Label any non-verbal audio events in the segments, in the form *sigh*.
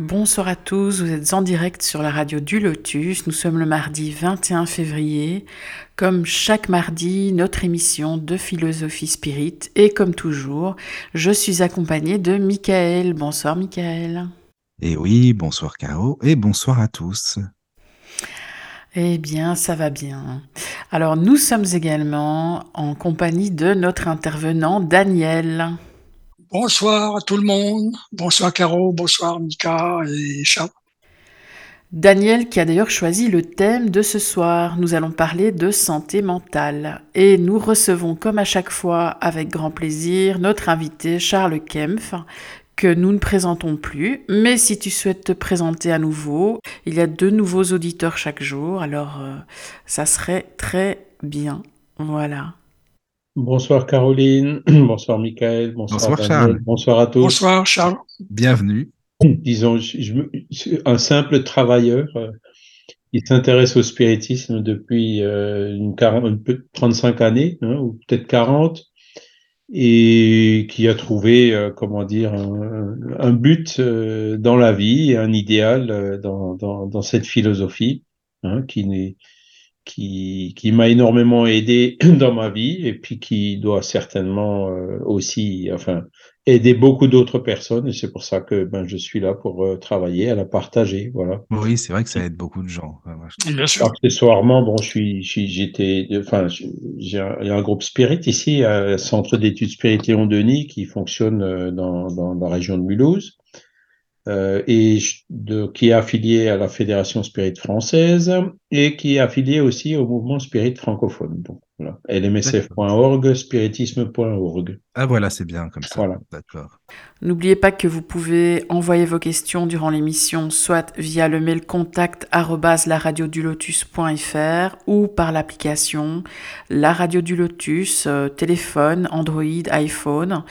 Bonsoir à tous, vous êtes en direct sur la radio du Lotus. Nous sommes le mardi 21 février. Comme chaque mardi, notre émission de philosophie spirit. Et comme toujours, je suis accompagnée de Michael. Bonsoir Michael. Et oui, bonsoir Caro et bonsoir à tous. Eh bien, ça va bien. Alors, nous sommes également en compagnie de notre intervenant Daniel. Bonsoir à tout le monde. Bonsoir Caro, bonsoir Mika et Charles. Daniel qui a d'ailleurs choisi le thème de ce soir. Nous allons parler de santé mentale. Et nous recevons comme à chaque fois avec grand plaisir notre invité Charles Kempf que nous ne présentons plus. Mais si tu souhaites te présenter à nouveau, il y a deux nouveaux auditeurs chaque jour. Alors euh, ça serait très bien. Voilà. Bonsoir Caroline, *clears throat* bonsoir Michael, bonsoir, bonsoir Charles. Bonsoir à tous. Bonsoir Charles. Bienvenue. *clears throat* Disons, je, un simple travailleur euh, il s'intéresse au spiritisme depuis euh, une 40, 35 années, hein, ou peut-être 40, et qui a trouvé, euh, comment dire, un, un but euh, dans la vie, un idéal euh, dans, dans, dans, cette philosophie, hein, qui n'est qui, qui m'a énormément aidé *clears throat* dans ma vie et puis qui doit certainement euh, aussi, enfin, aider beaucoup d'autres personnes. Et c'est pour ça que ben, je suis là pour euh, travailler, à la partager. Voilà. Oui, c'est vrai que ça aide beaucoup de gens. Bien sûr. Accessoirement, bon, je suis, j'étais, enfin, j'ai un, il y a un groupe spirit ici, un centre d'études spirit Léon Denis qui fonctionne euh, dans, dans, dans la région de Mulhouse euh, et de, qui est affilié à la Fédération Spirit française et qui est affilié aussi au mouvement Spirit francophone. Donc, voilà. lmsf.org, spiritisme.org. Ah voilà, c'est bien comme ça. Voilà. D'accord. N'oubliez pas que vous pouvez envoyer vos questions durant l'émission, soit via le mail contact lotus.fr ou par l'application La Radio du Lotus, euh, téléphone, Android, iPhone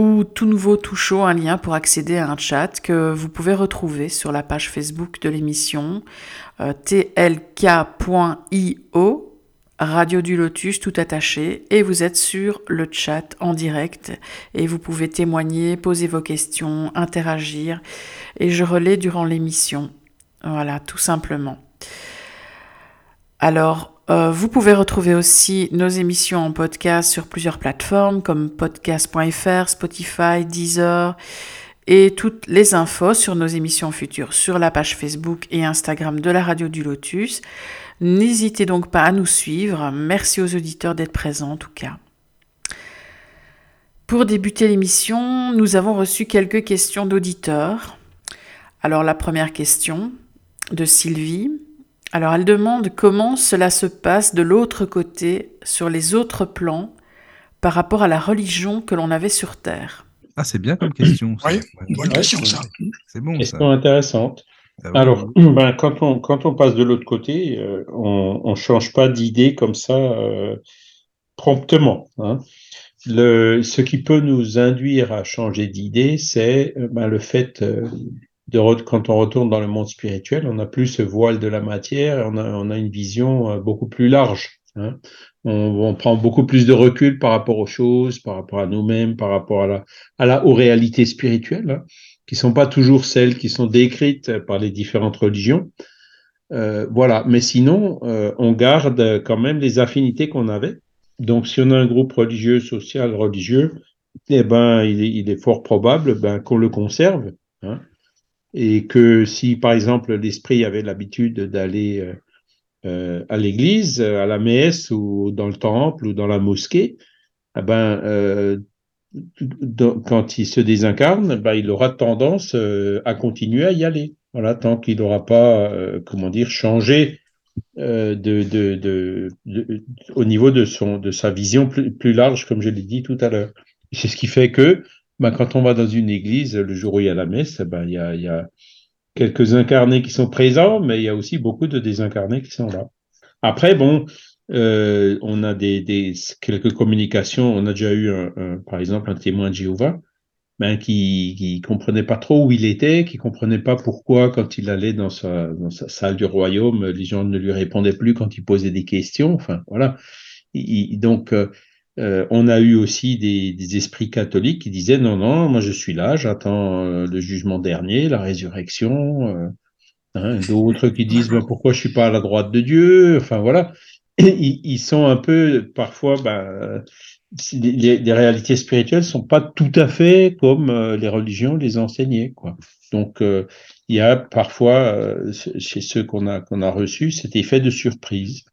ou tout nouveau, tout chaud, un lien pour accéder à un chat que vous pouvez retrouver sur la page Facebook de l'émission euh, tlk.io Radio du Lotus tout attaché et vous êtes sur le chat en direct et vous pouvez témoigner, poser vos questions, interagir et je relais durant l'émission. Voilà, tout simplement. Alors, euh, vous pouvez retrouver aussi nos émissions en podcast sur plusieurs plateformes comme podcast.fr, Spotify, Deezer et toutes les infos sur nos émissions futures sur la page Facebook et Instagram de la Radio du Lotus. N'hésitez donc pas à nous suivre. Merci aux auditeurs d'être présents en tout cas. Pour débuter l'émission, nous avons reçu quelques questions d'auditeurs. Alors la première question de Sylvie. Alors elle demande comment cela se passe de l'autre côté, sur les autres plans, par rapport à la religion que l'on avait sur Terre. Ah, c'est bien comme question. Ça. Oui, bonne question ça. C'est bon. Question intéressante. Ah, oui. Alors, *clears throat* ben, quand, on, quand on passe de l'autre côté, euh, on ne change pas d'idée comme ça euh, promptement. Hein. Le, ce qui peut nous induire à changer d'idée, c'est ben, le fait euh, quand on retourne dans le monde spirituel, on n'a plus ce voile de la matière, on a, une vision euh, beaucoup plus large. Hein. On, prend beaucoup plus de recul par rapport aux choses, par rapport à nous-mêmes, par rapport à la, à la, aux réalités spirituelles, hein, qui sont pas toujours celles qui sont décrites par les différentes religions. Euh, voilà, mais sinon, euh, on garde quand même les affinités qu'on avait. Donc, si on a un groupe religieux, social, religieux, eh ben, il est, il est fort probable ben, qu'on le conserve. Hein et que si par exemple l'esprit avait l'habitude d'aller euh, euh, à l'église, à la messe ou dans le temple ou dans la mosquée, eh ben euh, quand il se désincarne, ben, il aura tendance euh, à continuer à y aller. Voilà, tant qu'il n'aura pas, euh, comment dire, changé au niveau de son de sa vision plus, plus large, comme je l'ai dit tout à l'heure. C'est ce qui fait que ben, quand on va dans une église, le jour où il y a la messe, ben, il, y a, quelques incarnés qui sont présents, mais il y a aussi beaucoup de désincarnés qui sont là. Après, bon, euh, on a des, quelques communications. On a déjà eu, par exemple, un témoin de Jéhovah ben, qui, qui comprenait pas trop où il était, qui comprenait pas pourquoi, quand il allait dans sa, dans sa salle du royaume, les gens ne lui répondaient plus quand il posait des questions. Enfin, voilà. donc, euh, euh, on a eu aussi des, des, esprits catholiques qui disaient non, non, moi je suis là, j'attends euh, le jugement dernier, la résurrection. Euh, hein, D'autres qui disent ben, pourquoi je suis pas à la droite de Dieu? Enfin voilà, ils, ils, sont un peu parfois ben, les, les, réalités spirituelles sont pas tout à fait comme euh, les religions les enseignaient quoi. Donc il y a parfois chez ceux qu'on a qu'on a reçus cet effet de surprise.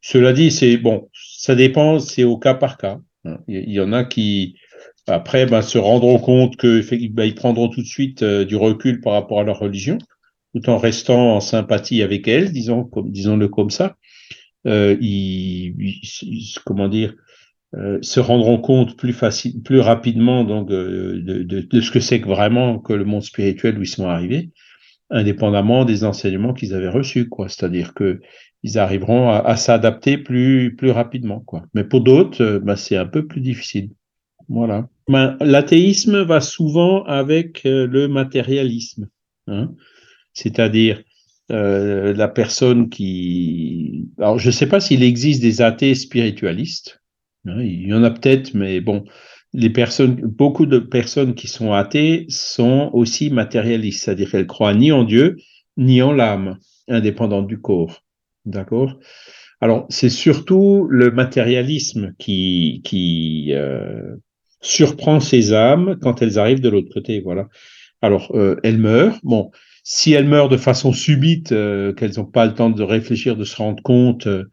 Cela dit, c'est bon, ça dépend, c'est au cas par cas. Hein. Il y en a qui, après, ben, se rendront compte que ben, ils prendront tout de suite euh, du recul par rapport à leur religion, tout en restant en sympathie avec elle, disons, comme, disons-le comme ça. Euh, ils, ils, comment dire, euh, se rendront compte plus facile, plus rapidement donc euh, de, de, de, ce que c'est que vraiment que le monde spirituel où ils sont arrivés, indépendamment des enseignements qu'ils avaient reçus, quoi. C'est-à-dire que ils arriveront à, s'adapter plus, plus rapidement. Quoi. Mais pour d'autres, bah, c'est un peu plus difficile. Voilà. Ben, L'athéisme va souvent avec euh, le matérialisme. Hein C'est-à-dire euh, la personne qui... Alors, je ne sais pas s'il existe des athées spiritualistes. Hein, il y en a peut-être, mais bon, les personnes, beaucoup de personnes qui sont athées sont aussi matérialistes, c'est-à-dire qu'elles croient ni en Dieu, ni en l'âme, indépendante du corps. D'accord Alors, c'est surtout le matérialisme qui, qui euh, surprend ces âmes quand elles arrivent de l'autre côté. Voilà. Alors, euh, elles meurent. Bon, si elles meurent de façon subite, euh, qu'elles n'ont pas le temps de réfléchir, de se rendre compte, euh,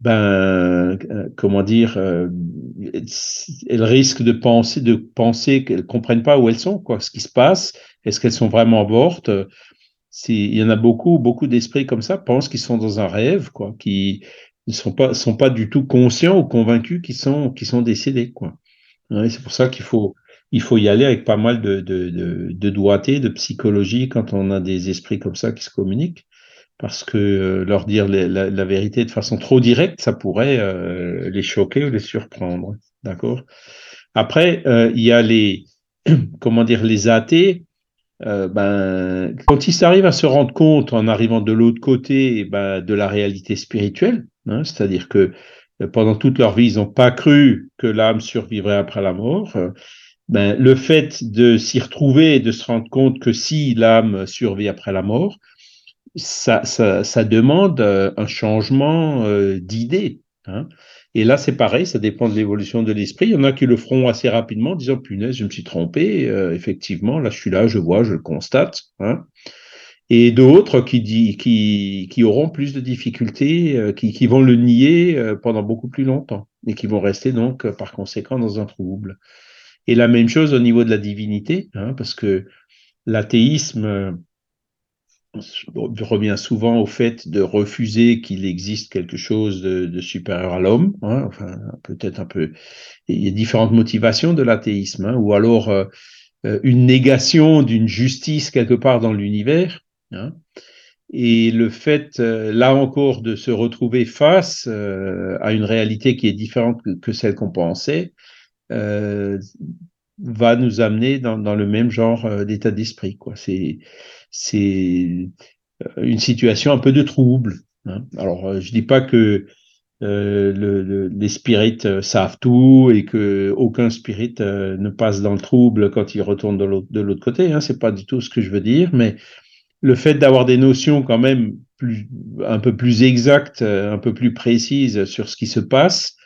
ben, comment dire, elles risquent de penser, de penser qu'elles comprennent pas où elles sont, quoi, ce qui se passe. Est-ce qu'elles sont vraiment mortes? Il y en a beaucoup, beaucoup d'esprits comme ça pensent qu'ils sont dans un rêve, quoi, qui ne sont pas, sont pas du tout conscients ou convaincus qu'ils sont, qu'ils sont décédés, quoi. c'est pour ça qu'il faut, il faut y aller avec pas mal de, de, doigté, de psychologie quand on a des esprits comme ça qui se communiquent, parce que euh, leur dire la, vérité de façon trop directe, ça pourrait euh, les choquer ou les surprendre, d'accord? Après, euh, il y a les, *clears throat* comment dire, les athées euh, ben, quand ils arrivent à se rendre compte en arrivant de l'autre côté ben, de la réalité spirituelle, hein, c'est-à-dire que euh, pendant toute leur vie, ils n'ont pas cru que l'âme survivrait après la mort, euh, ben, le fait de s'y retrouver et de se rendre compte que si l'âme survit après la mort, ça, ça, ça demande un changement d'idée. Hein. Et là, c'est pareil, ça dépend de l'évolution de l'esprit. Il y en a qui le feront assez rapidement, en disant punaise, je me suis trompé. Euh, effectivement, là, je suis là, je vois, je le constate. Hein. Et d'autres qui, qui, qui auront plus de difficultés, euh, qui, qui vont le nier euh, pendant beaucoup plus longtemps et qui vont rester donc par conséquent dans un trouble. Et la même chose au niveau de la divinité, hein, parce que l'athéisme revient souvent au fait de refuser qu'il existe quelque chose de, supérieur à l'homme. Hein, enfin, peut-être un peu. Il y a différentes motivations de l'athéisme, hein, ou alors euh, euh, une négation d'une justice quelque part dans l'univers. Hein, et le fait, euh, là encore, de se retrouver face à une réalité qui est différente que, que celle qu'on pensait, va nous amener dans, le même genre d'état d'esprit. Quoi. C'est euh, une situation un peu de trouble. Hein. Alors, euh, je dis pas que euh, le, le, les spirites euh, savent tout et que aucun spirit euh, ne passe dans le trouble quand il retourne de l'autre côté. Hein, c'est pas du tout ce que je veux dire, mais le fait d'avoir des notions quand même un peu plus exactes, un peu plus précises sur ce qui se passe,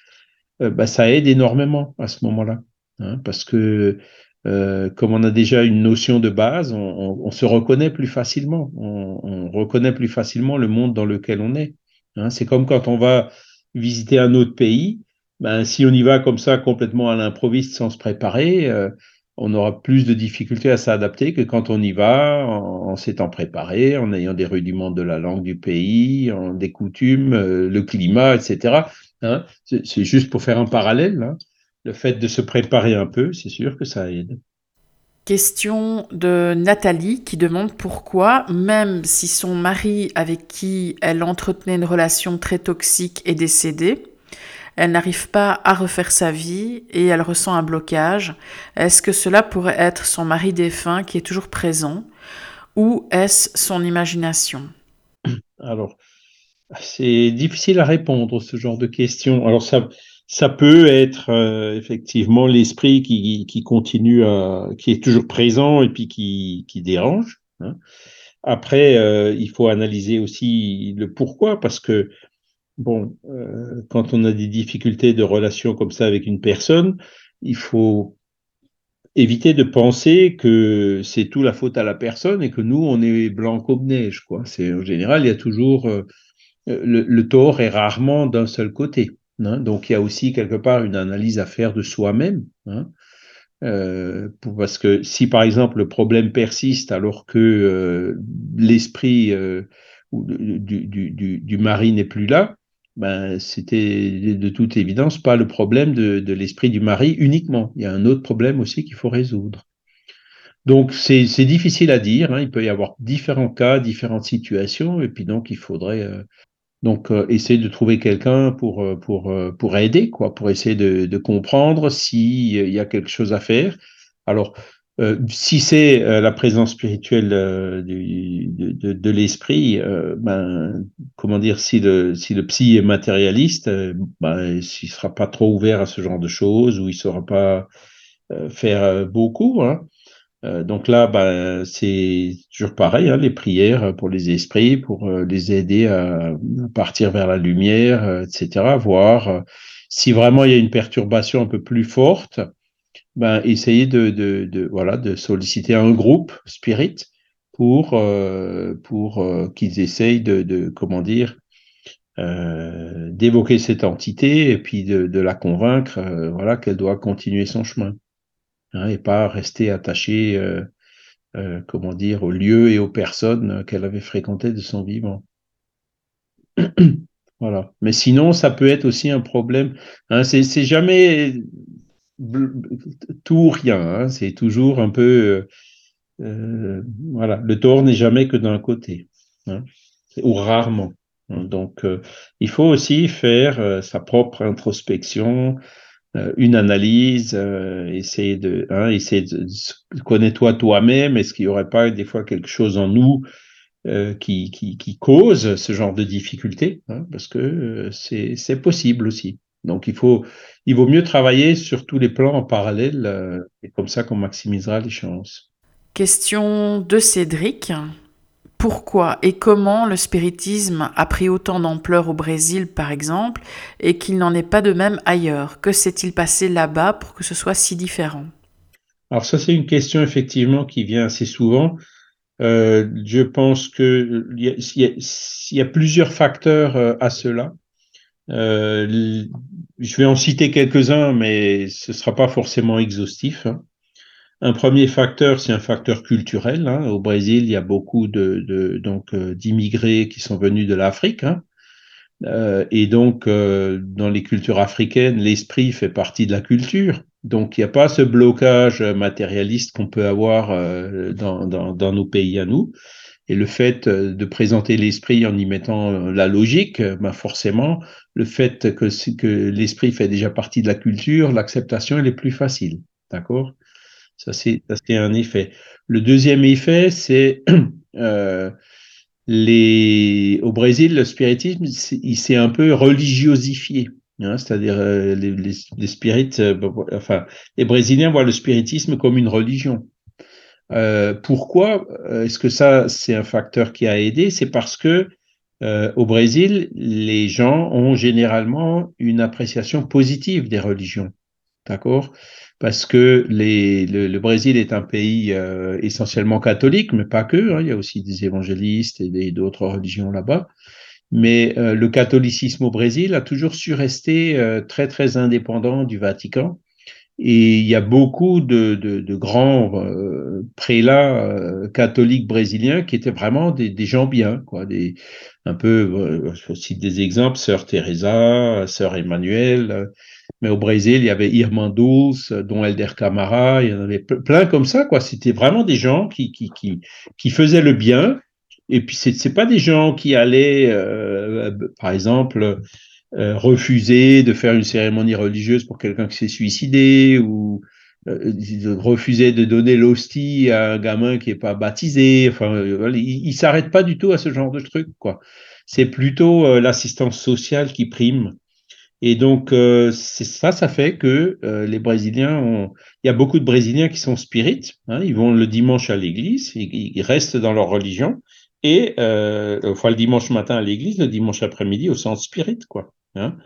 bah, ça aide énormément à ce moment-là, hein, parce que euh, comme on a déjà une notion de base, on, on, on se reconnaît plus facilement. On, on, reconnaît plus facilement le monde dans lequel on est. Hein, c'est comme quand on va visiter un autre pays. Ben, si on y va comme ça complètement à l'improviste sans se préparer, euh, on aura plus de difficultés à s'adapter que quand on y va en, s'étant préparé, en ayant des rudiments de la langue du pays, des coutumes, euh, le climat, etc. Hein, c'est juste pour faire un parallèle. Le fait de se préparer un peu, c'est sûr que ça aide. Question de Nathalie qui demande pourquoi, même si son mari avec qui elle entretenait une relation très toxique est décédé, elle n'arrive pas à refaire sa vie et elle ressent un blocage. Est-ce que cela pourrait être son mari défunt qui est toujours présent ou est-ce son imagination? Alors, c'est difficile à répondre ce genre de questions. Alors ça, ça peut être euh, effectivement l'esprit qui, qui, continue à, qui est toujours présent et puis qui, qui dérange. Hein. Après, euh, il faut analyser aussi le pourquoi, parce que bon, euh, quand on a des difficultés de relation comme ça avec une personne, il faut éviter de penser que c'est tout la faute à la personne et que nous, on est blanc comme neige. Quoi. C'est, en général, il y a toujours. Euh, le, tort est rarement d'un seul côté. Hein. donc, il y a aussi quelque part une analyse à faire de soi-même. Hein. Euh, parce que si, par exemple, le problème persiste alors que euh, l'esprit du, du, mari n'est plus là, ben, c'était de toute évidence pas le problème de, l'esprit du mari uniquement. Il y a un autre problème aussi qu'il faut résoudre. Donc c'est difficile à dire. Hein. Il peut y avoir différents cas, différentes situations, et puis donc il faudrait euh, donc euh, essayer de trouver quelqu'un pour euh, pour pour aider quoi, pour essayer de, de comprendre s'il y a quelque chose à faire. Alors euh, si c'est euh, la présence spirituelle euh, de, l'esprit, ben, comment dire, si le, si le psy est matérialiste, ben, il sera pas trop ouvert à ce genre de choses ou il saura pas faire beaucoup. Hein. Donc là, ben, c'est toujours pareil, hein, les prières pour les esprits, pour les aider à, partir vers la lumière, etc. Voir si vraiment il y a une perturbation un peu plus forte ben, essayer de, de, de, voilà, de solliciter un groupe spirit pour, euh, pour euh, qu'ils essayent de, de, comment dire, euh, d'évoquer cette entité et puis de, la convaincre euh, voilà, qu'elle doit continuer son chemin hein, et pas rester attachée euh, euh, comment dire, aux lieux et aux personnes qu'elle avait fréquentées de son vivant. *clears throat* voilà. Mais sinon, ça peut être aussi un problème. Hein, c'est jamais tout ou rien. Hein, c'est toujours un peu. Euh, voilà, le tort n'est jamais que d'un côté, hein, ou rarement. Donc, il faut aussi faire sa propre introspection, une analyse, essayer de, hein, essayer de, connais-toi toi-même. Est-ce qu'il n'y aurait pas des fois quelque chose en nous qui, qui, qui, cause ce genre de difficulté hein, Parce que c'est possible aussi. Donc, il, faut, il vaut mieux travailler sur tous les plans en parallèle, euh, et comme ça qu'on maximisera les chances. Question de Cédric. Pourquoi et comment le spiritisme a pris autant d'ampleur au Brésil, par exemple, et qu'il n'en est pas de même ailleurs? Que s'est-il passé là-bas pour que ce soit si différent? Alors ça, c'est une question effectivement qui vient assez souvent. Euh, je pense qu'il y, a plusieurs facteurs euh, à cela. Euh, je vais en citer quelques-uns, mais ce ne sera pas forcément exhaustif. Hein. Un premier facteur, c'est un facteur culturel. Hein. Au Brésil, il y a beaucoup de, de donc euh, d'immigrés qui sont venus de l'Afrique, hein. euh, et donc euh, dans les cultures africaines, l'esprit fait partie de la culture. Donc il n'y a pas ce blocage matérialiste qu'on peut avoir euh, dans, dans, dans, nos pays à nous. Et le fait euh, de présenter l'esprit en y mettant euh, la logique, ben forcément, le fait que, que l'esprit fait déjà partie de la culture, l'acceptation, elle est plus facile. D'accord? Ça, c'est un effet. Le deuxième effet, c'est *clears throat* euh, les... au Brésil, le spiritisme, il s'est un peu religiosifié. Hein, C'est-à-dire les, les, les spirites, enfin, les Brésiliens voient le spiritisme comme une religion. Euh, pourquoi euh, est-ce que ça, c'est un facteur qui a aidé? C'est parce que euh, au Brésil, les gens ont généralement une appréciation positive des religions. D'accord? Parce que le, Brésil est un pays euh, essentiellement catholique, mais pas que. Hein, il y a aussi des évangélistes et d'autres religions là-bas. Mais euh, le catholicisme au Brésil a toujours su rester très, très indépendant du Vatican Et il y a beaucoup de, grands euh, prélats euh, catholiques brésiliens qui étaient vraiment des, gens bien, quoi, des un peu, euh, je cite des exemples, sœur Teresa, sœur Emmanuel, mais au Brésil, il y avait Irmandous, dont Elder Camara, il y en avait plein comme ça, quoi. C'était vraiment des gens qui, qui, qui, qui faisaient le bien. Et puis, c'est, c'est pas des gens qui allaient, euh, par exemple, euh, refuser de faire une cérémonie religieuse pour quelqu'un qui s'est suicidé ou euh, refuser de donner l'hostie à un gamin qui est pas baptisé. Enfin, euh, il, il s'arrête pas du tout à ce genre de truc, quoi. C'est plutôt euh, l'assistance sociale qui prime. Et donc, euh, c'est ça, ça fait que euh, les Brésiliens ont. Il y a beaucoup de Brésiliens qui sont spirites. Hein, ils vont le dimanche à l'église, ils, restent dans leur religion. Et euh, enfin, le dimanche matin à l'église, le dimanche après-midi au centre spirit, quoi. Hein.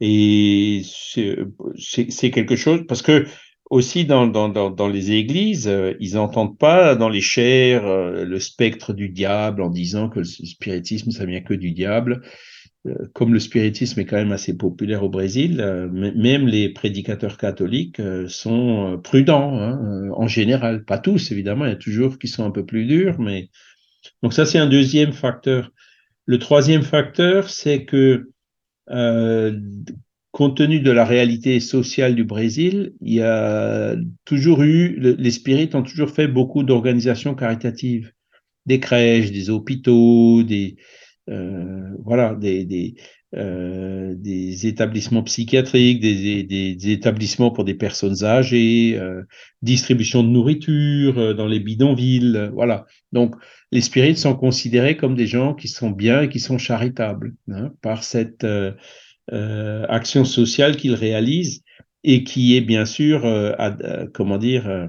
Et c'est quelque chose parce que aussi dans, dans, dans, dans les églises, euh, ils n'entendent pas dans les chairs euh, le spectre du diable en disant que le spiritisme ça vient que du diable. Euh, comme le spiritisme est quand même assez populaire au Brésil, euh, même les prédicateurs catholiques euh, sont prudents hein, en général, pas tous évidemment, il y a toujours qui sont un peu plus durs, mais donc ça c'est un deuxième facteur. Le troisième facteur, c'est que compte tenu de la réalité sociale du Brésil, il y a toujours eu, les spirites ont toujours fait beaucoup d'organisations caritatives, des crèches, des hôpitaux, des, voilà, des, des, euh, des, établissements psychiatriques, des, des, établissements pour des personnes âgées, euh, distribution de nourriture euh, dans les bidonvilles, voilà. Donc, les spirites sont considérés comme des gens qui sont bien et qui sont charitables hein, par cette euh, euh, action sociale qu'ils réalisent et qui est bien sûr, euh, à, comment dire, euh,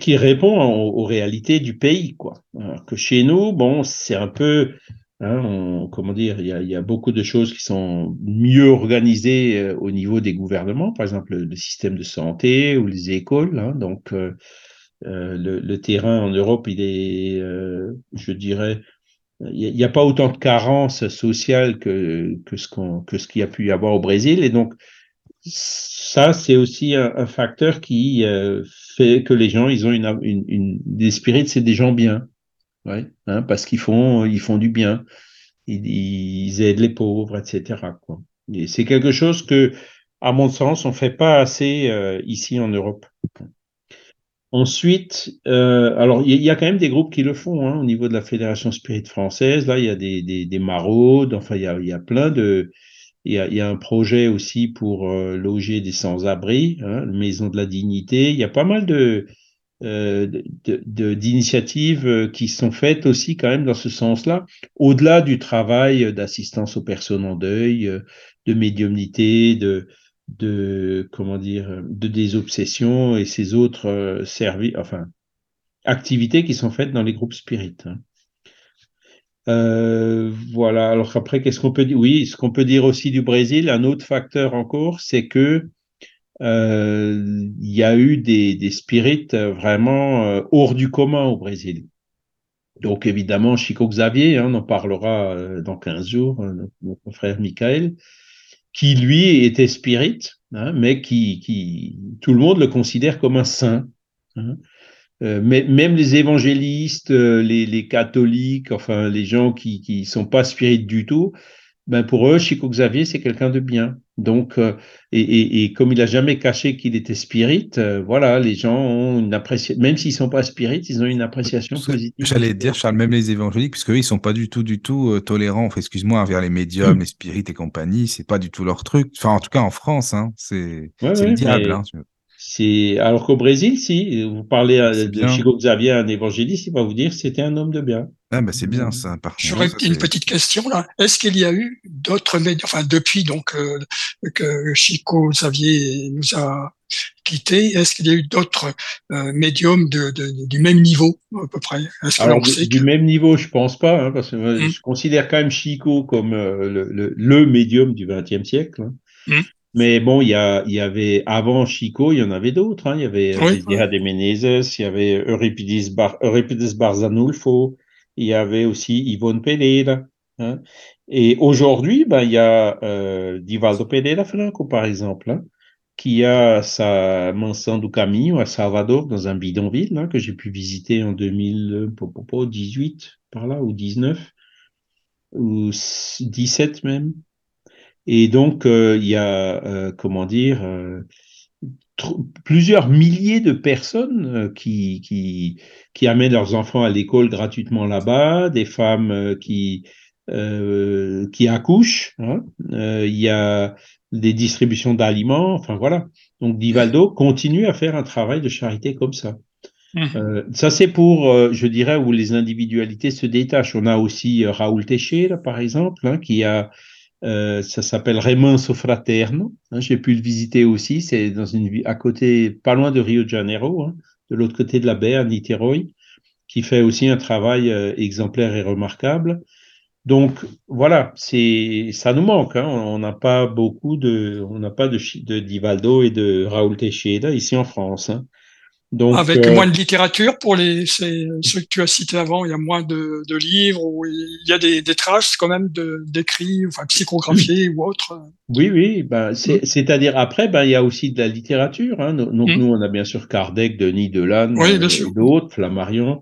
qui répond aux, réalités du pays, quoi. Alors que chez nous, bon, c'est un peu, hein, comment dire, il y, a, beaucoup de choses qui sont mieux organisées euh, au niveau des gouvernements, par exemple le, système de santé ou les écoles. Hein, donc, euh, le, terrain en Europe, il est, je dirais, il n'y a, pas autant de carences sociales que, ce que qu'il y a pu y avoir au Brésil et donc ça c'est aussi un, facteur qui euh, fait que les gens ils ont une, une, une des spirites c'est des gens bien. Ouais hein, parce qu'ils font ils font du bien. Ils, ils aident les pauvres etc quoi. Et c'est quelque chose que à mon sens on fait pas assez euh, ici en Europe. Ensuite, euh, alors il y, a quand même des groupes qui le font hein, au niveau de la Fédération Spirit française. Là, il y a des, des, des maraudes, enfin il y a, y a plein de, il y a, il y a un projet aussi pour euh, loger des sans-abri, hein, Maison de la Dignité. Il y a pas mal de euh, d'initiatives de, qui sont faites aussi quand même dans ce sens-là, au-delà du travail d'assistance aux personnes en deuil, de médiumnité, de de comment dire de des obsessions et ces autres euh, services enfin activités qui sont faites dans les groupes spirites hein. Euh, voilà alors après qu'est-ce qu'on peut dire oui ce qu'on peut dire aussi du Brésil un autre facteur encore c'est que euh, il y a eu des, spirites vraiment euh, hors du commun au Brésil donc évidemment Chico Xavier hein, on en parlera dans 15 jours notre, frère Michael qui lui était spirit, hein, mais qui, qui, tout le monde le considère comme un saint. Hein. Euh, mais même les évangélistes, euh, les, les, catholiques, enfin les gens qui qui sont pas spirites du tout, ben pour eux, Chico Xavier c'est quelqu'un de bien. Donc euh, et, et, et, comme il a jamais caché qu'il était spirit, euh, voilà, les gens ont une appréciation, même s'ils sont pas spirites, ils ont une appréciation positive. J'allais dire Charles, même les évangéliques, puisque eux, ils sont pas du tout, du tout euh, tolérants, enfin, excuse-moi, envers les médiums, mmh. les spirites et compagnie, c'est pas du tout leur truc. Enfin, en tout cas en France, hein, c'est ouais, ouais, le diable. Hein, c'est alors qu'au Brésil, si vous parlez de bien. Chico Xavier, un évangéliste, il va vous dire c'était un homme de bien. Ah bah c'est bien ça. J'aurais une petite question là. Est-ce qu'il y a eu d'autres médias, enfin depuis donc euh, que Chico Xavier nous a quitté, est-ce qu'il y a eu d'autres euh, médiums de, de, du même niveau à peu près? Alors du, que... du, même niveau, je pense pas, hein, parce que hum. je considère quand même Chico comme euh, le, le, le, médium du XXe siècle. Hein. Hum. Mais bon, il y, a, il y avait avant Chico, il y en avait d'autres. Hein. Il y avait oui, de Menezes, il y avait Euripides, Bar, Euripides Barzanulfo, il y avait aussi Yvonne Pereira. Hein. Et aujourd'hui, ben, il y a euh, Divaldo Pereira Franco, par exemple. Hein. qui a sa mansão du Caminho à Salvador, dans un bidonville là, que j'ai pu visiter en 2018, par là, ou 19, ou 17 même. Et donc, euh, il y a, euh, comment dire, euh, plusieurs milliers de personnes qui, qui, qui amènent leurs enfants à l'école gratuitement là-bas, des femmes qui, qui accouchent. Hein. Il y a des distributions d'aliments, enfin voilà. Donc Divaldo continue à faire un travail de charité comme ça. Mmh. Euh, ça c'est pour, euh, je dirais, où les individualités se détachent. On a aussi euh, Raoul Teixeira, par exemple, hein, qui a, euh, ça s'appelle Remanso Fraterno. Hein, J'ai pu le visiter aussi. C'est dans une ville à côté, pas loin de Rio de Janeiro, hein, de l'autre côté de la baie, à Niterói, qui fait aussi un travail euh, exemplaire et remarquable. Donc voilà, c'est ça nous manque. Hein. On n'a pas beaucoup de, on n'a pas de, de Divaldo et de Raoul Teixeira ici en France. Hein. Donc, Avec euh, moins de littérature pour les ceux que tu as cités avant, il y a moins de, de livres ou il y a des, des traces quand même d'écrits, enfin psychographiés ou autres. Oui, oui, ben c'est-à-dire après, ben il y a aussi de la littérature. Hein. Donc mmh. nous, on a bien sûr Kardec, Denis Delanne, oui, euh, d'autres, Flammarion.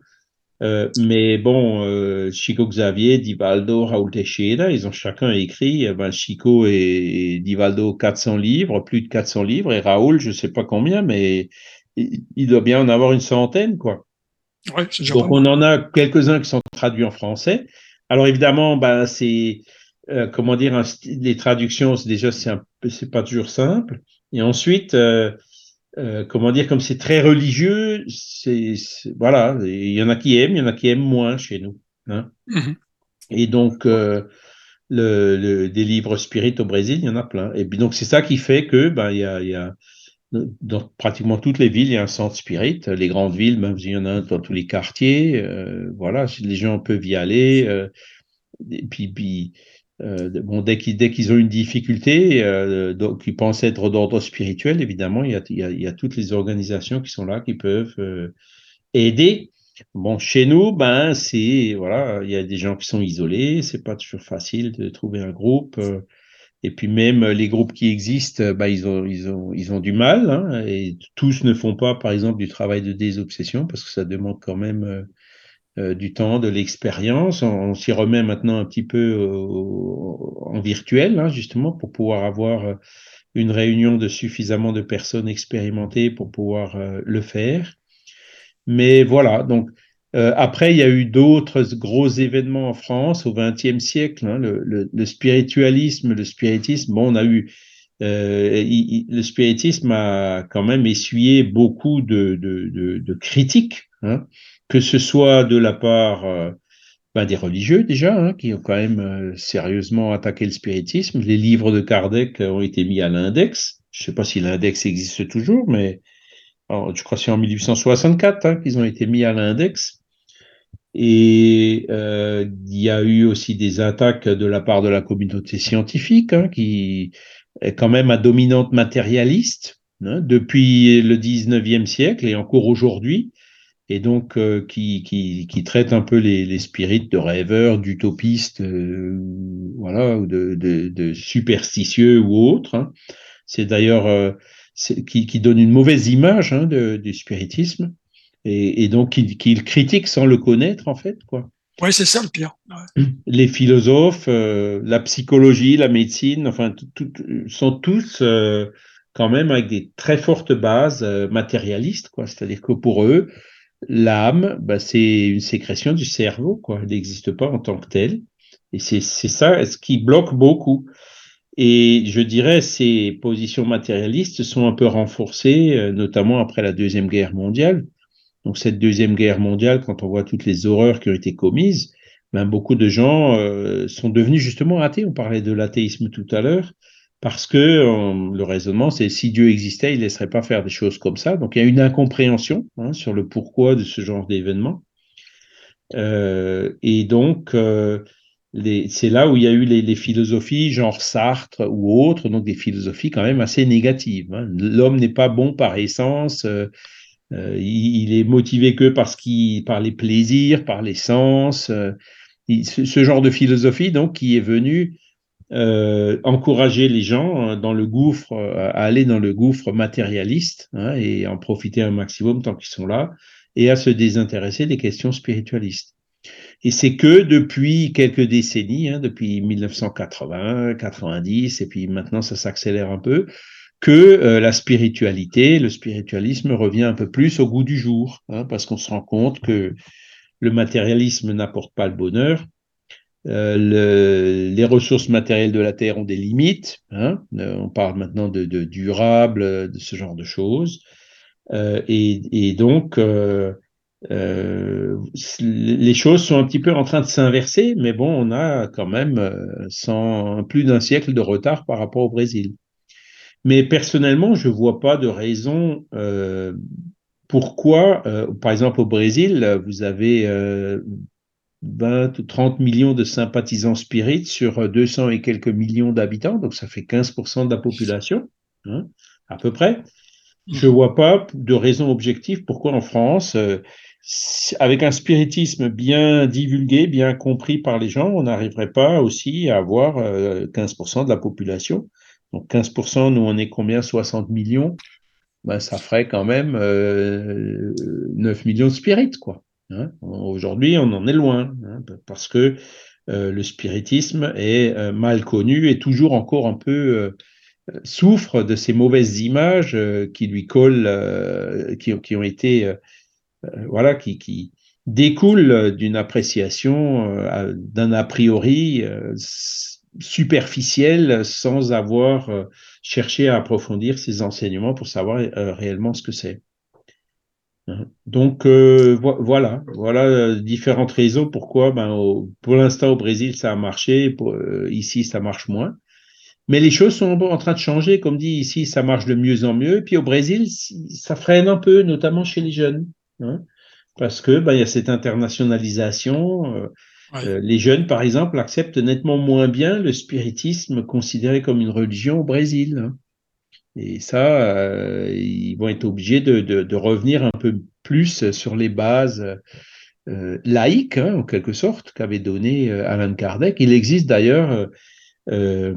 Euh, mais bon, euh, Chico Xavier, Divaldo, Raoul Teixeira, ils ont chacun écrit, eh ben, Chico et, Divaldo 400 livres, plus de 400 livres, et Raoul, je sais pas combien, mais il, doit bien en avoir une centaine, quoi. Ouais, Donc on en a quelques-uns qui sont traduits en français. Alors évidemment, ben c'est euh, comment dire, les traductions, déjà c'est pas toujours simple. Et ensuite, euh, euh, comment dire, comme c'est très religieux, c'est voilà, il y en a qui aiment, il y en a qui aiment moins chez nous. Hein. Mm-hmm. Et donc, le, le, des livres spirites au Brésil, il y en a plein. Et puis donc, c'est ça qui fait que, ben, il y a, il y a dans pratiquement toutes les villes, il y a un centre spirit. Les grandes villes, même il y en a dans tous les quartiers. Euh, voilà, les gens peuvent y aller. Euh, et puis, puis euh, bon, dès qu'ils ont une difficulté, euh, donc ils pensent être d'ordre spirituel, évidemment, il y, a, il, y a, il y, a, toutes les organisations qui sont là qui peuvent aider. Bon, chez nous, ben c'est voilà, il y a des gens qui sont isolés, c'est pas toujours facile de trouver un groupe. Euh, et puis même les groupes qui existent, ben, ils ont ils ont ils ont du mal. Hein, et tous ne font pas, par exemple, du travail de désobsession parce que ça demande quand même euh, euh, du temps, de l'expérience. On, s'y remet maintenant un petit peu en virtuel, hein, justement, pour pouvoir avoir euh, une réunion de suffisamment de personnes expérimentées pour pouvoir euh, le faire. Mais voilà, donc après, il y a eu d'autres gros événements en France au XXe siècle. Hein, le, spiritualisme, le spiritisme. Bon, on a eu le spiritisme a quand même essuyé beaucoup de, critiques. Hein que ce soit de la part euh, ben, des religieux déjà, hein, qui ont quand même euh, sérieusement attaqué le spiritisme. Les livres de Kardec ont été mis à l'index. Je ne sais pas si l'index existe toujours, mais je crois que c'est en 1864 hein, qu'ils ont été mis à l'index. Et euh, il y a eu aussi des attaques de la part de la communauté scientifique, hein, qui est quand même à dominante matérialiste hein, depuis le 19e siècle et encore aujourd'hui et donc euh, qui, qui, qui, traite un peu les, les spirites de rêveurs, d'utopistes, euh, voilà, ou de, de, de, superstitieux ou autres. Hein. C'est d'ailleurs euh, qui, qui, donne une mauvaise image de, du spiritisme et, et donc qui, qui critique sans le connaître en fait, quoi. Oui, c'est ça le pire. *clears throat* Les philosophes, la psychologie, la médecine, enfin, tout, sont tous quand même avec des très fortes bases matérialistes, quoi. C'est-à-dire que pour eux, l'âme, bah, c'est une sécrétion du cerveau, quoi. Elle n'existe pas en tant que telle. Et c'est ça ce qui bloque beaucoup. Et je dirais ces positions matérialistes sont un peu renforcées, euh, notamment après la Deuxième Guerre mondiale. Donc cette Deuxième Guerre mondiale, quand on voit toutes les horreurs qui ont été commises, ben, beaucoup de gens euh, sont devenus justement athées. On parlait de l'athéisme tout à l'heure parce que euh, le raisonnement, c'est si Dieu existait, il ne laisserait pas faire des choses comme ça. Donc il y a une incompréhension hein, sur le pourquoi de ce genre d'événement. Euh, et donc, c'est là où il y a eu les, philosophies genre Sartre ou autres, donc des philosophies quand même assez négatives. Hein. L'homme n'est pas bon par essence, il, il, est motivé que parce qu'il, par les plaisirs, par les sens. Ce, ce, genre de philosophie, donc, qui est venu encourager les gens dans le gouffre, à aller dans le gouffre matérialiste hein, et en profiter un maximum tant qu'ils sont là, et à se désintéresser des questions spiritualistes. Et c'est que depuis quelques décennies, hein, depuis 1980, 90, et puis maintenant ça s'accélère un peu, que euh, la spiritualité, le spiritualisme revient un peu plus au goût du jour, hein, parce qu'on se rend compte que le matérialisme n'apporte pas le bonheur, euh, le, les ressources matérielles de la Terre ont des limites, hein, euh, on parle maintenant de, de, durable, de ce genre de choses, et, et, donc les choses sont un petit peu en train de s'inverser, mais bon, on a quand même plus d'un siècle de retard par rapport au Brésil. Mais personnellement, je vois pas de raison euh, pourquoi, euh, par exemple au Brésil, vous avez euh, 20 ou 30 millions de sympathisants spirites sur 200 et quelques millions d'habitants, donc ça fait 15% de la population, hein, à peu près. Je vois pas de raison objective pourquoi en France, euh, avec un spiritisme bien divulgué, bien compris par les gens, on n'arriverait pas aussi à avoir 15% euh, de la population. Donc 15%, nous on est combien? 60 millions? Ben, Ça ferait quand même euh, 9 millions de spirites. quoi. Hein Aujourd'hui, on en est loin, hein, parce que euh, le spiritisme est euh, mal connu et toujours encore un peu souffre de ces mauvaises images qui lui collent, qui, ont été euh, voilà, qui, qui découle d'une appréciation, euh, d'un a priori euh, superficiel sans avoir cherché à approfondir ces enseignements pour savoir réellement ce que c'est. Hein. Donc voilà, voilà différentes raisons pourquoi ben, pour l'instant au Brésil ça a marché, ici ça marche moins. Mais les choses sont en train de changer, comme dit ici ça marche de mieux en mieux, puis au Brésil ça freine un peu, notamment chez les jeunes. Hein, parce que ben, il y a cette internationalisation. Euh, euh, les jeunes, par exemple, acceptent nettement moins bien le spiritisme considéré comme une religion au Brésil. Hein. Et ça, euh, ils vont être obligés de, revenir un peu plus sur les bases laïques, hein, en quelque sorte, qu'avait donné Alan Kardec. Il existe d'ailleurs euh,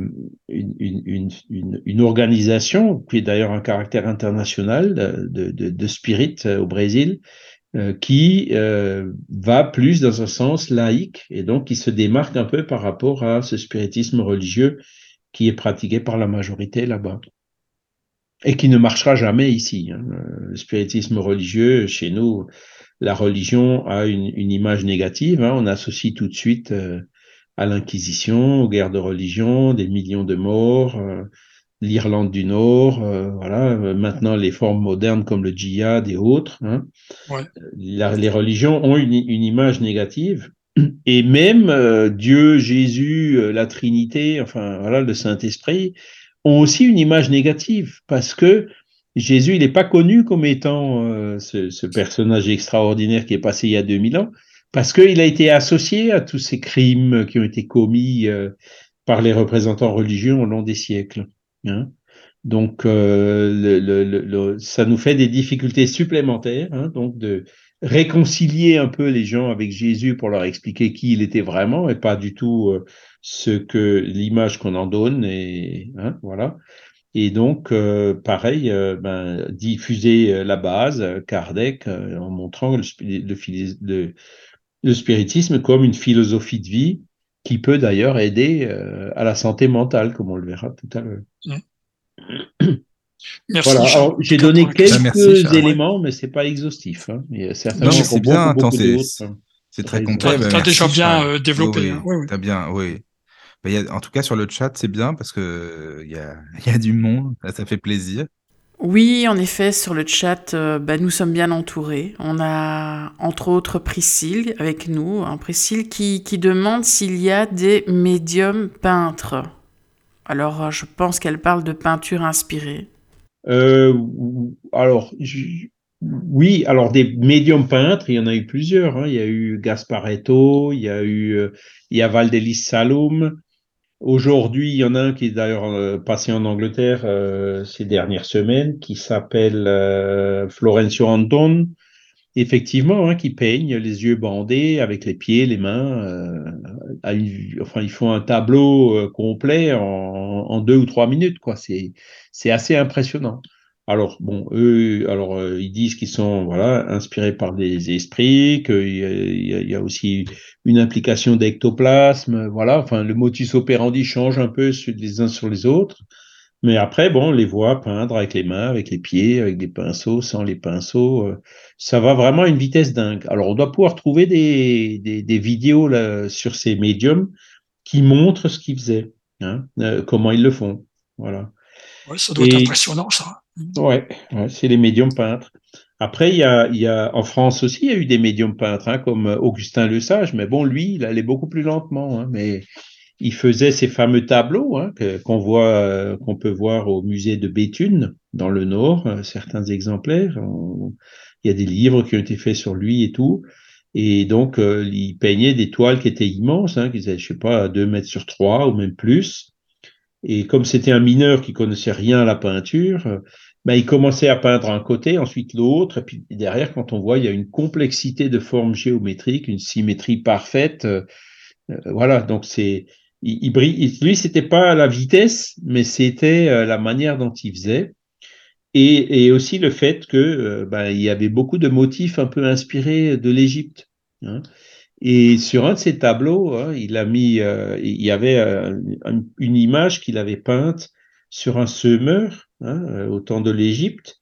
une, organisation qui est d'ailleurs un caractère international de, de, spirit euh, au Brésil, euh, qui euh, va plus dans un sens laïque et donc qui se démarque un peu par rapport à ce spiritisme religieux qui est pratiqué par la majorité là-bas et qui ne marchera jamais ici. Hein. Le spiritisme religieux, chez nous, la religion a une, une image négative. Hein. On associe tout de suite euh, à l'Inquisition, aux guerres de religion, des millions de morts, euh, l'Irlande du Nord, euh, voilà. Maintenant, les formes modernes comme le djihad et autres. Hein. Ouais. les religions ont une, une, image négative. Et même euh, Dieu, Jésus, la Trinité, enfin voilà, le Saint-Esprit, ont aussi une image négative parce que Jésus, il n'est pas connu comme étant ce, ce, personnage extraordinaire qui est passé il y a 2000 ans parce qu'il a été associé à tous ces crimes qui ont été commis euh, par les représentants religieux au long des siècles. Hein. Donc, euh, ça nous fait des difficultés supplémentaires, hein, donc de réconcilier un peu les gens avec Jésus pour leur expliquer qui il était vraiment et pas du tout euh, ce que l'image qu'on en donne et hein, voilà. Et donc, euh, pareil, ben, diffuser la base, Kardec, en montrant le spiritisme comme une philosophie de vie qui peut d'ailleurs aider euh, à la santé mentale, comme on le verra tout à l'heure. Merci. Voilà. J'ai donné quelques éléments, mais c'est pas exhaustif. Hein. Il y a certainement c'est bien. C'est très complet. Tu as déjà bien euh, développé. Oui, oui. Hein. bien, oui. Bah, y a, en tout cas, sur le chat, c'est bien parce que il y a, *laughs* y a du monde. ça fait plaisir. Oui, en effet, sur le chat, euh, bah, nous sommes bien entourés. On a entre autres Priscille avec nous, un Priscille qui, demande s'il y a des médiums peintres. Alors, euh, je pense qu'elle parle de peinture inspirée. Euh, alors, oui, alors des médiums peintres, il y en a eu plusieurs. Hein. Il y a eu Gasparetto, il y a eu il y Valdelis Aujourd'hui, il y en a un qui est d'ailleurs euh, passé en Angleterre euh, ces dernières semaines, qui s'appelle euh, Florencio Anton. effectivement, hein, qui peignent les yeux bandés avec les pieds, les mains. Enfin, ils font un tableau complet en, deux ou trois minutes, c'est assez impressionnant. Alors, bon, eux, alors, euh, ils disent qu'ils sont, voilà, inspirés par des esprits, qu'il y, y, a aussi une implication d'ectoplasme, voilà. Enfin, le motus operandi change un peu les uns sur les autres. Mais après, bon, on les voit peindre avec les mains, avec les pieds, avec des pinceaux, sans les pinceaux. Euh, ça va vraiment à une vitesse dingue. Alors, on doit pouvoir trouver des, des, vidéos là, sur ces médiums qui montrent ce qu'ils faisaient, hein, euh, comment ils le font. Voilà. Ça doit être impressionnant, ça. Ouais, c'est les médiums peintres. Après, il y, a, en France aussi, il y a eu des médiums peintres, hein, comme Augustin Le Sage, mais bon, lui, il allait beaucoup plus lentement. Hein, mais il faisait ces fameux tableaux hein, qu'on euh, qu'on peut voir au musée de Béthune dans le Nord, euh, certains exemplaires. il y a des livres qui ont été faits sur lui et tout. Et donc, euh, il peignait des toiles qui étaient immenses, qui étaient, je sais pas, 2 mètres sur 3 ou même plus. Et comme c'était un mineur qui connaissait rien à la peinture, ben, il commençait à peindre un côté, ensuite l'autre, et puis derrière, quand on voit, il y a une complexité de formes géométriques, une symétrie parfaite. voilà, donc c'est il, il, lui, c'était pas la vitesse, mais c'était euh, la manière dont il faisait. Et, et aussi le fait que euh, ben, il y avait beaucoup de motifs un peu inspirés de l'Égypte. Hein. Et sur un de ses tableaux, hein, il a mis, euh, il y avait une image qu'il avait peinte sur un semeur hein, au temps de l'Égypte.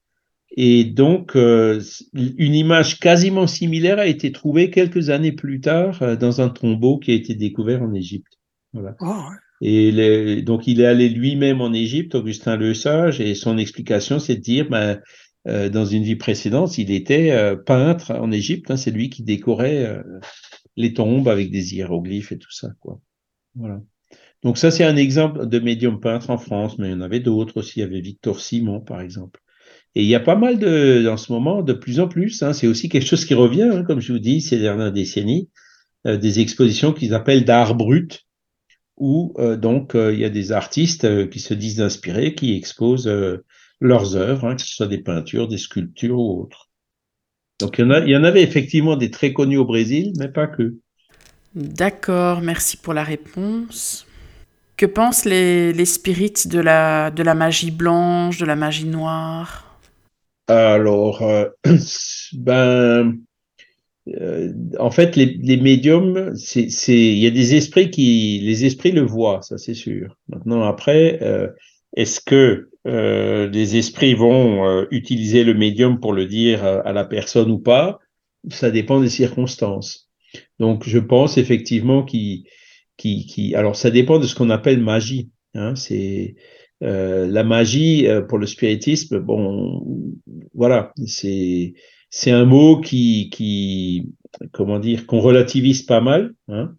Et donc, une image quasiment similaire a été trouvée quelques années plus tard dans un tombeau qui a été découvert en Égypte. Voilà. Ah, et donc, il est allé lui-même en Égypte, Augustin Le Sage, et son explication, c'est de dire, ben, euh, dans une vie précédente, il était euh, peintre en Égypte. Hein, c'est lui qui décorait euh, les tombes avec des hiéroglyphes et tout ça. Quoi. Voilà. Donc ça, c'est un exemple de médium peintre en France, mais il y en avait d'autres aussi. Il y avait Victor Simon, par exemple. Et il y a pas mal de, en ce moment, de plus en plus. Hein, c'est aussi quelque chose qui revient, hein, comme je vous dis, ces dernières décennies, des expositions qu'ils appellent d'art brut, où euh, donc euh, il y a des artistes euh, qui se disent inspirés, qui exposent leurs œuvres, hein, que ce soit des peintures, des sculptures ou autres. Donc il y, en a, il y en avait effectivement des très connus au Brésil, mais pas que. D'accord, merci pour la réponse. Que pensent les, les spirites de la, de la magie blanche, de la magie noire? Alors, *clears throat* ben, euh, en fait, les, les médiums, il y a des esprits qui, les esprits le voient, ça c'est sûr. Maintenant, après, euh, est-ce que euh, les esprits vont euh, utiliser le médium pour le dire à, la personne ou pas Ça dépend des circonstances. Donc, je pense effectivement qu'il, qui, qui, alors ça dépend de ce qu'on appelle magie. Hein, c'est la magie pour le spiritisme. Bon, voilà, c'est c'est un mot qui, qui, comment dire, qu'on relativise pas mal. Hein.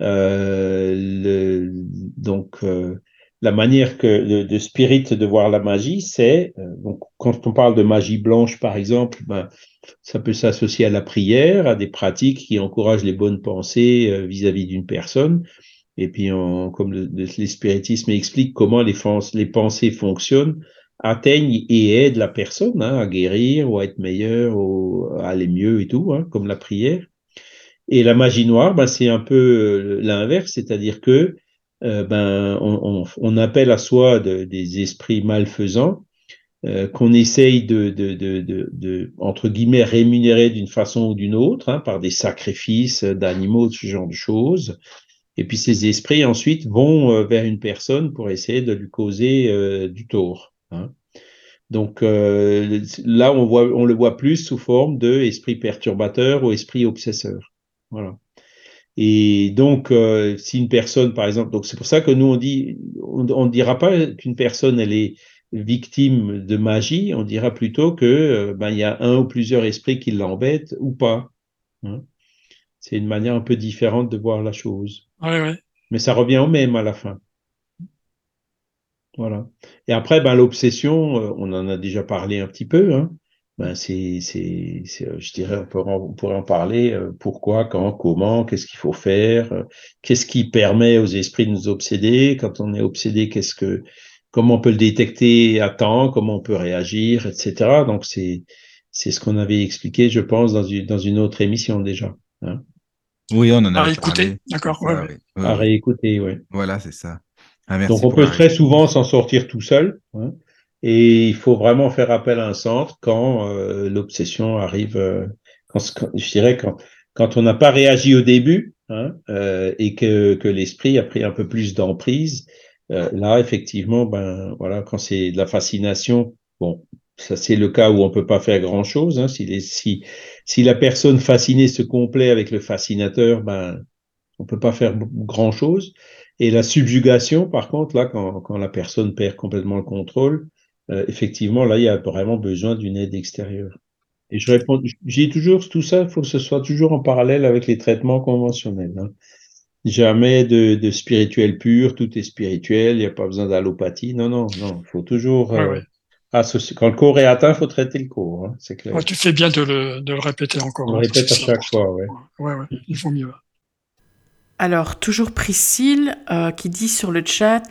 Euh, le, donc, euh, la manière que de, Spirit de voir la magie, c'est euh, donc quand on parle de magie blanche, par exemple, ben, ça peut s'associer à la prière, à des pratiques qui encouragent les bonnes pensées vis-à-vis d'une personne. Et puis, comme le, le, spiritisme explique comment les, les pensées fonctionnent, atteignent et aident la personne hein, à guérir ou à être meilleur ou à aller mieux et tout, hein, comme la prière. Et la magie noire, ben, c'est un peu euh, l'inverse, c'est-à-dire que euh, ben, on, on, appelle à soi de, des esprits malfaisants euh, qu'on essaye de, de, de, entre guillemets, rémunérer d'une façon ou d'une autre, hein, par des sacrifices d'animaux, ce genre de choses. Et puis ces esprits ensuite vont euh, vers une personne pour essayer de lui causer euh, du tort. Hein. Donc euh, là, on, voit, on le voit plus sous forme de perturbateur ou esprit obsesseur. Voilà. Et donc, euh, si une personne, par exemple, donc c'est pour ça que nous on dit, on ne dira pas qu'une personne elle est victime de magie, on dira plutôt que euh, ben il y a un ou plusieurs esprits qui l'embêtent ou pas. Hein. C'est une manière un peu différente de voir la chose. Ouais, ouais. Mais ça revient au même à la fin. Voilà. Et après, ben, l'obsession, euh, on en a déjà parlé un petit peu. Hein. Ben, c'est, c'est, euh, je dirais, on, pourrait en parler. Euh, pourquoi, quand, comment, qu'est-ce qu'il faut faire, qu'est-ce qui permet aux esprits de nous obséder. Quand on est obsédé, qu'est-ce que, comment on peut le détecter à temps, comment on peut réagir, etc. Donc c'est, c'est ce qu'on avait expliqué, je pense, dans une, dans une autre émission déjà. Hein. Oui, on en a À écouter, d'accord. Ouais, ouais. À réécouter, oui. Voilà, c'est ça. Ah, Donc on peut très souvent s'en sortir tout seul. Hein, et il faut vraiment faire appel à un centre quand euh, l'obsession arrive, euh, quand, je dirais quand, quand on n'a pas réagi au début hein, euh, et que, que l'esprit a pris un peu plus d'emprise. Euh, là, effectivement, ben voilà, quand c'est de la fascination, bon, ça c'est le cas où on peut pas faire grand chose. Hein, si, les, si, si la personne fascinée se complaît avec le fascinateur, ben on peut pas faire grand chose. Et la subjugation, par contre, là, quand, quand la personne perd complètement le contrôle, euh, effectivement, là, il y a vraiment besoin d'une aide extérieure. Et je réponds, j'ai toujours tout ça, il faut que ce soit toujours en parallèle avec les traitements conventionnels. Hein. Jamais de, de, spirituel pur, tout est spirituel, il n'y a pas besoin d'allopathie. Non, non, non, il faut toujours euh, associer. Quand le corps est atteint, il faut traiter le corps, hein, c'est clair. tu fais bien de le, de le répéter encore. On le répète à chaque fois, ouais. Ouais, ouais, il faut mieux. Alors, toujours Priscille euh, qui dit sur le chat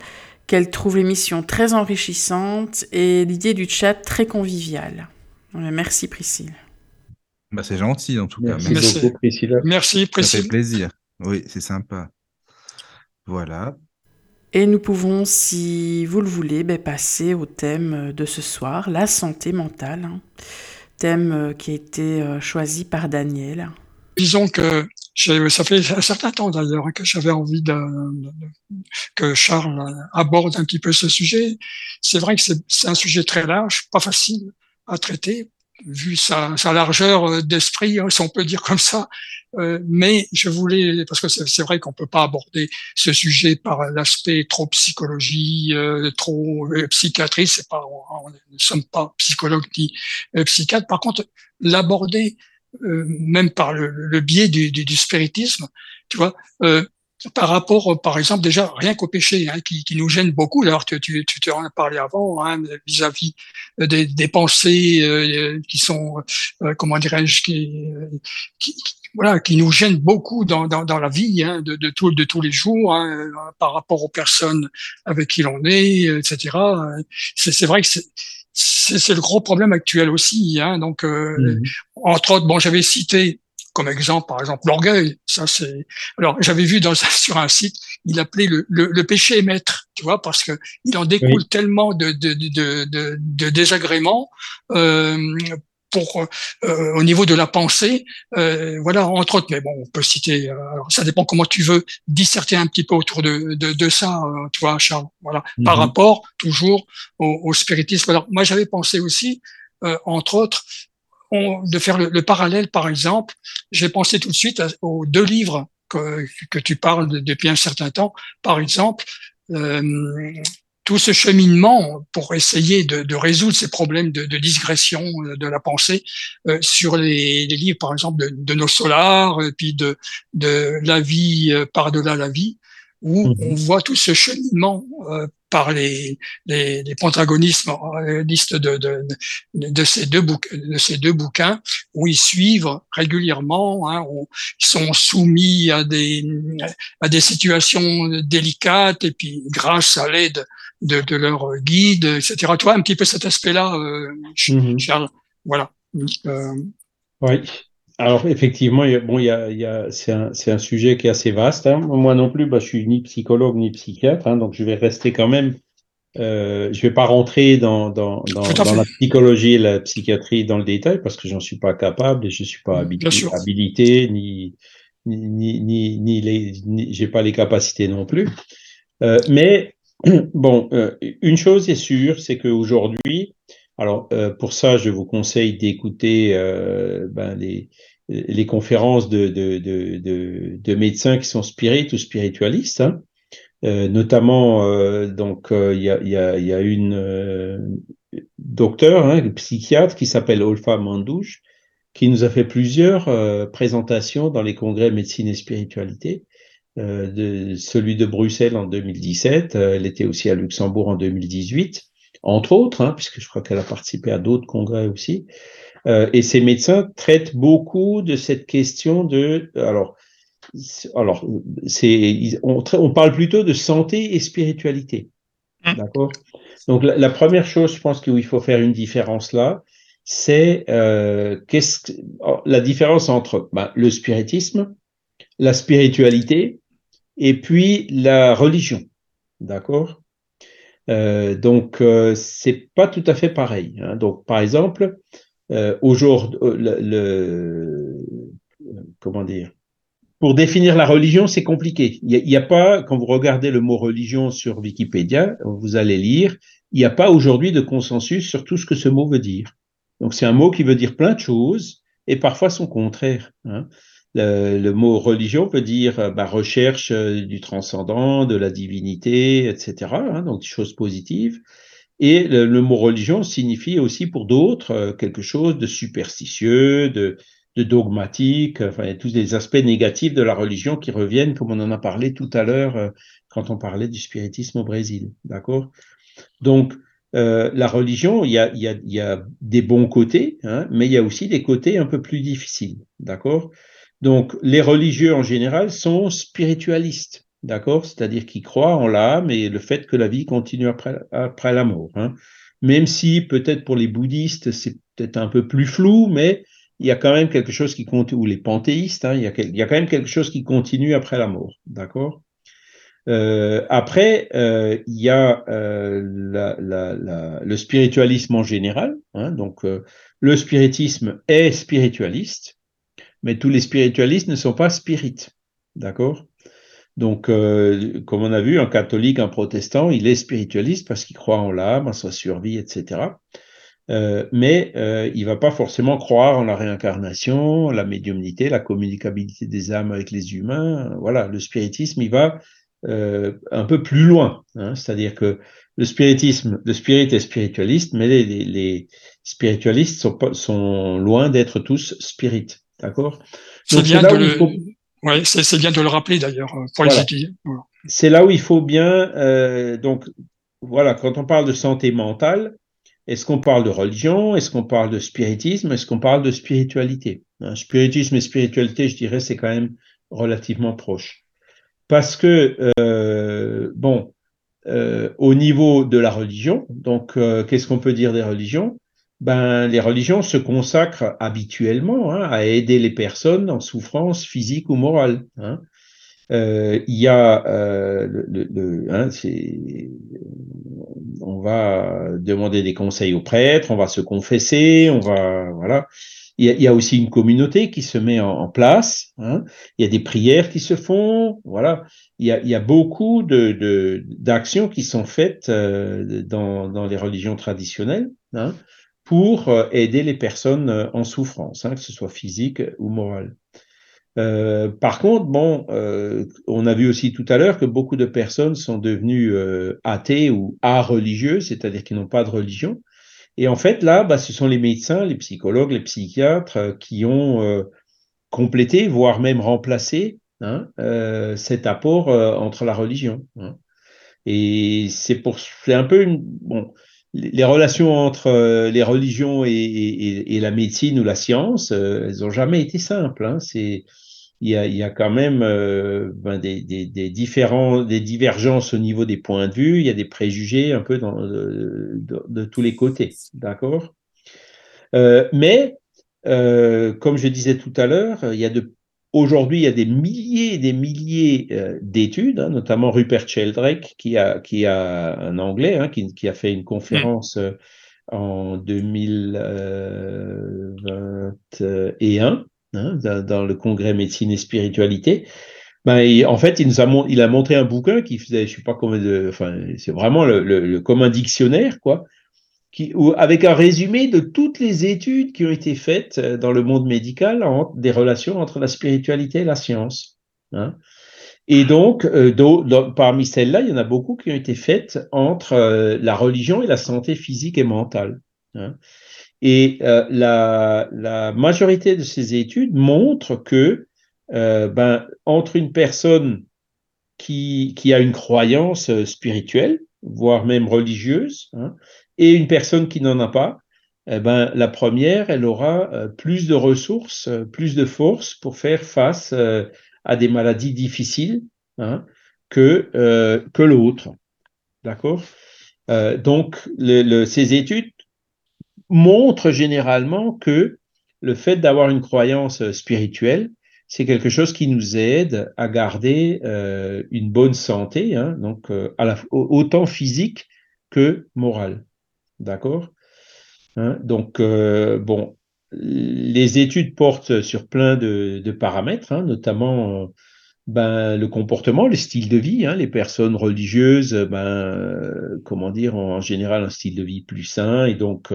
qu'elle trouve l'émission très enrichissante et l'idée du chat très conviviale. Merci Priscille. Bah, c'est gentil en tout cas. Merci, Merci. beaucoup Priscilla. Merci Priscille. Ça fait plaisir. Oui, c'est sympa. Voilà. Et nous pouvons, si vous le voulez, ben, passer au thème de ce soir, la santé mentale. Hein. Thème euh, qui a été euh, choisi par Daniel. Disons que ça fait un certain temps d'ailleurs que j'avais envie de, que Charles aborde un petit peu ce sujet. C'est vrai que c'est un sujet très large, pas facile à traiter, vu sa, sa largeur d'esprit, hein, si on peut dire comme ça. Euh, mais je voulais, parce que c'est vrai qu'on peut pas aborder ce sujet par l'aspect trop psychologie, euh, trop euh, psychiatrie. Pas, on, ne sommes pas psychologues ni euh, psychiatres. Par contre, l'aborder euh, même par le, biais du, spiritisme, tu vois, euh, par rapport, par exemple, déjà rien qu'au péché, hein, qui, nous gêne beaucoup. Alors, tu, tu, tu te en as parlé avant, hein, vis-à-vis des, des, pensées euh, qui sont, euh, comment dirais-je, qui, voilà, qui nous gênent beaucoup dans, la vie hein, de, de, de tous les jours, par rapport aux personnes avec qui l'on est, etc. C'est vrai que c'est c'est le gros problème actuel aussi. Hein, donc, euh, mmh. entre autres, bon, j'avais cité comme exemple, par exemple, l'orgueil. Ça, c'est. Alors, j'avais vu dans *laughs* sur un site, il appelait le, le, le péché maître, tu vois, parce que il en découle oui. tellement de, de, de, de, de désagréments euh, pour euh, au niveau de la pensée, euh, voilà entre autres. Mais bon, on peut citer. Euh, alors, ça dépend comment tu veux disserter un petit peu autour de de, de ça, euh, tu vois, Charles. Voilà, mm -hmm. par rapport toujours au, au spiritisme. Alors, moi, j'avais pensé aussi, euh, entre autres, on, de faire le, le, parallèle, par exemple. J'ai pensé tout de suite aux deux livres que que tu parles de, depuis un certain temps, par exemple. Euh, tout ce cheminement pour essayer de, de résoudre ces problèmes de, de, digression de la pensée euh, sur les, les, livres, par exemple, de, de nos solars, et puis de, de la vie euh, par-delà la vie, où mmh. on voit tout ce cheminement euh, par les, les, les protagonistes de, de, de, ces deux bouquins, de ces deux bouquins, où ils suivent régulièrement, hein, où ils sont soumis à des, à des situations délicates, et puis grâce à l'aide de, de leur guide, etc. Tu vois un petit peu cet aspect-là, euh, mmh. Charles. Voilà. Euh... Oui. Alors effectivement, bon, il y a, il y a, c'est un, c'est un sujet qui est assez vaste. Hein. Moi non plus, bah, je suis ni psychologue ni psychiatre, hein, donc je vais rester quand même. Euh, je vais pas rentrer dans, dans, dans, dans la psychologie et la psychiatrie dans le détail parce que j'en suis pas capable et je suis pas habilité, habilité ni ni ni ni, les, ni j'ai pas les capacités non plus. Euh, mais *clears throat* bon, euh, une chose est sûre, c'est qu'aujourd'hui, alors euh, pour ça, je vous conseille d'écouter euh, ben, les, conférences de, de, de, de, de médecins qui sont spirites ou spiritualistes. Notamment, donc il y, a, une docteur, hein, une psychiatre qui s'appelle Olfa Mandouche, qui nous a fait plusieurs présentations dans les congrès médecine et spiritualité. De celui de Bruxelles en 2017, elle était aussi à Luxembourg en 2018, entre autres, hein, puisque je crois qu'elle a participé à d'autres congrès aussi. Euh, et ces médecins traitent beaucoup de cette question de, alors, alors, c'est, on, on, parle plutôt de santé et spiritualité. Mmh. D'accord? Donc, la, la, première chose, je pense qu'il faut faire une différence là, c'est euh, qu'est-ce oh, la différence entre ben, le spiritisme, la spiritualité et puis la religion. D'accord? Euh, Donc, euh, c'est pas tout à fait pareil. Hein. Donc, par exemple, euh, aujourd'hui, euh, le, le, comment dire? Pour définir la religion, c'est compliqué. Il n'y a, pas, quand vous regardez le mot religion sur Wikipédia, vous allez lire, il n'y a pas aujourd'hui de consensus sur tout ce que ce mot veut dire. Donc c'est un mot qui veut dire plein de choses et parfois son contraire. Hein. Le, mot religion peut dire euh, bah, recherche euh, du transcendant, de la divinité, etc. Hein, donc choses positives. Et le, mot religion signifie aussi pour d'autres euh, quelque chose de superstitieux, de, de dogmatique, enfin tous les aspects négatifs de la religion qui reviennent, comme on en a parlé tout à l'heure quand on parlait du spiritisme au Brésil. D'accord? Donc la religion, il y a, des bons côtés, hein, mais il y a aussi des côtés un peu plus difficiles, d'accord? Donc, les religieux en général sont spiritualistes, d'accord? C'est-à-dire qu'ils croient en l'âme et le fait que la vie continue après, après la mort. Hein. Même si peut-être pour les bouddhistes, c'est peut-être un peu plus flou, mais il y a quand même quelque chose qui compte, ou les panthéistes, hein, il, y a, quand même quelque chose qui continue après la mort, d'accord? Euh, après, euh, il y a euh, le spiritualisme en général. Hein, donc, le spiritisme est spiritualiste, mais tous les spiritualistes ne sont pas spirites. D'accord? Donc, euh, comme on a vu, un catholique, un protestant, il est spiritualiste parce qu'il croit en l'âme, en sa survie, etc. mais il va pas forcément croire en la réincarnation, la médiumnité, la communicabilité des âmes avec les humains. Voilà, le spiritisme, il va euh, un peu plus loin. Hein, C'est-à-dire que le spiritisme, le spirit est spiritualiste, mais les, spiritualistes sont loin d'être tous spirites. D'accord C'est bien, de le... faut... ouais, c'est bien de le rappeler d'ailleurs euh, pour voilà. les étudiants. Voilà. C'est là où il faut bien. Euh, donc, voilà, quand on parle de santé mentale, est-ce qu'on parle de religion? Est-ce qu'on parle de spiritisme? Est-ce qu'on parle de spiritualité? Hein, Spiritisme et spiritualité, je dirais, c'est quand même relativement proche parce que, euh, bon, euh, au niveau de la religion, donc qu'est-ce qu'on peut dire des religions? Ben, Les religions se consacrent habituellement hein, à aider les personnes en souffrance physique ou morale. Hein. Euh, il y a euh, hein, on va demander des conseils aux prêtres, on va se confesser, on va voilà. Il y, a, aussi une communauté qui se met en, place. Il y a des prières qui se font. Voilà. Il y a, beaucoup d'actions qui sont faites euh, dans, les religions traditionnelles pour euh, aider les personnes euh, en souffrance, hein, que ce soit physique ou morale. Euh, par contre, bon, on a vu aussi tout à l'heure que beaucoup de personnes sont devenues athées ou a-religieuses, c'est-à-dire qui n'ont pas de religion. Et en fait, là, bah, ce sont les médecins, les psychologues, les psychiatres qui ont complété, voire même remplacé hein, cet apport entre la religion. Hein. Et c'est pour, c'est un peu une, bon, les relations entre euh, les religions et, la médecine ou la science, elles n'ont jamais été simples. Hein. C'est il y a, quand même euh, ben des, différents, des divergences au niveau des points de vue, il y a des préjugés un peu de, tous les côtés, d'accord? Euh, Mais, euh, comme je disais tout à l'heure, il y a de Aujourd'hui, il y a des milliers et des milliers euh, d'études, hein, notamment Rupert Sheldrake, qui a, qui a un anglais, hein, qui, qui, a fait une conférence euh, en 2021 hein, dans, le congrès médecine et spiritualité, ben, il, en fait, il nous a, il a montré un bouquin qui faisait, je sais pas combien de, enfin, c'est vraiment le, le, le, comme un dictionnaire, quoi, qui, avec un résumé de toutes les études qui ont été faites euh, dans le monde médical des relations entre la spiritualité et la science. Hein. Et donc, euh, parmi celles-là, il y en a beaucoup qui ont été faites entre euh, la religion et la santé physique et mentale. Hein. Et la, majorité de ces études montrent que ben, entre une personne qui, qui, a une croyance spirituelle, voire même religieuse, hein, et une personne qui n'en a pas, eh ben, la première, elle aura euh, plus de ressources, euh, plus de force pour faire face euh, à des maladies difficiles hein, que, que l'autre. D'accord? Donc, le, le, ces études montrent généralement que le fait d'avoir une croyance spirituelle, c'est quelque chose qui nous aide à garder euh, une bonne santé, hein, donc euh, à la, autant physique que morale. D'accord hein, Donc, euh, bon, les études portent sur plein de, de paramètres, hein, notamment ben, le comportement, le style de vie. Hein, les personnes religieuses, ben, comment dire, ont en général un style de vie plus sain et donc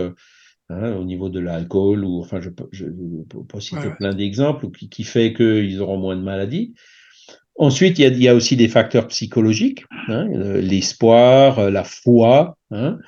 Hein, au niveau de l'alcool, ou enfin, je, je, peux citer plein d'exemples, qui, qui fait qu'ils auront moins de maladies. Ensuite, il y a, il y a aussi des facteurs psychologiques, hein, euh, l'espoir, euh, la foi, hein,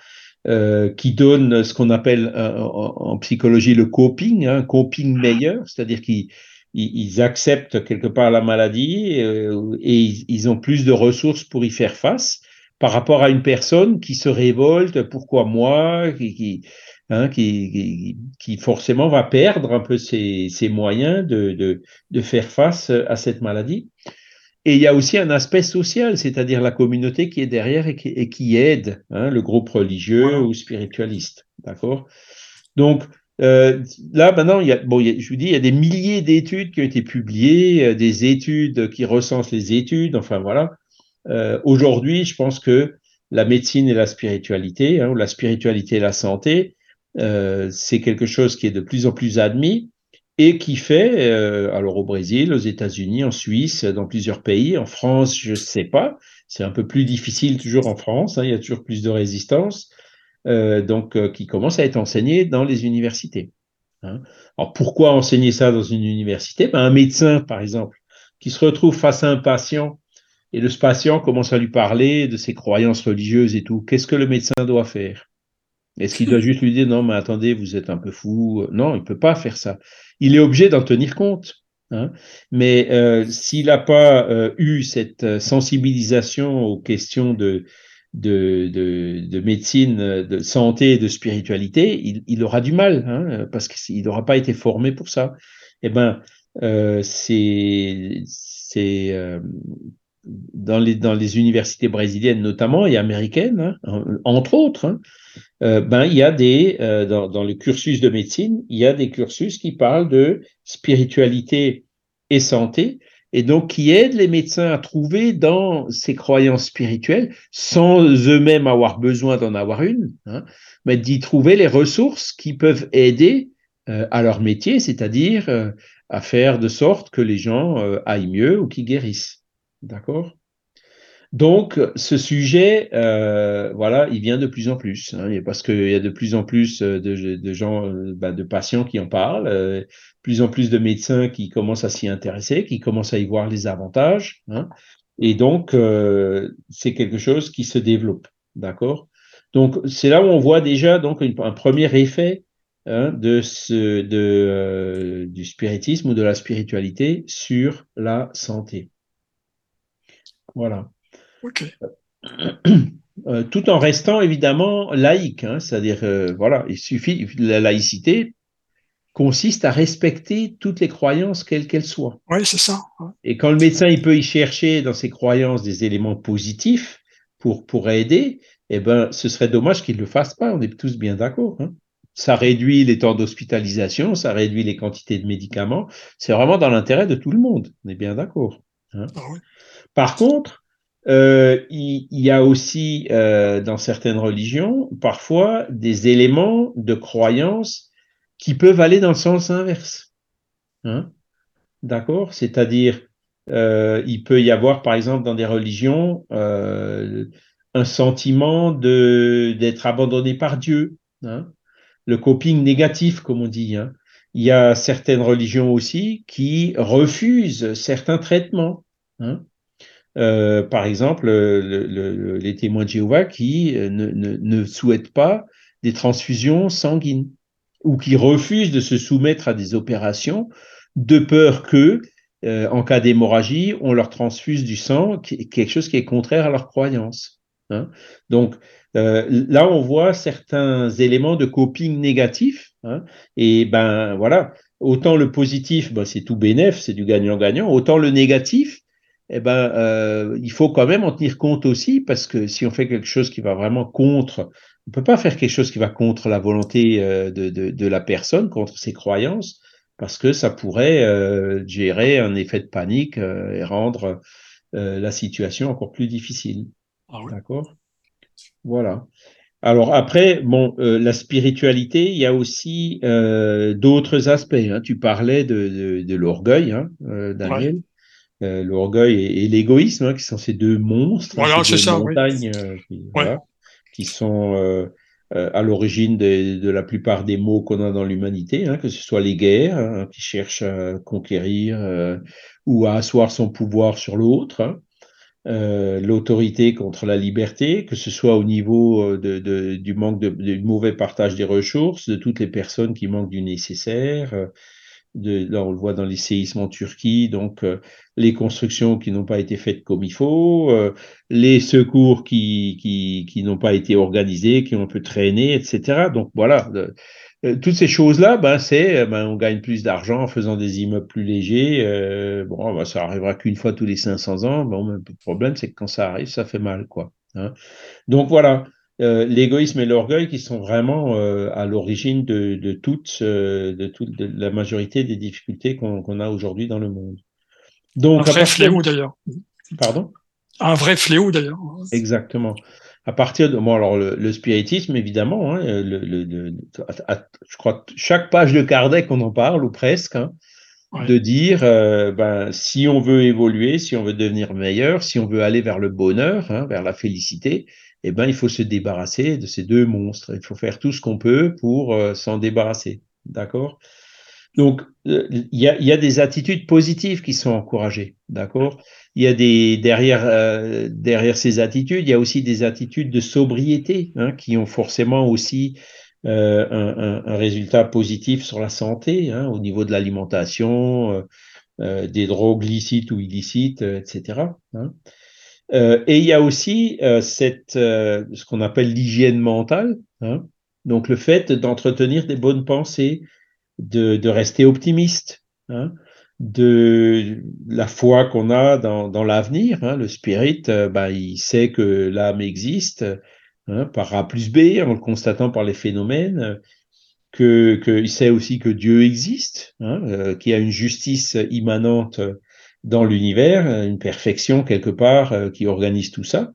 euh, qui donnent ce qu'on appelle en, psychologie le coping, un coping meilleur, c'est-à-dire qu'ils ils, acceptent quelque part la maladie et, ils, ils, ont plus de ressources pour y faire face par rapport à une personne qui se révolte, pourquoi moi, qui, qui Hein, qui, qui, forcément va perdre un peu ses, ses moyens de, de, de, faire face à cette maladie. Et il y a aussi un aspect social, c'est-à-dire la communauté qui est derrière et qui, et qui aide hein, le groupe religieux ou spiritualiste. D'accord? Donc, euh, là, maintenant, il y a, bon, je vous dis, il y a des milliers d'études qui ont été publiées, euh, des études qui recensent les études, enfin voilà. Euh, Aujourd'hui, je pense que la médecine et la spiritualité, hein, ou la spiritualité et la santé, euh, c'est quelque chose qui est de plus en plus admis et qui fait, euh, alors au Brésil, aux États-Unis, en Suisse, dans plusieurs pays, en France, je ne sais pas, c'est un peu plus difficile toujours en France, hein, il y a toujours plus de résistance, euh, donc euh, qui commence à être enseigné dans les universités. Hein. Alors pourquoi enseigner ça dans une université? Ben, Un médecin, par exemple, qui se retrouve face à un patient et le patient commence à lui parler de ses croyances religieuses et tout, qu'est-ce que le médecin doit faire? Est-ce qu'il doit juste lui dire non, mais attendez, vous êtes un peu fou? Non, il ne peut pas faire ça. Il est obligé d'en tenir compte. Hein. Mais euh, s'il n'a pas euh, eu cette euh, sensibilisation aux questions de, de, de, de, médecine, de santé et de spiritualité, il, aura du mal, hein, parce qu'il n'aura pas été formé pour ça. Eh ben, euh, c'est c'est dans les universités brésiliennes notamment et américaines, hein, entre autres. Hein, euh, ben, il y a des, euh, dans, le cursus de médecine, il y a des cursus qui parlent de spiritualité et santé, et donc qui aident les médecins à trouver dans ces croyances spirituelles, sans eux-mêmes avoir besoin d'en avoir une, hein, mais d'y trouver les ressources qui peuvent aider euh, à leur métier, c'est-à-dire à faire de sorte que les gens aillent mieux ou qu'ils guérissent. D'accord? Donc, ce sujet, euh, voilà, il vient de plus en plus, hein, parce qu'il y a de plus en plus euh, de, gens, euh, bah, de patients qui en parlent, plus en plus de médecins qui commencent à s'y intéresser, qui commencent à y voir les avantages, hein, et donc c'est quelque chose qui se développe, d'accord? Donc, c'est là où on voit déjà un premier effet hein, du spiritisme ou de la spiritualité sur la santé. Voilà. Euh, tout en restant évidemment laïque, hein, c'est-à-dire, euh, voilà, il suffit, la laïcité consiste à respecter toutes les croyances, quelles qu'elles soient. Oui, c'est ça. Et quand le médecin, il peut y chercher dans ses croyances des éléments positifs pour, pour aider, eh ben, ce serait dommage qu'il ne le fasse pas, on est tous bien d'accord. Hein. Ça réduit les temps d'hospitalisation, ça réduit les quantités de médicaments, c'est vraiment dans l'intérêt de tout le monde, on est bien d'accord. Hein. Ah Par contre, euh, il, y a aussi euh, dans certaines religions parfois des éléments de croyance qui peuvent aller dans le sens inverse. Hein D'accord? C'est-à-dire, euh, il peut y avoir, par exemple, dans des religions, un sentiment d'être abandonné par Dieu. Hein le coping négatif, comme on dit. Hein il y a certaines religions aussi qui refusent certains traitements. Euh, par exemple, le, les témoins de Jéhovah qui euh, ne, ne, ne, souhaitent pas des transfusions sanguines ou qui refusent de se soumettre à des opérations de peur que, euh, en cas d'hémorragie, on leur transfuse du sang, quelque chose qui est contraire à leur croyance. Hein. Donc euh, là, on voit certains éléments de coping négatif. Hein, et ben voilà, autant le positif, ben, c'est tout bénéf, c'est du gagnant-gagnant, autant le négatif, eh ben, euh, il faut quand même en tenir compte aussi, parce que si on fait quelque chose qui va vraiment contre On peut pas faire quelque chose qui va contre la volonté de, de, de, la personne, contre ses croyances, parce que ça pourrait gérer un effet de panique et rendre la situation encore plus difficile. Ah D'accord? Voilà. Alors après, bon, euh, la spiritualité, il y a aussi euh, d'autres aspects. Hein. Tu parlais de, de, l'orgueil, hein, euh, Daniel. L'orgueil et, l'égoïsme, hein, qui sont ces deux monstres, voilà, ces deux montagnes qui, qui, sont à l'origine de, de, la plupart des maux qu'on a dans l'humanité, que ce soit les guerres, qui cherchent à conquérir ou à asseoir son pouvoir sur l'autre. Euh, l'autorité contre la liberté, que ce soit au niveau euh, de, de, du manque de, du mauvais partage des ressources, de toutes les personnes qui manquent du nécessaire. Euh, de, là, on le voit dans les séismes en Turquie, donc les constructions qui n'ont pas été faites comme il faut, les secours qui, qui, qui n'ont pas été organisés, qui ont un peu traîné, etc. Donc voilà, euh, toutes ces choses-là, ben, c'est, euh, ben, on gagne plus d'argent en faisant des immeubles plus légers. Euh, bon, ben, ça arrivera qu'une fois tous les 500 ans. Bon, le problème, c'est que quand ça arrive, ça fait mal, quoi. Hein. Donc voilà, l'égoïsme et l'orgueil qui sont vraiment à l'origine de, de toutes, de toute de la majorité des difficultés qu'on a aujourd'hui dans le monde. Donc, un vrai fléau d'ailleurs. Pardon? Un vrai fléau d'ailleurs. Exactement à partir de bon alors le, spiritisme évidemment hein, le, le, je crois chaque page de Kardec on en parle ou presque hein, de dire euh, ben si on veut évoluer si on veut devenir meilleur si on veut aller vers le bonheur hein, vers la félicité eh ben il faut se débarrasser de ces deux monstres. Il faut faire tout ce qu'on peut pour euh, s'en débarrasser. D'accord? Donc euh, il y, a, des attitudes positives qui sont encouragées. D'accord? Il y a des derrière euh, derrière ces attitudes, il y a aussi des attitudes de sobriété hein, qui ont forcément aussi un, résultat positif sur la santé hein, au niveau de l'alimentation, des drogues licites ou illicites, etc. et il y a aussi cette ce qu'on appelle l'hygiène mentale, hein. donc le fait d'entretenir des bonnes pensées, de, rester optimiste. Hein de la foi qu'on a dans, l'avenir. Hein. Le spirit, euh, bah, il sait que l'âme existe par A plus B, en le constatant par les phénomènes, que qu'il sait aussi que Dieu existe, euh, qu'il y a une justice immanente dans l'univers, une perfection quelque part euh, qui organise tout ça,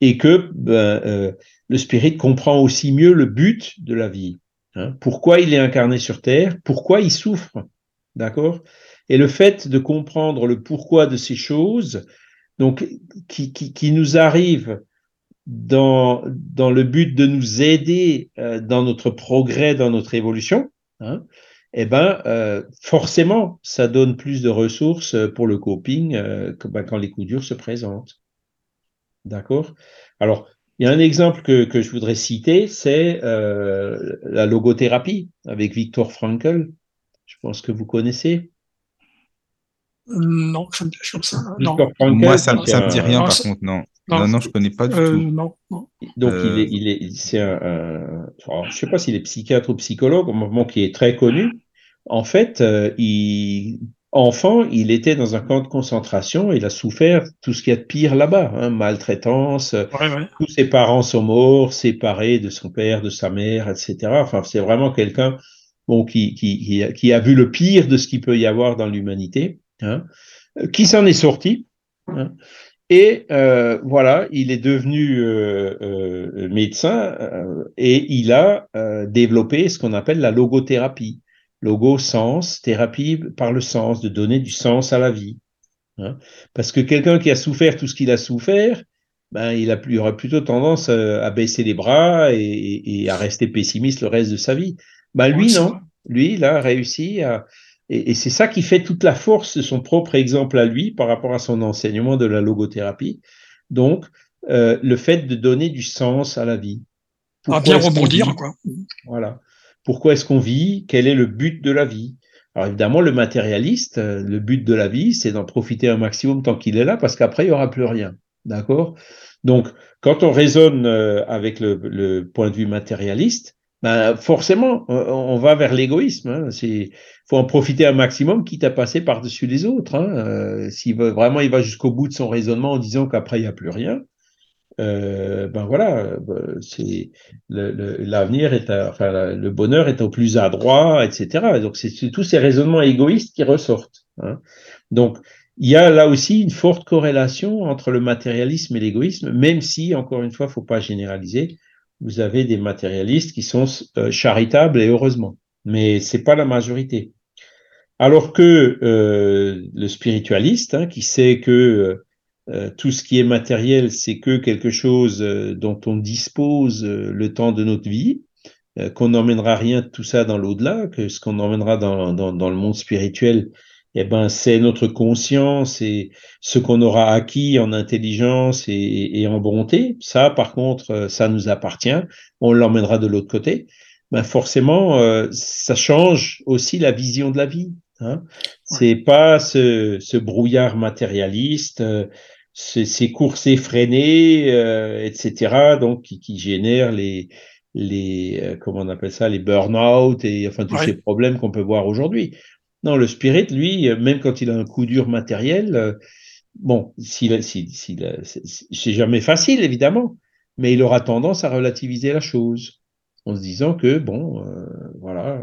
et que ben, euh, le spirit comprend aussi mieux le but de la vie. Hein. Pourquoi il est incarné sur Terre Pourquoi il souffre D'accord? Et le fait de comprendre le pourquoi de ces choses, donc qui, qui, qui nous arrivent dans, dans le but de nous aider euh, dans notre progrès, dans notre évolution, hein, eh ben, euh, forcément, ça donne plus de ressources pour le coping euh, ben, quand les coups durs se présentent. D'accord? Alors, il y a un exemple que, que je voudrais citer, c'est euh, la logothérapie avec Victor Frankl. Je pense que vous connaissez. Non, ça me dit comme ça. Non. Moi, ça, ça me dit rien, par contre, non. Non, non, je connais pas du euh, tout. Non, non. Donc, il est, euh. il est, c'est un, un je sais pas s'il est psychiatre ou psychologue, un moment qui est très connu. En fait, euh, il, enfant, il était dans un camp de concentration, il a souffert tout ce qu'il y a de pire là-bas, hein, maltraitance, ouais, ouais. tous ses parents sont morts, séparés de son père, de sa mère, etc. Enfin, c'est vraiment quelqu'un, bon, qui, qui, qui, a, qui a vu le pire de ce qu'il peut y avoir dans l'humanité hein, qui s'en est sorti. Hein, et euh, voilà, il est devenu euh, euh, médecin et il a développé ce qu'on appelle la logothérapie. Logo, sens, thérapie par le sens, de donner du sens à la vie. Hein. Parce que quelqu'un qui a souffert tout ce qu'il a souffert, ben, il, a, il aura plutôt tendance à, à baisser les bras et, à rester pessimiste le reste de sa vie. Ben, lui, non. Lui, il a réussi à, et, et c'est ça qui fait toute la force de son propre exemple à lui par rapport à son enseignement de la logothérapie. Donc, euh, le fait de donner du sens à la vie. Pourquoi à bien rebondir, quoi. Voilà. Pourquoi est-ce qu'on vit? Quel est le but de la vie? Alors évidemment, le matérialiste, euh, le but de la vie, c'est d'en profiter un maximum tant qu'il est là, parce qu'après, il n'y aura plus rien. D'accord? Donc, quand on raisonne euh, avec le, le, point de vue matérialiste, ben, forcément, on va vers l'égoïsme. Hein. C'est faut en profiter un maximum, quitte à passer par-dessus les autres. Hein. Euh, veut vraiment, il va jusqu'au bout de son raisonnement en disant qu'après il n'y a plus rien. ben voilà, c'est l'avenir est, enfin le bonheur est au plus adroit, etc. Donc c'est tous ces raisonnements égoïstes qui ressortent. Hein. Donc il y a là aussi une forte corrélation entre le matérialisme et l'égoïsme, même si, encore une fois, faut pas généraliser. Vous avez des matérialistes qui sont charitables et heureusement, mais c'est pas la majorité. Alors que euh, le spiritualiste, hein, qui sait que euh, euh, tout ce qui est matériel, c'est que quelque chose dont on dispose le temps de notre vie, qu'on n'emmènera rien de tout ça dans l'au-delà, que ce qu'on emmènera dans, dans, le monde spirituel, eh ben, c'est notre conscience et ce qu'on aura acquis en intelligence et, et, en bonté. Ça, par contre, ça nous appartient. On l'emmènera de l'autre côté. Ben forcément, ça change aussi la vision de la vie. Hein. C'est pas ce, ce, brouillard matérialiste, euh, ces courses effrénées, euh, etc. Donc qui, qui génèrent les les euh, comment on appelle ça les burn-out et enfin tous ces problèmes qu'on peut voir aujourd'hui. Non, le spirit, lui, même quand il a un coup dur matériel, bon, s'il, s'il, c'est jamais facile évidemment, mais il aura tendance à relativiser la chose en se disant que bon, voilà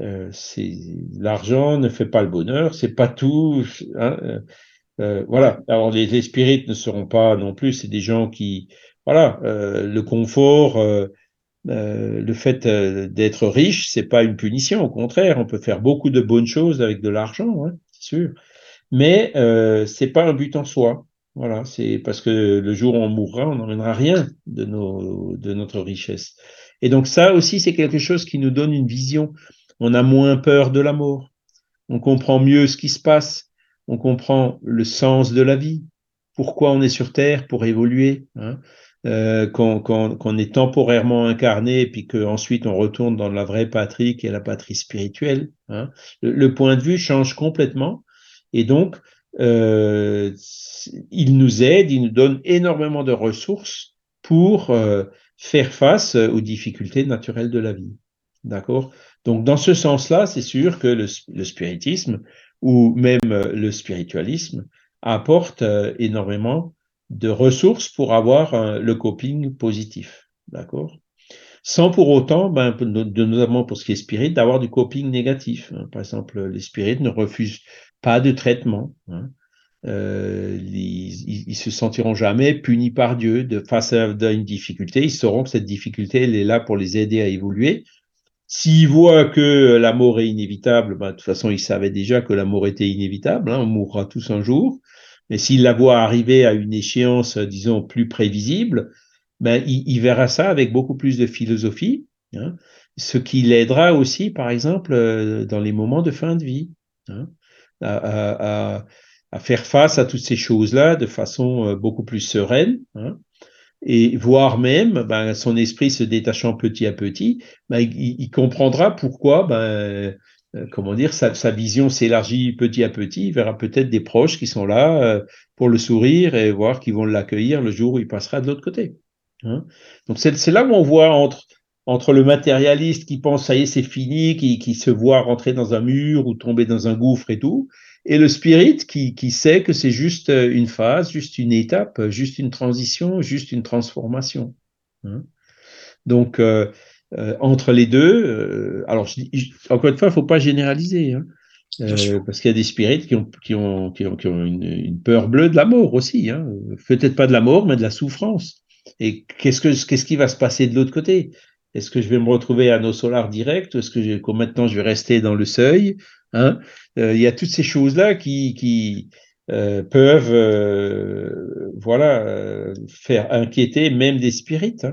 euh, c'est l'argent ne fait pas le bonheur, c'est pas tout. Hein, euh, euh, voilà. Alors les, les, spirites ne seront pas non plus. C'est des gens qui, voilà, le confort, le fait d'être riche, c'est pas une punition. Au contraire, on peut faire beaucoup de bonnes choses avec de l'argent, hein, c'est sûr. Mais c'est pas un but en soi. Voilà, c'est parce que le jour où on mourra, on n'emmènera rien de nos de notre richesse. Et donc ça aussi, c'est quelque chose qui nous donne une vision on a moins peur de la mort, on comprend mieux ce qui se passe, on comprend le sens de la vie, pourquoi on est sur Terre pour évoluer, hein, euh, qu'on est temporairement incarné et puis qu'ensuite on retourne dans la vraie patrie qui est la patrie spirituelle. Hein. Le, point de vue change complètement et donc euh, il nous aide, il nous donne énormément de ressources pour euh, faire face aux difficultés naturelles de la vie. D'accord? Donc, dans ce sens-là, c'est sûr que le, spiritisme ou même euh, le spiritualisme apporte euh, énormément de ressources pour avoir le coping positif. D'accord? Sans pour autant, ben, notamment pour ce qui est spirit, d'avoir du coping négatif. Hein. Par exemple, les spirites ne refusent pas de traitement. Hein. Euh, ils, ils, se sentiront jamais punis par Dieu de face à une difficulté. Ils sauront que cette difficulté, elle est là pour les aider à évoluer S'ils voient que la mort est inévitable, ben, de toute façon, ils savaient déjà que la mort était inévitable, hein, on mourra tous un jour. Mais s'ils la voient arriver à une échéance, disons, plus prévisible, ben, il, verra ça avec beaucoup plus de philosophie, hein, ce qui l'aidera aussi, par exemple, euh, dans les moments de fin de vie, hein, à, faire face à toutes ces choses-là de façon euh, beaucoup plus sereine. Hein, et voire même ben, son esprit se détachant petit à petit, ben, il, comprendra pourquoi, ben, comment dire, sa, vision s'élargit petit à petit. Il verra peut-être des proches qui sont là euh, pour le sourire et voir qu'ils vont l'accueillir le jour où il passera de l'autre côté. Hein. Donc c'est là où on voit entre entre le matérialiste qui pense ça y est c'est fini, qui, qui se voit rentrer dans un mur ou tomber dans un gouffre et tout, et le spirit qui, qui sait que c'est juste euh, une phase, juste une étape, juste une transition, juste une transformation. Hein. Donc, euh, euh, entre les deux, euh, alors encore une fois, il faut pas généraliser, hein, euh, parce qu'il y a des spirites qui ont, qui ont, qui ont, qui ont une, une, peur bleue de la mort aussi, hein. peut-être pas de la mort, mais de la souffrance. Et qu'est-ce que qu'est-ce qui va se passer de l'autre côté? Est-ce que je vais me retrouver à nos solars direct Est-ce que je, maintenant je vais rester dans le seuil Hein? Il y a toutes ces choses-là qui, qui peuvent voilà, faire inquiéter même des spirites.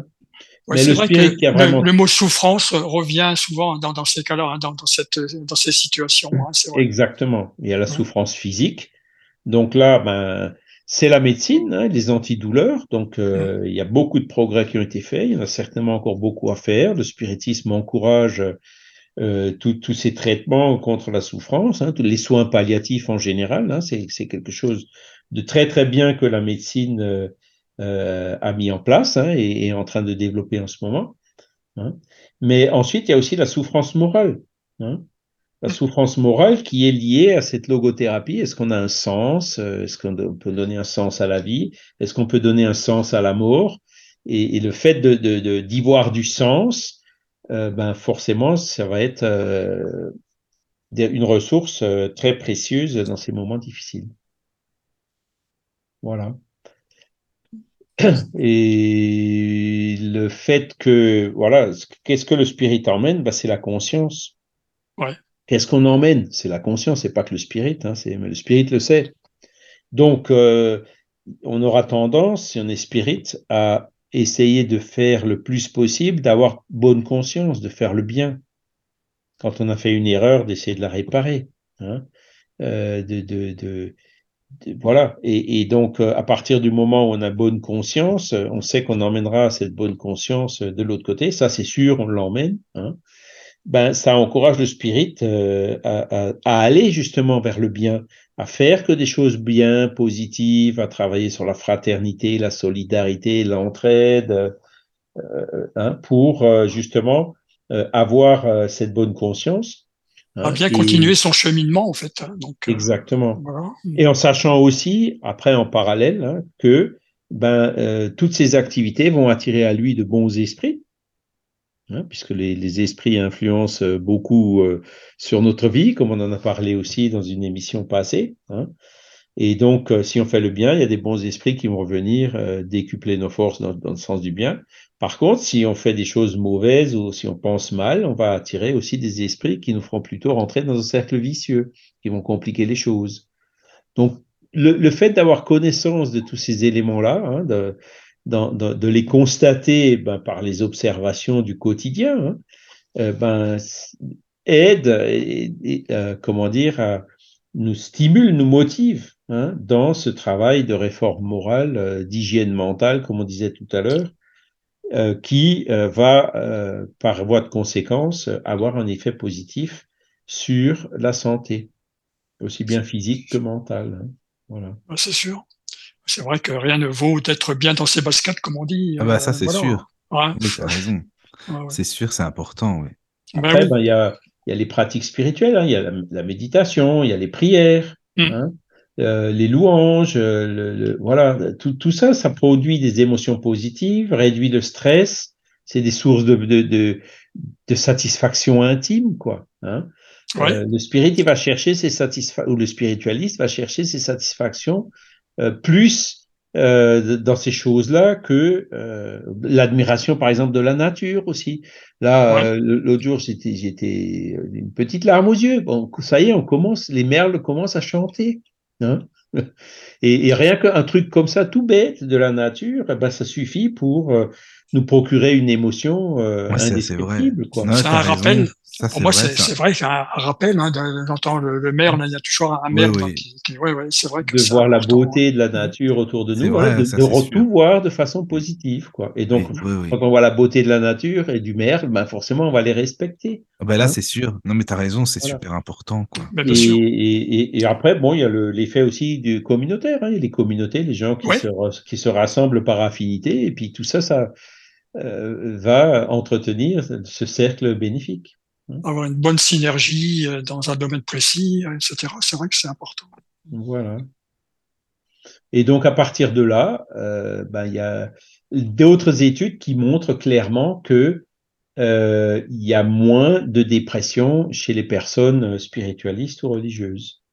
Mais le, vrai spirit qui a vraiment... le, mot souffrance revient souvent dans, dans ces cas-là, hein, dans, dans, cette, dans ces situations. Hein, Exactement. Il y a la souffrance physique. Donc là, ben, c'est la médecine, hein, les antidouleurs. Donc, euh, il y a beaucoup de progrès qui ont été faits. Il y en a certainement encore beaucoup à faire. Le spiritisme encourage euh, tous ces traitements contre la souffrance, hein, tous les soins palliatifs en général, hein, c'est quelque chose de très très bien que la médecine euh, euh, a mis en place hein, et, est en train de développer en ce moment. Hein. Mais ensuite, il y a aussi la souffrance morale. Hein. la souffrance morale qui est liée à cette logothérapie. Est-ce qu'on a un sens Est-ce qu'on peut donner un sens à la vie? Est-ce qu'on peut donner un sens à la mort et, le fait de d'y voir du sens, euh, ben forcément, ça va être euh, une ressource euh, très précieuse dans ces moments difficiles. Voilà. Et le fait que, voilà, qu'est-ce que le spirit emmène? Ben, C'est la conscience. Ouais. Qu'est-ce qu'on emmène? C'est la conscience, c'est pas que le spirit, hein, c'est, le spirit le sait. Donc, on aura tendance, si on est spirit, à essayer de faire le plus possible, d'avoir bonne conscience, de faire le bien. Quand on a fait une erreur, d'essayer de la réparer. Hein, euh, de, de, de, voilà. Et, donc, euh, à partir du moment où on a bonne conscience, on sait qu'on emmènera cette bonne conscience de l'autre côté. Ça, c'est sûr, on l'emmène. Hein, ben, ça encourage le spirit euh, à, aller justement vers le bien, à faire que des choses bien positives, à travailler sur la fraternité, la solidarité, l'entraide, euh, hein, pour euh, justement euh, avoir cette bonne conscience. Hein, à bien continuer son cheminement en fait. Hein, donc, exactement. Voilà. Et en sachant aussi, après en parallèle, hein, que ben, toutes ces activités vont attirer à lui de bons esprits Hein, puisque les, les, esprits influencent euh, beaucoup euh, sur notre vie, comme on en a parlé aussi dans une émission passée. Hein. Et donc, euh, si on fait le bien, il y a des bons esprits qui vont revenir décupler nos forces dans, dans, le sens du bien. Par contre, si on fait des choses mauvaises ou si on pense mal, on va attirer aussi des esprits qui nous feront plutôt rentrer dans un cercle vicieux, qui vont compliquer les choses. Donc, le, fait d'avoir connaissance de tous ces éléments-là, hein, de, de les constater ben, par les observations du quotidien, hein, euh, ben, aide, et, euh, comment dire, nous stimule, nous motive hein, dans ce travail de réforme morale, euh, d'hygiène mentale, comme on disait tout à l'heure, qui va, par voie de conséquence, avoir un effet positif sur la santé, aussi bien physique que mentale. Hein, voilà. C'est sûr c'est vrai que rien ne vaut d'être bien dans ses baskets, comme on dit. Ah bah ça, c'est sûr. Ouais. Oui, tu as raison. *laughs* Ouais, c'est sûr, c'est important. Oui. Ben Après, ben, il y, a, y, a, les pratiques spirituelles, hein. il y a la, la, méditation, il y a les prières, mm. hein, euh, les louanges, euh, le, le, voilà, tout, tout, ça, ça produit des émotions positives, réduit le stress, c'est des sources de, de, de, de, satisfaction intime, quoi. Hein. Euh, le spirit, il va chercher ses satisfactions, ou le spiritualiste va chercher ses satisfactions euh, plus euh, dans ces choses-là que euh, l'admiration, par exemple, de la nature aussi. Là, l'autre jour, j'étais, j'étais une petite larme aux yeux. Bon, ça y est, on commence, les merles commencent à chanter. Hein. *laughs* Et, et, rien qu'un truc comme ça, tout bête de la nature, eh ben, ça suffit pour nous procurer une émotion euh, indescriptible. C'est un Pour moi, c'est vrai, c'est un rappel hein, d'entendre le, le maire. Il y a toujours un maire qui, qui ouais, ouais, c'est vrai que de voir la beauté de la nature autour de nous, vrai, de, de tout voir de façon positive, quoi. Et donc, quand on voit la beauté de la nature et du maire, ben forcément, on va les respecter. Ah ben là, hein c'est sûr. Non, mais tu as raison, c'est voilà. super important, quoi. Ben, et, et, et, après, bon, il y a l'effet aussi du communautaire. Hein. Les communautés, les gens qui, se, qui se rassemblent par affinité, et puis tout ça, ça euh, va entretenir ce cercle bénéfique. Hein. Avoir une bonne synergie euh, dans un domaine précis, etc. C'est vrai que c'est important. Voilà. Et donc à partir de là, euh, ben, il y a d'autres études qui montrent clairement que euh, il y a moins de dépression chez les personnes spiritualistes ou religieuses.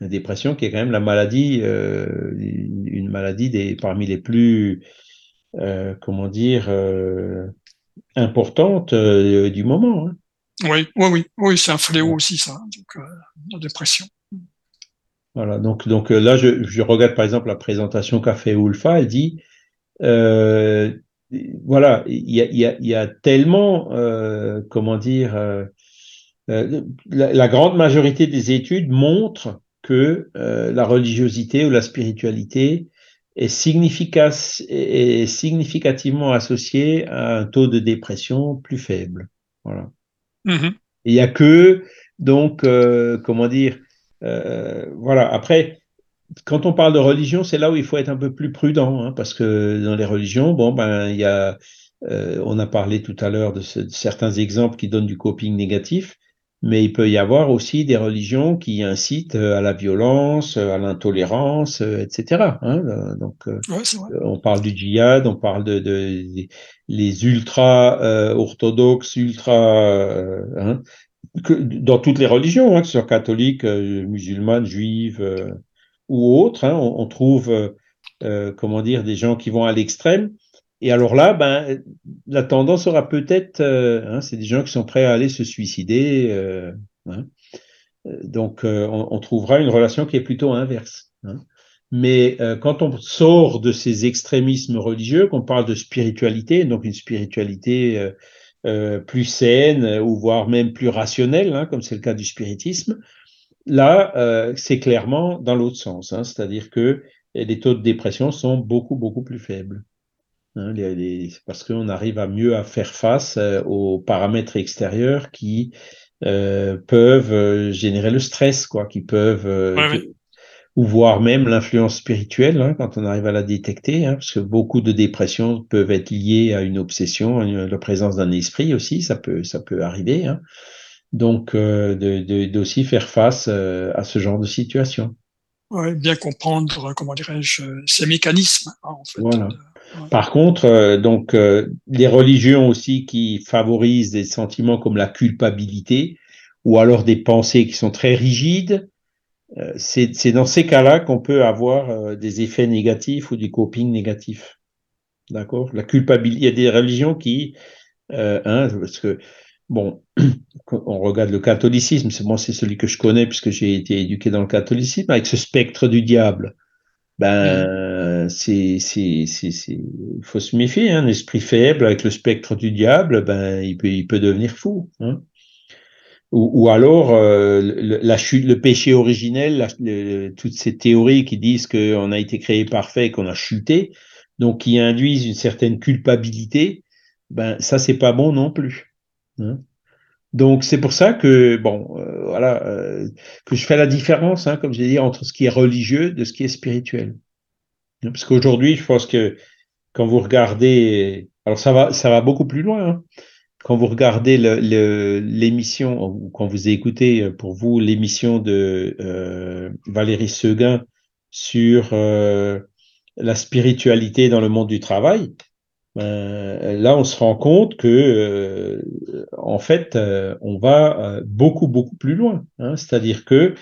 La dépression qui est quand même la maladie, euh, une maladie des, parmi les plus euh, comment dire, euh, importante euh, du moment. Hein. Oui, oui, oui, oui c'est un fléau aussi, ça, donc, la dépression. Voilà, donc, donc là, je, je, regarde par exemple la présentation qu'a fait Ulfa, elle dit, euh, voilà, il y a, y, a, y a, tellement, euh, comment dire, euh, la, la, grande majorité des études montrent que la religiosité ou la spiritualité est, est significativement associé à un taux de dépression plus faible. Voilà. Mmh. Il n'y a que, donc, euh, comment dire, euh, voilà. Après, quand on parle de religion, c'est là où il faut être un peu plus prudent, hein, parce que dans les religions, bon, ben, il y a, euh, on a parlé tout à l'heure de, de, certains exemples qui donnent du coping négatif, mais il peut y avoir aussi des religions qui incitent à la violence, à l'intolérance, etc. Hein, donc, on parle du djihad, on parle de, de, les ultra orthodoxes, ultra hein, que, dans toutes les religions, hein, que ce soit catholique, musulmane, juive ou autre, hein, on, trouve comment dire des gens qui vont à l'extrême. Et alors là, ben, la tendance aura peut-être, euh, hein, c'est des gens qui sont prêts à aller se suicider. Euh, hein. Donc, euh, on, trouvera une relation qui est plutôt inverse. Hein. Mais quand on sort de ces extrémismes religieux, qu'on parle de spiritualité, donc une spiritualité plus saine ou voire même plus rationnelle, comme c'est le cas du spiritisme, là, c'est clairement dans l'autre sens. C'est-à-dire que les taux de dépression sont beaucoup, beaucoup plus faibles. Hein, parce qu'on arrive à mieux à faire face euh, aux paramètres extérieurs qui euh, peuvent euh, générer le stress, quoi, qui peuvent, ou voire même l'influence spirituelle, hein, quand on arrive à la détecter, hein, parce que beaucoup de dépressions peuvent être liées à une obsession, à la présence d'un esprit aussi, ça peut, ça peut arriver. Hein. Donc, d'aussi de, faire face à ce genre de situation. Ouais, bien comprendre, comment dirais-je, ces mécanismes. en fait, voilà. Par contre, euh, donc euh, les religions aussi qui favorisent des sentiments comme la culpabilité ou alors des pensées qui sont très rigides, euh, c'est dans ces cas-là qu'on peut avoir des effets négatifs ou du coping négatif. D'accord? La culpabilité, il y a des religions qui, hein, parce que bon, *clears throat* on regarde le catholicisme, c'est moi, c'est celui que je connais puisque j'ai été éduqué dans le catholicisme avec ce spectre du diable. Ben, c'est, c'est, faut se méfier. Hein, un esprit faible avec le spectre du diable, ben, il peut, il peut devenir fou. Hein. Ou, alors euh, le, la chute, le péché originel, toutes ces théories qui disent qu'on a été créé parfait, qu'on a chuté, donc qui induisent une certaine culpabilité, ben ça c'est pas bon non plus. Hein. Donc c'est pour ça que bon, euh, voilà, euh, que je fais la différence, comme dit, entre ce qui est religieux de ce qui est spirituel. Parce qu'aujourd'hui, je pense que quand vous regardez, alors ça va, ça va beaucoup plus loin. Hein. Quand vous regardez l'émission ou quand vous écoutez euh, pour vous l'émission de Valérie Seguin sur la spiritualité dans le monde du travail, ben, là, on se rend compte que, euh, en fait, euh, on va euh, beaucoup, beaucoup plus loin. Hein. C'est-à-dire que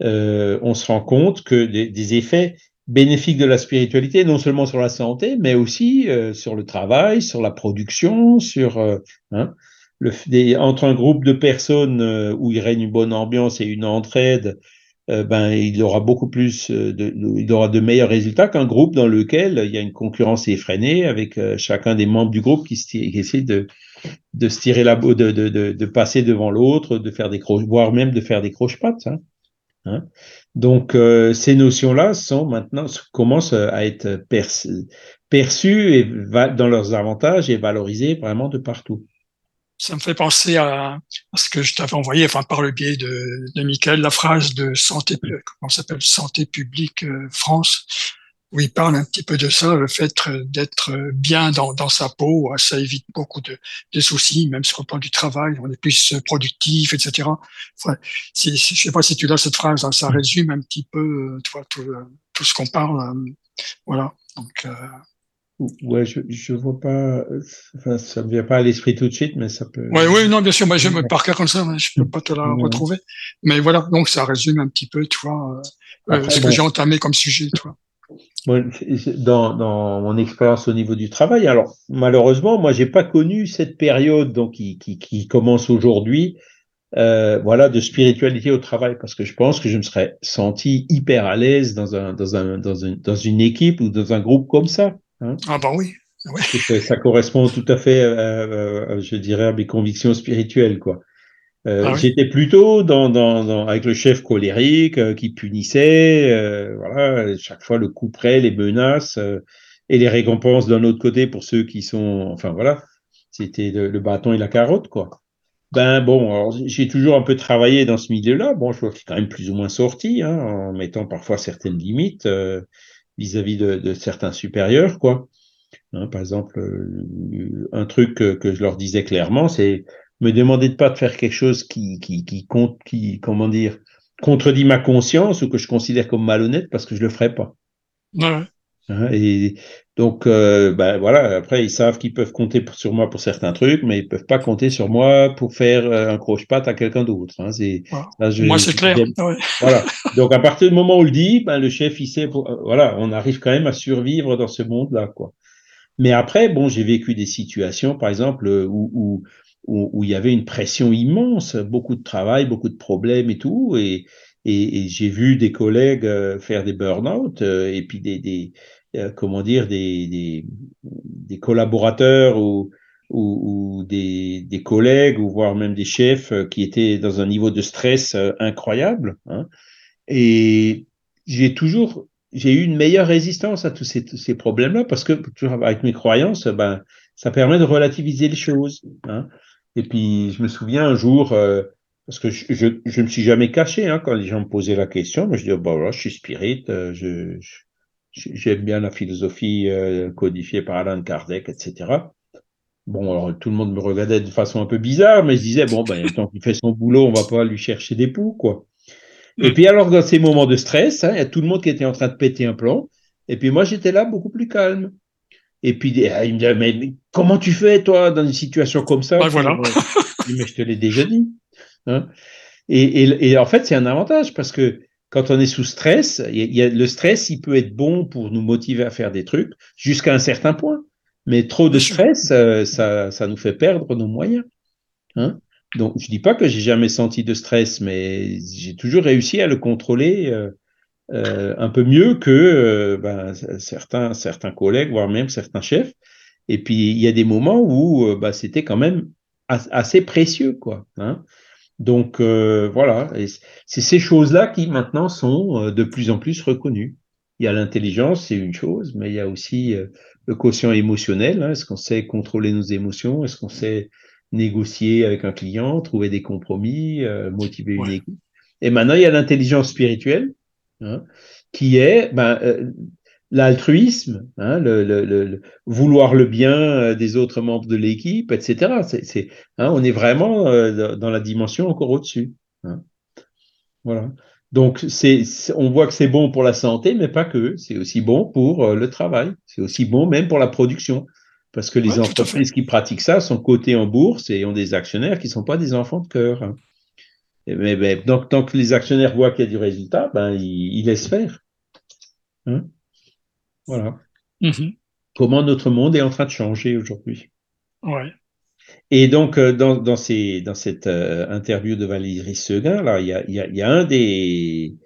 on se rend compte que des, effets bénéfiques de la spiritualité, non seulement sur la santé, mais aussi sur le travail, sur la production, sur hein, le, entre un groupe de personnes où il règne une bonne ambiance et une entraide, euh, ben, il aura beaucoup plus, euh, de, il aura de meilleurs résultats qu'un groupe dans lequel il y a une concurrence effrénée avec euh, chacun des membres du groupe qui, essaie de, de se tirer la de, de, de passer devant l'autre, de faire des croches, voire même de faire des croche-pattes. Hein. Hein Donc, ces notions-là sont maintenant commencent à être perçues et dans leurs avantages et valorisées vraiment de partout. Ça me fait penser à, ce que je t'avais envoyé, enfin par le biais de, de Michael, la phrase de santé, comment s'appelle, santé publique euh, France, où il parle un petit peu de ça, le fait d'être bien dans, dans sa peau, ça évite beaucoup de, de, soucis, même sur le plan du travail, on est plus productif, etc. Enfin, si, je sais pas si tu as cette phrase, hein, ça résume un petit peu, euh, tout, tout ce qu'on parle, euh, voilà. Donc, Ouais, je, je vois pas, enfin, ça me vient pas à l'esprit tout de suite, mais ça peut. Ouais, oui, non, bien sûr, moi, j'aime par cœur comme ça, je peux pas te la retrouver. Mais voilà, donc ça résume un petit peu, tu vois, euh, ce que j'ai entamé comme sujet, tu vois. Dans, dans mon expérience au niveau du travail, alors malheureusement, moi, j'ai pas connu cette période donc qui, qui, qui commence aujourd'hui, euh, voilà, de spiritualité au travail, parce que je pense que je me serais senti hyper à l'aise dans un, dans un, dans une, dans une équipe ou dans un groupe comme ça. Hein ah bah oui. Ça correspond tout à fait, je dirais, à mes convictions spirituelles, quoi. Euh, ah j'étais plutôt dans, dans, dans, avec le chef colérique euh, qui punissait, euh, voilà, chaque fois le coup près, les menaces et les récompenses d'un autre côté pour ceux qui sont, enfin voilà, c'était le, bâton et la carotte, quoi. Ben bon, j'ai toujours un peu travaillé dans ce milieu-là. Bon, je suis quand même plus ou moins sorti, hein, en mettant parfois certaines limites vis-à-vis de, de, certains supérieurs, quoi. Hein, par exemple, euh, un truc que, que, je leur disais clairement, c'est me demandez de pas de faire quelque chose qui, qui, qui compte, qui, comment dire, contredit ma conscience ou que je considère comme malhonnête parce que je le ferai pas. Ouais. Hein, et donc, euh, ben voilà, après, ils savent qu'ils peuvent compter sur moi pour certains trucs, mais ils peuvent pas compter sur moi pour faire euh, un croche-patte à quelqu'un d'autre. Hein, c'est, moi, c'est clair. Voilà. *laughs* Donc, à partir du moment où on le dit, ben, le chef, il sait, pour, euh, voilà, on arrive quand même à survivre dans ce monde-là, quoi. Mais après, bon, j'ai vécu des situations, par exemple, où, où, où, où, il y avait une pression immense, beaucoup de travail, beaucoup de problèmes et tout, et, et, et j'ai vu des collègues faire des burn-out, et puis des, des euh, comment dire, des, des, des collaborateurs ou, ou, ou des, des, collègues, ou voire même des chefs euh, qui étaient dans un niveau de stress euh, incroyable. Hein. Et j'ai toujours, j'ai eu une meilleure résistance à tous ces, ces problèmes-là parce que, avec mes croyances, ben, ça permet de relativiser les choses. Hein. Et puis, je me souviens un jour, euh, parce que je, je, me suis jamais caché hein, quand les gens me posaient la question, mais je dis, oh, bon, voilà, je suis spirit, je J'aime bien la philosophie euh, codifiée par Alan Kardec, etc. Bon, alors tout le monde me regardait de façon un peu bizarre, mais je disais, bon, ben, tant qu'il fait son boulot, on va pas lui chercher des poux, quoi. Et puis alors, dans ces moments de stress, hein, il y a tout le monde qui était en train de péter un plomb, et puis moi, j'étais là beaucoup plus calme. Et puis, ah, il me disait, mais comment tu fais, toi, dans une situation comme ça? Ben, voilà. Mais je te l'ai déjà dit. Hein et, et, et en fait, c'est un avantage, parce que quand on est sous stress, y a, le stress, il peut être bon pour nous motiver à faire des trucs jusqu'à un certain point. Mais trop de stress, euh, ça, ça nous fait perdre nos moyens. Hein Donc, je dis pas que j'ai jamais senti de stress, mais j'ai toujours réussi à le contrôler euh, euh, un peu mieux que euh, ben, certains, certains collègues, voire même certains chefs. Et puis, il y a des moments où euh, ben, c'était quand même assez précieux, quoi. Hein donc euh, voilà, c'est ces choses-là qui maintenant sont de plus en plus reconnues. Il y a l'intelligence, c'est une chose, mais il y a aussi le quotient émotionnel. Hein. Est-ce qu'on sait contrôler nos émotions? Est-ce qu'on sait négocier avec un client, trouver des compromis, motiver une équipe? Et maintenant, il y a l'intelligence spirituelle, hein, qui est ben, l'altruisme, hein, le, le, le, vouloir le bien euh, des autres membres de l'équipe, etc. C'est, hein, on est vraiment euh, dans la dimension encore au-dessus. Hein. Voilà. Donc, c'est, on voit que c'est bon pour la santé, mais pas que. C'est aussi bon pour euh, le travail. C'est aussi bon même pour la production. Parce que les entreprises qui pratiquent ça sont cotées en bourse et ont des actionnaires qui ne sont pas des enfants de cœur. Mais, mais, donc, tant que les actionnaires voient qu'il y a du résultat, ben, ils, ils laissent faire. Hein? Voilà. Mhm. Comment notre monde est en train de changer aujourd'hui. Ouais. Et donc, euh, dans, dans, ces, dans cette euh, interview de Valérie Seguin, là, il y a, y, a, y a, un des,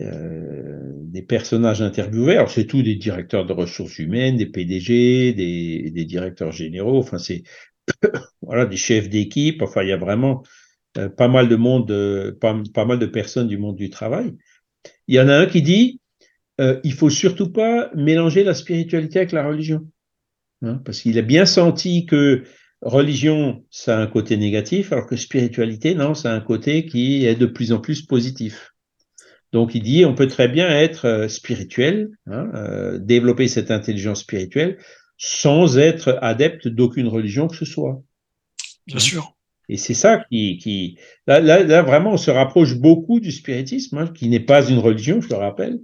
euh, des personnages interviewés. Alors, c'est tous des directeurs de ressources humaines, des PDG, des, des directeurs généraux. Enfin, c'est *coughs* voilà, des chefs d'équipe. Enfin, il y a vraiment euh, pas mal de monde, pas, pas mal de personnes du monde du travail. Il y en a un qui dit euh, il faut surtout pas mélanger la spiritualité avec la religion. Hein, parce qu'il a bien senti que religion, ça a un côté négatif, alors que spiritualité, non, ça a un côté qui est de plus en plus positif. Donc il dit, on peut très bien être euh, spirituel, hein, euh, développer cette intelligence spirituelle, sans être adepte d'aucune religion que ce soit. Bien hein. sûr. Et c'est ça qui, qui là, là, là, vraiment, on se rapproche beaucoup du spiritisme, hein, qui n'est pas une religion, je le rappelle,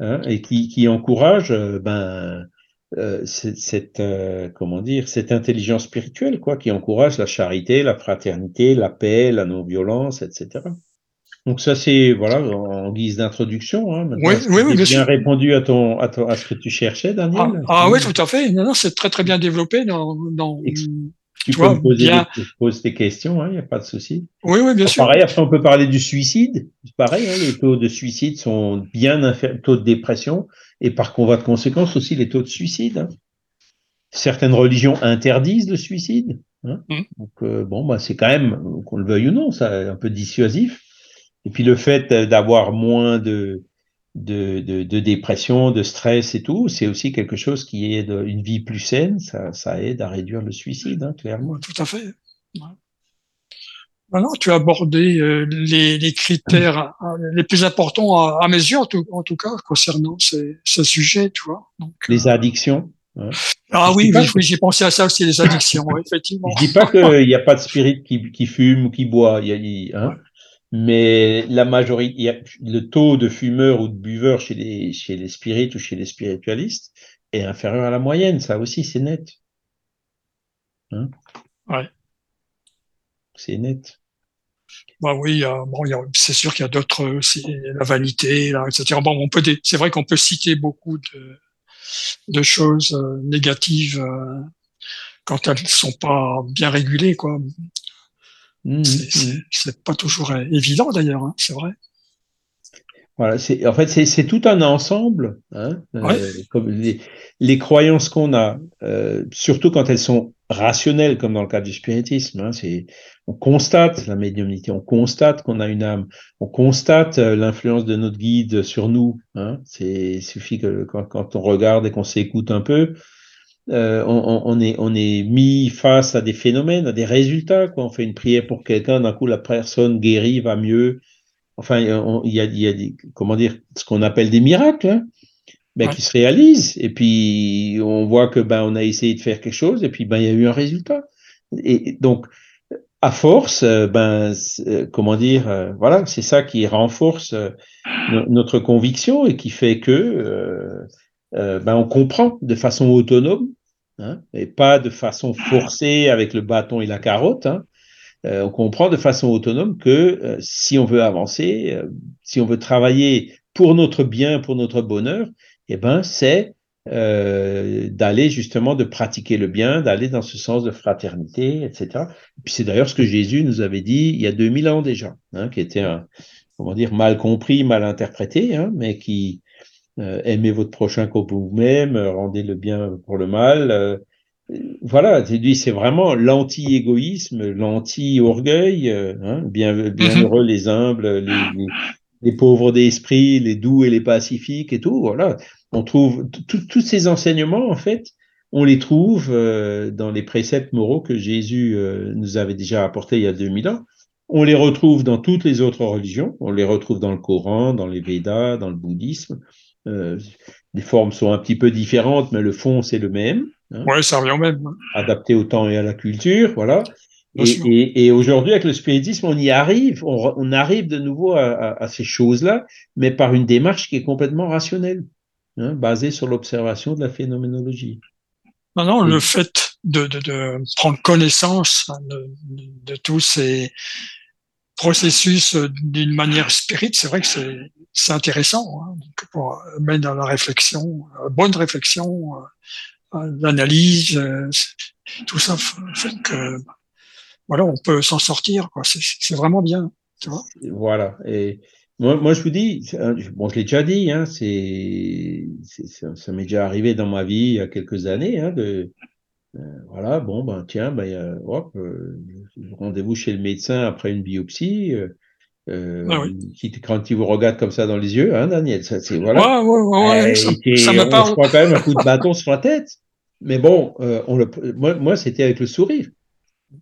hein, et qui, qui encourage euh, ben, euh, cette, euh, comment dire, cette intelligence spirituelle, quoi, qui encourage la charité, la fraternité, la paix, la non-violence, etc. Donc ça c'est voilà en guise d'introduction. Hein, oui, oui, oui, bien, bien répondu à ton, à ton à ce que tu cherchais, Daniel. Ah, ah oui, tout à fait. Non, non, c'est très très bien développé dans, dans tu, peux me poser bien... des, tes questions, il hein, n'y a pas de souci. Oui, oui, bien sûr. Pareil, après, on peut parler du suicide. Pareil, hein, les taux de suicide sont bien inférieurs, taux de dépression, et par convoi de conséquence aussi les taux de suicide. Hein. Certaines religions interdisent le suicide. Mmh. Donc, euh, bon, bah, c'est quand même, qu'on le veuille ou non, ça un peu dissuasif. Et puis le fait d'avoir moins de, de, de, de, dépression, de stress et tout, c'est aussi quelque chose qui est une vie plus saine, ça, ça aide à réduire le suicide, hein, clairement. Tout à fait. Maintenant, tu as abordé euh, les, les, critères euh, les plus importants à, à mes yeux, en tout, en tout, cas, concernant ces, ces sujets, tu vois. Donc, les euh, addictions. Hein. Ah oui, oui, j'ai pensé à ça aussi, les addictions, *laughs* effectivement. Je dis pas qu'il n'y a pas de spirit qui, qui, fume ou qui boit, il y a, hein, mais la majorité, le taux de fumeurs ou de buveurs chez les, chez les spirites ou chez les spiritualistes est inférieur à la moyenne, ça aussi c'est net. Hein? Ouais. C'est net. Bah oui, bon, c'est sûr qu'il y a d'autres, la vanité, là, etc. Bon, on peut, c'est vrai qu'on peut citer beaucoup de, de choses euh, négatives euh, quand elles sont pas bien régulées, quoi. Mmh, mmh. c'est pas toujours évident d'ailleurs, hein, c'est vrai. Voilà, c'est en fait c'est tout un ensemble, hein, euh, comme les, les, croyances qu'on a, euh, surtout quand elles sont rationnelles, comme dans le cas du spiritisme. Hein, c'est on constate la médiumnité, on constate qu'on a une âme, on constate euh, l'influence de notre guide sur nous. Hein, c'est suffit que quand, quand, on regarde et qu'on s'écoute un peu, euh, on, on, est, on est mis face à des phénomènes, à des résultats. Quoi. On fait une prière pour quelqu'un, d'un coup la personne guérit, va mieux enfin, il y a, il y a des, comment dire, ce qu'on appelle des miracles, hein, ben, qui se réalisent. Et puis, on voit que ben, on a essayé de faire quelque chose, et puis ben, il y a eu un résultat. Et donc, à force, euh, ben, euh, comment dire, euh, voilà, c'est ça qui renforce notre conviction et qui fait que ben, on comprend de façon autonome, hein, et pas de façon forcée avec le bâton et la carotte. Hein, euh, on comprend de façon autonome que euh, si on veut avancer, euh, si on veut travailler pour notre bien, pour notre bonheur, eh ben c'est d'aller justement de pratiquer le bien, d'aller dans ce sens de fraternité, etc. Et puis c'est d'ailleurs ce que Jésus nous avait dit il y a 2000 ans déjà, hein, qui était un, comment dire, mal compris, mal interprété, mais qui aimez votre prochain comme vous-même, rendez le bien pour le mal, voilà, c'est vraiment l'anti-égoïsme, l'anti-orgueil, euh, hein, bien, bien mhm. heureux les humbles, les, les, pauvres d'esprit, les doux et les pacifiques et tout. Voilà, on trouve tous ces enseignements en fait, on les trouve euh, dans les préceptes moraux que Jésus euh, nous avait déjà apportés il y a 2000 ans. On les retrouve dans toutes les autres religions. On les retrouve dans le Coran, dans les Védas, dans le bouddhisme. Les formes sont un petit peu différentes, mais le fond c'est le même. Hein. ouais, ça revient au même. Adapté au temps et à la culture, voilà. Et, et, aujourd'hui, avec le spiritisme, on y arrive, on, arrive de nouveau à, ces choses-là, mais par une démarche qui est complètement rationnelle, hein, basée sur l'observation de la phénoménologie. Non, non, le fait de, de, prendre connaissance de, de, tous ces processus d'une manière spirite, c'est vrai que c'est intéressant hein, pour mettre dans la réflexion, bonne réflexion, l'analyse, euh, tout ça fait que voilà, on peut s'en sortir. C'est vraiment bien. Voilà. Et moi, moi, je vous dis, bon, je l'ai déjà dit, hein, c'est, ça, m'est déjà arrivé dans ma vie il y a quelques années, hein, de, euh, voilà, bon, ben tiens, ben, hop, euh, rendez-vous chez le médecin après une biopsie. Euh, ah qui, quand il vous regarde comme ça dans les yeux, hein, Daniel, ça, c'est voilà. Ouais, ouais, ouais, ça, ça me parle. quand même un coup de bâton sur la tête. Mais bon, euh, on le, moi, moi c'était avec le sourire.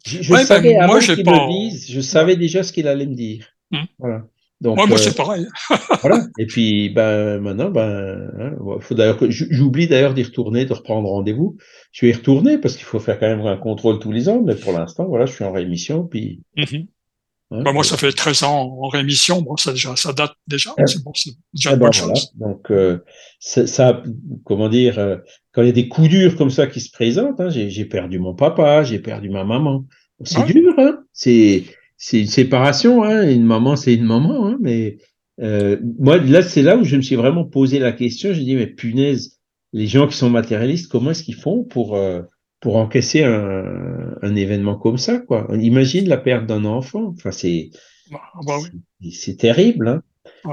Je, je savais ben, avant qu'il me dise, je savais déjà ce qu'il allait me dire. Hmm. Voilà. Donc, moi, moi c'est euh, pareil. *laughs* voilà. Et puis, ben, maintenant, ben, hein, faut d'ailleurs que j'oublie d'ailleurs d'y retourner, de reprendre rendez-vous. Je vais y retourner parce qu'il faut faire quand même un contrôle tous les ans, mais pour l'instant, voilà, je suis en rémission, puis. Mm-hmm. Hein, bah, moi, ça fait 13 ans en rémission. Bon, ça, déjà, ça date déjà. C'est bon, déjà une bonne chose. Donc, euh, ça, comment dire, euh, quand il y a des coups durs comme ça qui se présentent, hein, j'ai perdu mon papa, j'ai perdu ma maman. C'est dur, hein. C'est c'est une séparation. Hein. Une maman, c'est une maman. Hein. Mais euh, moi, là, c'est là où je me suis vraiment posé la question. J'ai dit, mais punaise, les gens qui sont matérialistes, comment est-ce qu'ils font pour euh, pour encaisser un, un, événement comme ça, quoi? On imagine la perte d'un enfant. Enfin, c'est bah, bah c'est terrible. Hein.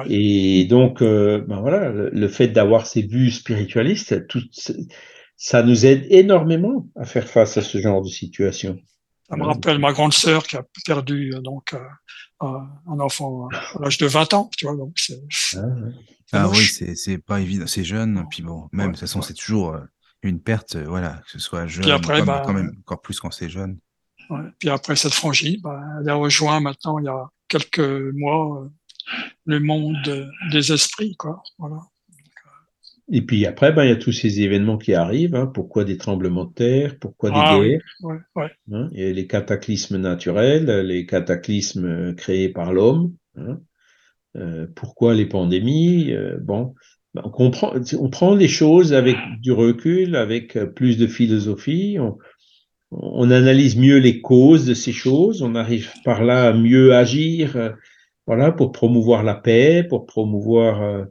Et donc, euh, ben voilà, le, fait d'avoir ces vues spiritualistes, tout, ça nous aide énormément à faire face à ce genre de situation. Ça me rappelle ma grande sœur qui a perdu euh, donc euh, un enfant à l'âge de 20 ans, tu vois. Donc c'est. Ah, ah oui, c'est pas évident, c'est jeune. Puis bon, même de toute façon, c'est toujours une perte, euh, voilà, que ce soit jeune, après, bah, quand même encore plus quand c'est jeune. Puis après cette franchise, bah, elle a rejoint maintenant il y a quelques mois euh, le monde des esprits, quoi. Voilà. Et puis après, ben, il y a tous ces événements qui arrivent. Hein. Pourquoi des tremblements de terre? Pourquoi des Ah guerres? ouais, ouais. hein. Il y a les cataclysmes naturels, les cataclysmes euh, créés par l'homme. hein. Euh, pourquoi les pandémies? Euh, Bon, ben, on comprend, on prend les choses avec du recul, avec plus de philosophie. On, on analyse mieux les causes de ces choses. On arrive par là à mieux agir, euh, voilà, pour promouvoir la paix, pour promouvoir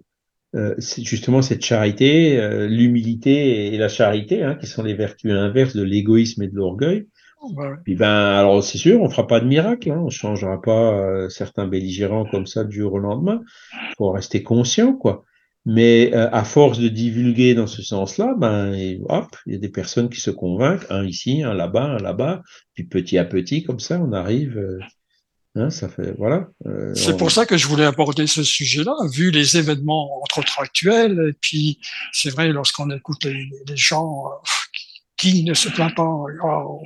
euh, c'est justement cette charité, euh, l'humilité et la charité, hein, qui sont les vertus inverses de l'égoïsme et de l'orgueil. Ouais, ouais. Puis ben, alors c'est sûr, on fera pas de miracle, hein, on changera pas euh, certains belligérants comme ça du jour au lendemain. Faut rester conscient, quoi. Mais euh, à force de divulguer dans ce sens-là, ben et hop, il y a des personnes qui se convainquent, un ici, un là-bas, un là-bas, puis petit à petit, comme ça, on arrive. Euh, hein, ça fait voilà. euh, C'est on- pour ça que je voulais aborder ce sujet-là, vu les événements entre autres actuels. Et puis, c'est vrai, lorsqu'on écoute les, les gens euh, qui ne se plaignent pas, oh,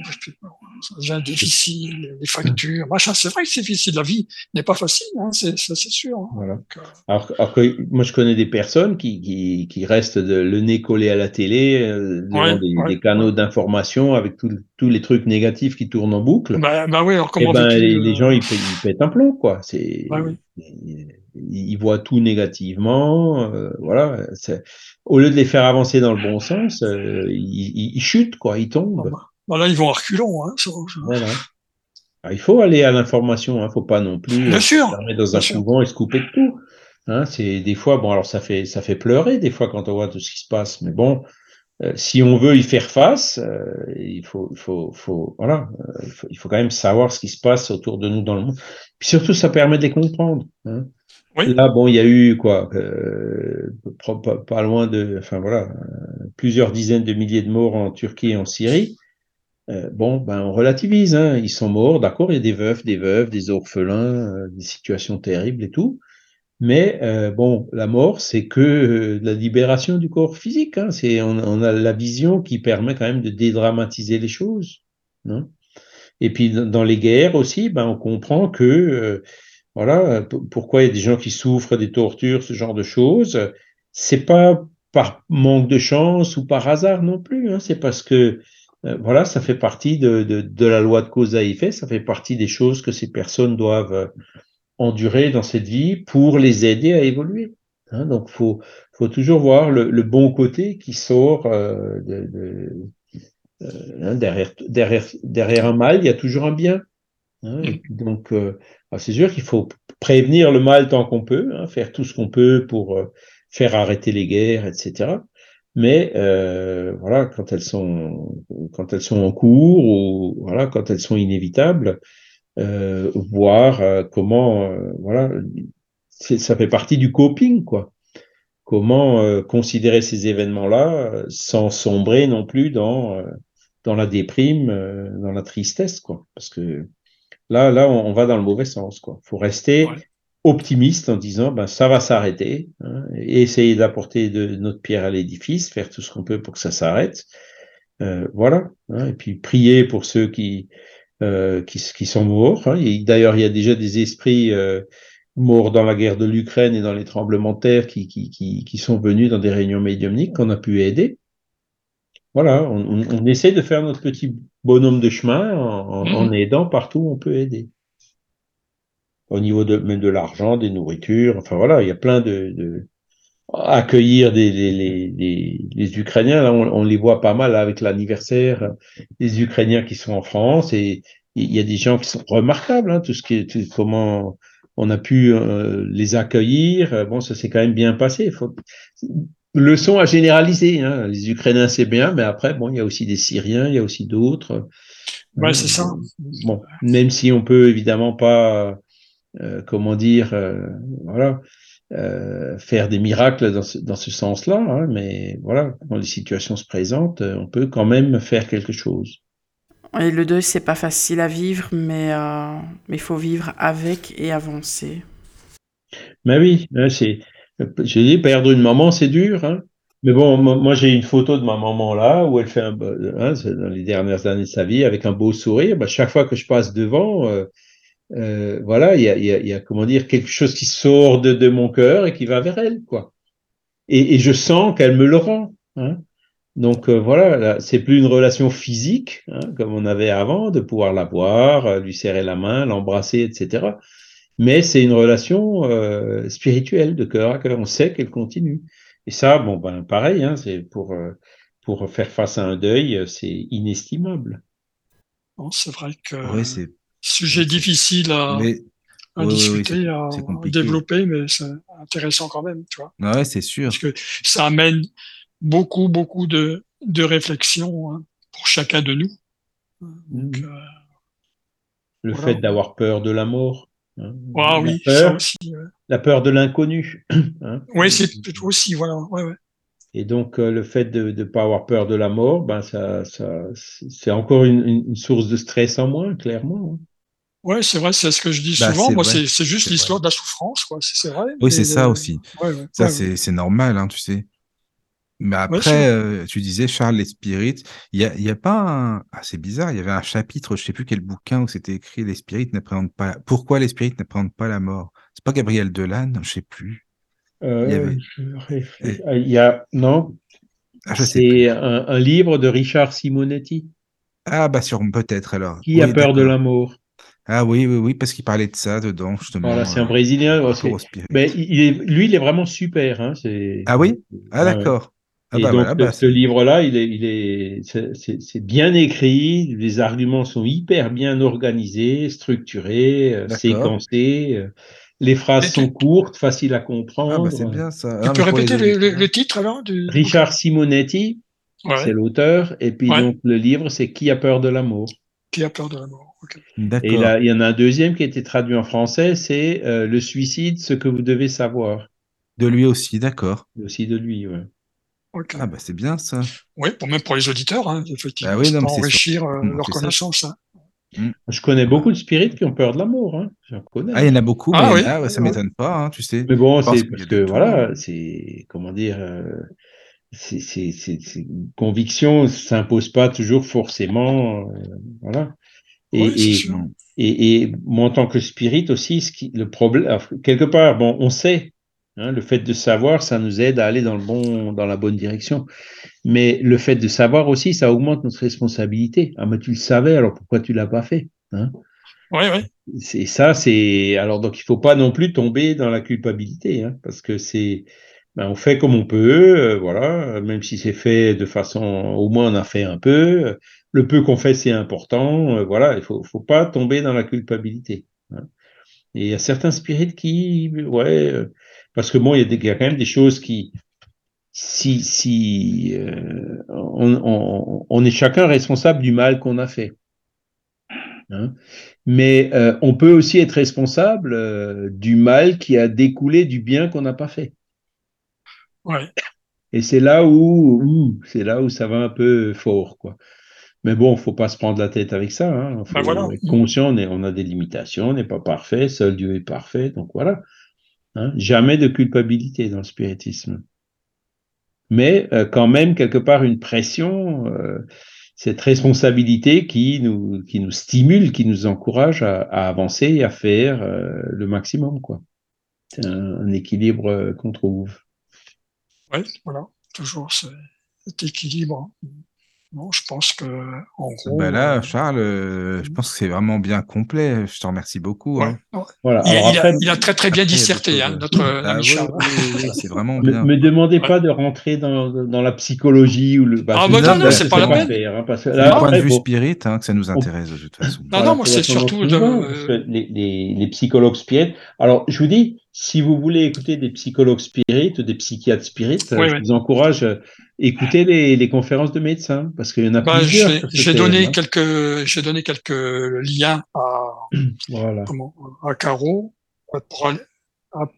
ça devient difficile, les factures, machin. C'est vrai que c'est difficile. La vie n'est pas facile, hein, c'est ça, c'est sûr. hein. Voilà. Donc, euh, Alors, alors que moi, je connais des personnes qui, qui, qui restent de- le nez collé à la télé, euh, devant Ouais, des, ouais, des canaux d'information avec tous les trucs négatifs qui tournent en boucle. bah, bah oui, alors Eh comment ben, veux-tu, les, les gens, ils, ils pètent un plomb, quoi. C'est, oui. ils, ils voient tout négativement, euh, voilà. c'est- Au lieu de les faire avancer dans le bon sens, ils, ils- ils chutent, quoi. Ils tombent. Bah là, ils vont à reculons. Hein, ça- ça- Voilà. Alors, il faut aller à l'information, hein. Faut pas non plus Bien euh, sûr, se dans bien un sûr. couvent et se couper de tout. Hein, c'est des fois, bon, alors ça fait ça fait pleurer des fois quand on voit tout ce qui se passe, mais bon, euh, si on veut y faire face, euh, il faut, il faut, faut, voilà, euh, il faut, il faut quand même savoir ce qui se passe autour de nous dans le monde. Puis surtout, ça permet de les comprendre. Hein. Oui. Là, bon, il y a eu quoi, pas, loin de, enfin voilà, plusieurs dizaines de milliers de morts en Turquie et en Syrie. Euh, bon, ben on relativise, hein. Ils sont morts, d'accord, il y a des veufs, des veuves, des orphelins, euh, des situations terribles et tout. Mais euh, bon, la mort, c'est que la libération du corps physique. Hein. C'est on, on a la vision qui permet quand même de dédramatiser les choses. Non? Et puis dans les guerres aussi, ben on comprend que voilà pourquoi il y a des gens qui souffrent des tortures, ce genre de choses. C'est pas par manque de chance ou par hasard non plus. Hein. C'est parce que voilà, ça fait partie de, de, de la loi de cause à effet. Ça fait partie des choses que ces personnes doivent euh, endurer dans cette vie pour les aider à évoluer. Hein, donc, faut, faut toujours voir le, le bon côté qui sort euh, de, de- euh, hein, derrière, derrière, derrière un mal, il y a toujours un bien. hein. Et puis donc, euh, alors, c'est sûr qu'il faut prévenir le mal tant qu'on peut, hein, faire tout ce qu'on peut pour euh, faire arrêter les guerres, etc. Mais euh, voilà, quand elles sont quand elles sont en cours ou voilà, quand elles sont inévitables, euh, voir euh, comment voilà ça fait partie du coping quoi. Comment considérer ces événements-là sans sombrer non plus dans dans la déprime dans la tristesse quoi. Parce que là là on, va dans le mauvais sens quoi. Faut rester. Optimiste en disant ben ça va s'arrêter hein, et essayer d'apporter de notre pierre à l'édifice faire tout ce qu'on peut pour que ça s'arrête euh, voilà hein, et puis prier pour ceux qui euh, qui, qui sont morts. Hein. D'ailleurs, il y a déjà des esprits euh, morts dans la guerre de l'Ukraine et dans les tremblements de terre qui, qui, qui, qui sont venus dans des réunions médiumniques qu'on a pu aider. Voilà, on, on, on essaie de faire notre petit bonhomme de chemin en, en- en aidant partout où on peut aider. Au niveau de même de l'argent, des nourritures, enfin voilà, il y a plein de, de accueillir des, les, les, les, les Ukrainiens. Là, on, on les voit pas mal avec l'anniversaire des Ukrainiens qui sont en France et il y a des gens qui sont remarquables. Hein, tout ce qui est tout- comment on a pu euh, les accueillir. Euh, Bon, ça s'est quand même bien passé. Faut... Leçon à généraliser. Hein. Les Ukrainiens, c'est bien, mais après, bon, il y a aussi des Syriens, il y a aussi d'autres. Ouais, Euh, c'est ça. Bon, même si on peut évidemment pas, euh, comment dire, euh, voilà, euh, faire des miracles dans ce, dans ce sens-là, hein, mais voilà, quand les situations se présentent, on peut quand même faire quelque chose. Et le deuil, c'est pas facile à vivre, mais il faut vivre avec et avancer. Mais oui, hein, c'est, j'ai dit, perdre une maman, c'est dur, hein. Mais bon, moi, j'ai une photo de ma maman là, où elle fait un, hein, dans les dernières années de sa vie, avec un beau sourire. Bah, chaque fois que je passe devant, euh, euh, voilà, il y a, il y a, il y a, comment dire, quelque chose qui sort de, de mon cœur et qui va vers elle, quoi. et, je sens qu'elle me le rend. Hein. Donc euh, voilà, c'est plus une relation physique hein, comme on avait avant, de pouvoir la voir, euh, lui serrer la main, l'embrasser, etc. Mais c'est une relation euh, spirituelle de cœur à cœur. On sait qu'elle continue. Et ça, bon ben pareil, hein, c'est pour pour faire face à un deuil, c'est inestimable. c'est vrai que c'est sujet difficile à, à discuter, à développer, mais c'est intéressant quand même, tu vois. Ouais, c'est sûr. Parce que ça amène beaucoup, beaucoup de, de réflexions hein, pour chacun de nous. Donc, euh, le fait d'avoir peur de la mort. Hein. Ah, oui, peur, ça aussi. La peur de l'inconnu. *clears throat* Hein. Oui, c'est aussi, voilà. Ouais, ouais. Et donc, euh, le fait de ne pas avoir peur de la mort, ben, ça, ça, c'est encore une, une, source de stress en moins, clairement. Oui, c'est vrai, c'est ce que je dis bah, souvent. Moi, c'est juste l'histoire de la souffrance, quoi. C'est vrai. Oui, c'est ça aussi. ça, c'est normal, hein, tu sais. Mais après, euh, tu disais Charles les spirites. Il y a, y a, pas un. Ah, c'est bizarre. Il y avait un chapitre, je sais plus quel bouquin où c'était écrit les spirites n'appréhendent pas. Pourquoi les spirites n'appréhendent pas la mort? C'est pas Gabriel Delanne, je sais plus. Euh, il, y avait... Ah, il y a non? Ah, c'est un, un, livre de Richard Simonetti. Ah bah sur peut-être alors. Qui a peur de la mort ah oui, oui, oui, parce qu'il parlait de ça dedans, justement. Voilà, c'est un euh, Brésilien. mais il est, lui, il est vraiment super. Hein, ah oui? Ah d'accord. Ah bah donc, bah, ce livre-là, il est, il est, c'est bien écrit, les arguments sont hyper bien organisés, structurés, euh, séquencés. Euh, les phrases sont courtes, faciles à comprendre. Ah bah c'est bien ça. Tu peux répéter le, titre alors du... Richard Simonetti, c'est l'auteur, et puis donc le livre, c'est Qui a peur de l'amour Qui a peur de l'amour Et là, il y en a un deuxième qui a été traduit en français, c'est euh, Le suicide, ce que vous devez savoir. De lui aussi, d'accord. Aussi de lui, oui. Ah bah c'est bien ça. Oui, pour même pour les auditeurs, hein, effectivement, bah oui, non, enrichir euh, leur connaissance. Hein. Mmh. Je connais beaucoup de spirites qui ont peur de la mort. Hein. Connais. Ah, il y en a beaucoup, ah, mais oui. ça m'étonne pas, hein, tu sais. Mais bon, c'est parce que, voilà, c'est comment dire, euh, c'est une conviction ne s'impose pas toujours forcément, euh, voilà. Et, et, et, et, moi, en tant que spirit aussi, ce qui, le problème, quelque part, bon, on sait Hein, le fait de savoir, ça nous aide à aller dans, le bon, dans la bonne direction. Mais le fait de savoir aussi, ça augmente notre responsabilité. Ah, mais tu le savais, alors pourquoi tu l'as pas fait hein? Oui, oui. C'est ça, c'est alors donc il faut pas non plus tomber dans la culpabilité, hein, parce que c'est ben, on fait comme on peut, euh, voilà, même si c'est fait de façon, au moins on a fait un peu. Le peu qu'on fait, c'est important, euh, voilà. Il faut, faut pas tomber dans la culpabilité. Hein. Et il y a certains spirites qui, ouais, euh, parce que bon, il y, a des, quand même des choses qui, si, si euh, on, est chacun responsable du mal qu'on a fait. Hein. Mais euh, on peut aussi être responsable euh, du mal qui a découlé du bien qu'on n'a pas fait. Ouais. Et c'est là où, c'est là où ça va un peu fort, quoi. Mais bon, faut pas se prendre la tête avec ça. Hein. Faut ben être conscient, on, on, a des limitations, on n'est pas parfait, seul Dieu est parfait, donc voilà. Hein, jamais de culpabilité dans le spiritisme. Mais euh, quand même, quelque part, une pression, euh, cette responsabilité qui nous, qui nous stimule, qui nous encourage à, avancer et à faire euh, le maximum. quoi. C'est un, équilibre qu'on trouve. Oui, voilà, toujours cet équilibre. Non, je pense que en gros. Ben là, euh, Charles, euh, je pense que c'est vraiment bien complet. Je te remercie beaucoup. Hein. Voilà. Il, a, très très bien disserté, hein, notre ah, ami Charles. c'est vraiment *laughs* bien. Me, me demandez pas de rentrer dans, dans, la psychologie ou le. Bah, ah bah non, non, c'est pas la peine. Hein, parce que là, point de vue spirit, hein, que ça nous intéresse de toute façon. Non, non, moi c'est surtout de... les, les, les psychologues spirit. Alors, je vous dis, si vous voulez écouter des psychologues spirites, des psychiatres spirites, je vous encourage à écouter les, les, conférences de médecins, parce qu'il y en a bah, plusieurs. J'ai donné quelques, j'ai donné quelques liens à, *clears throat* voilà. comment, à Caro pour,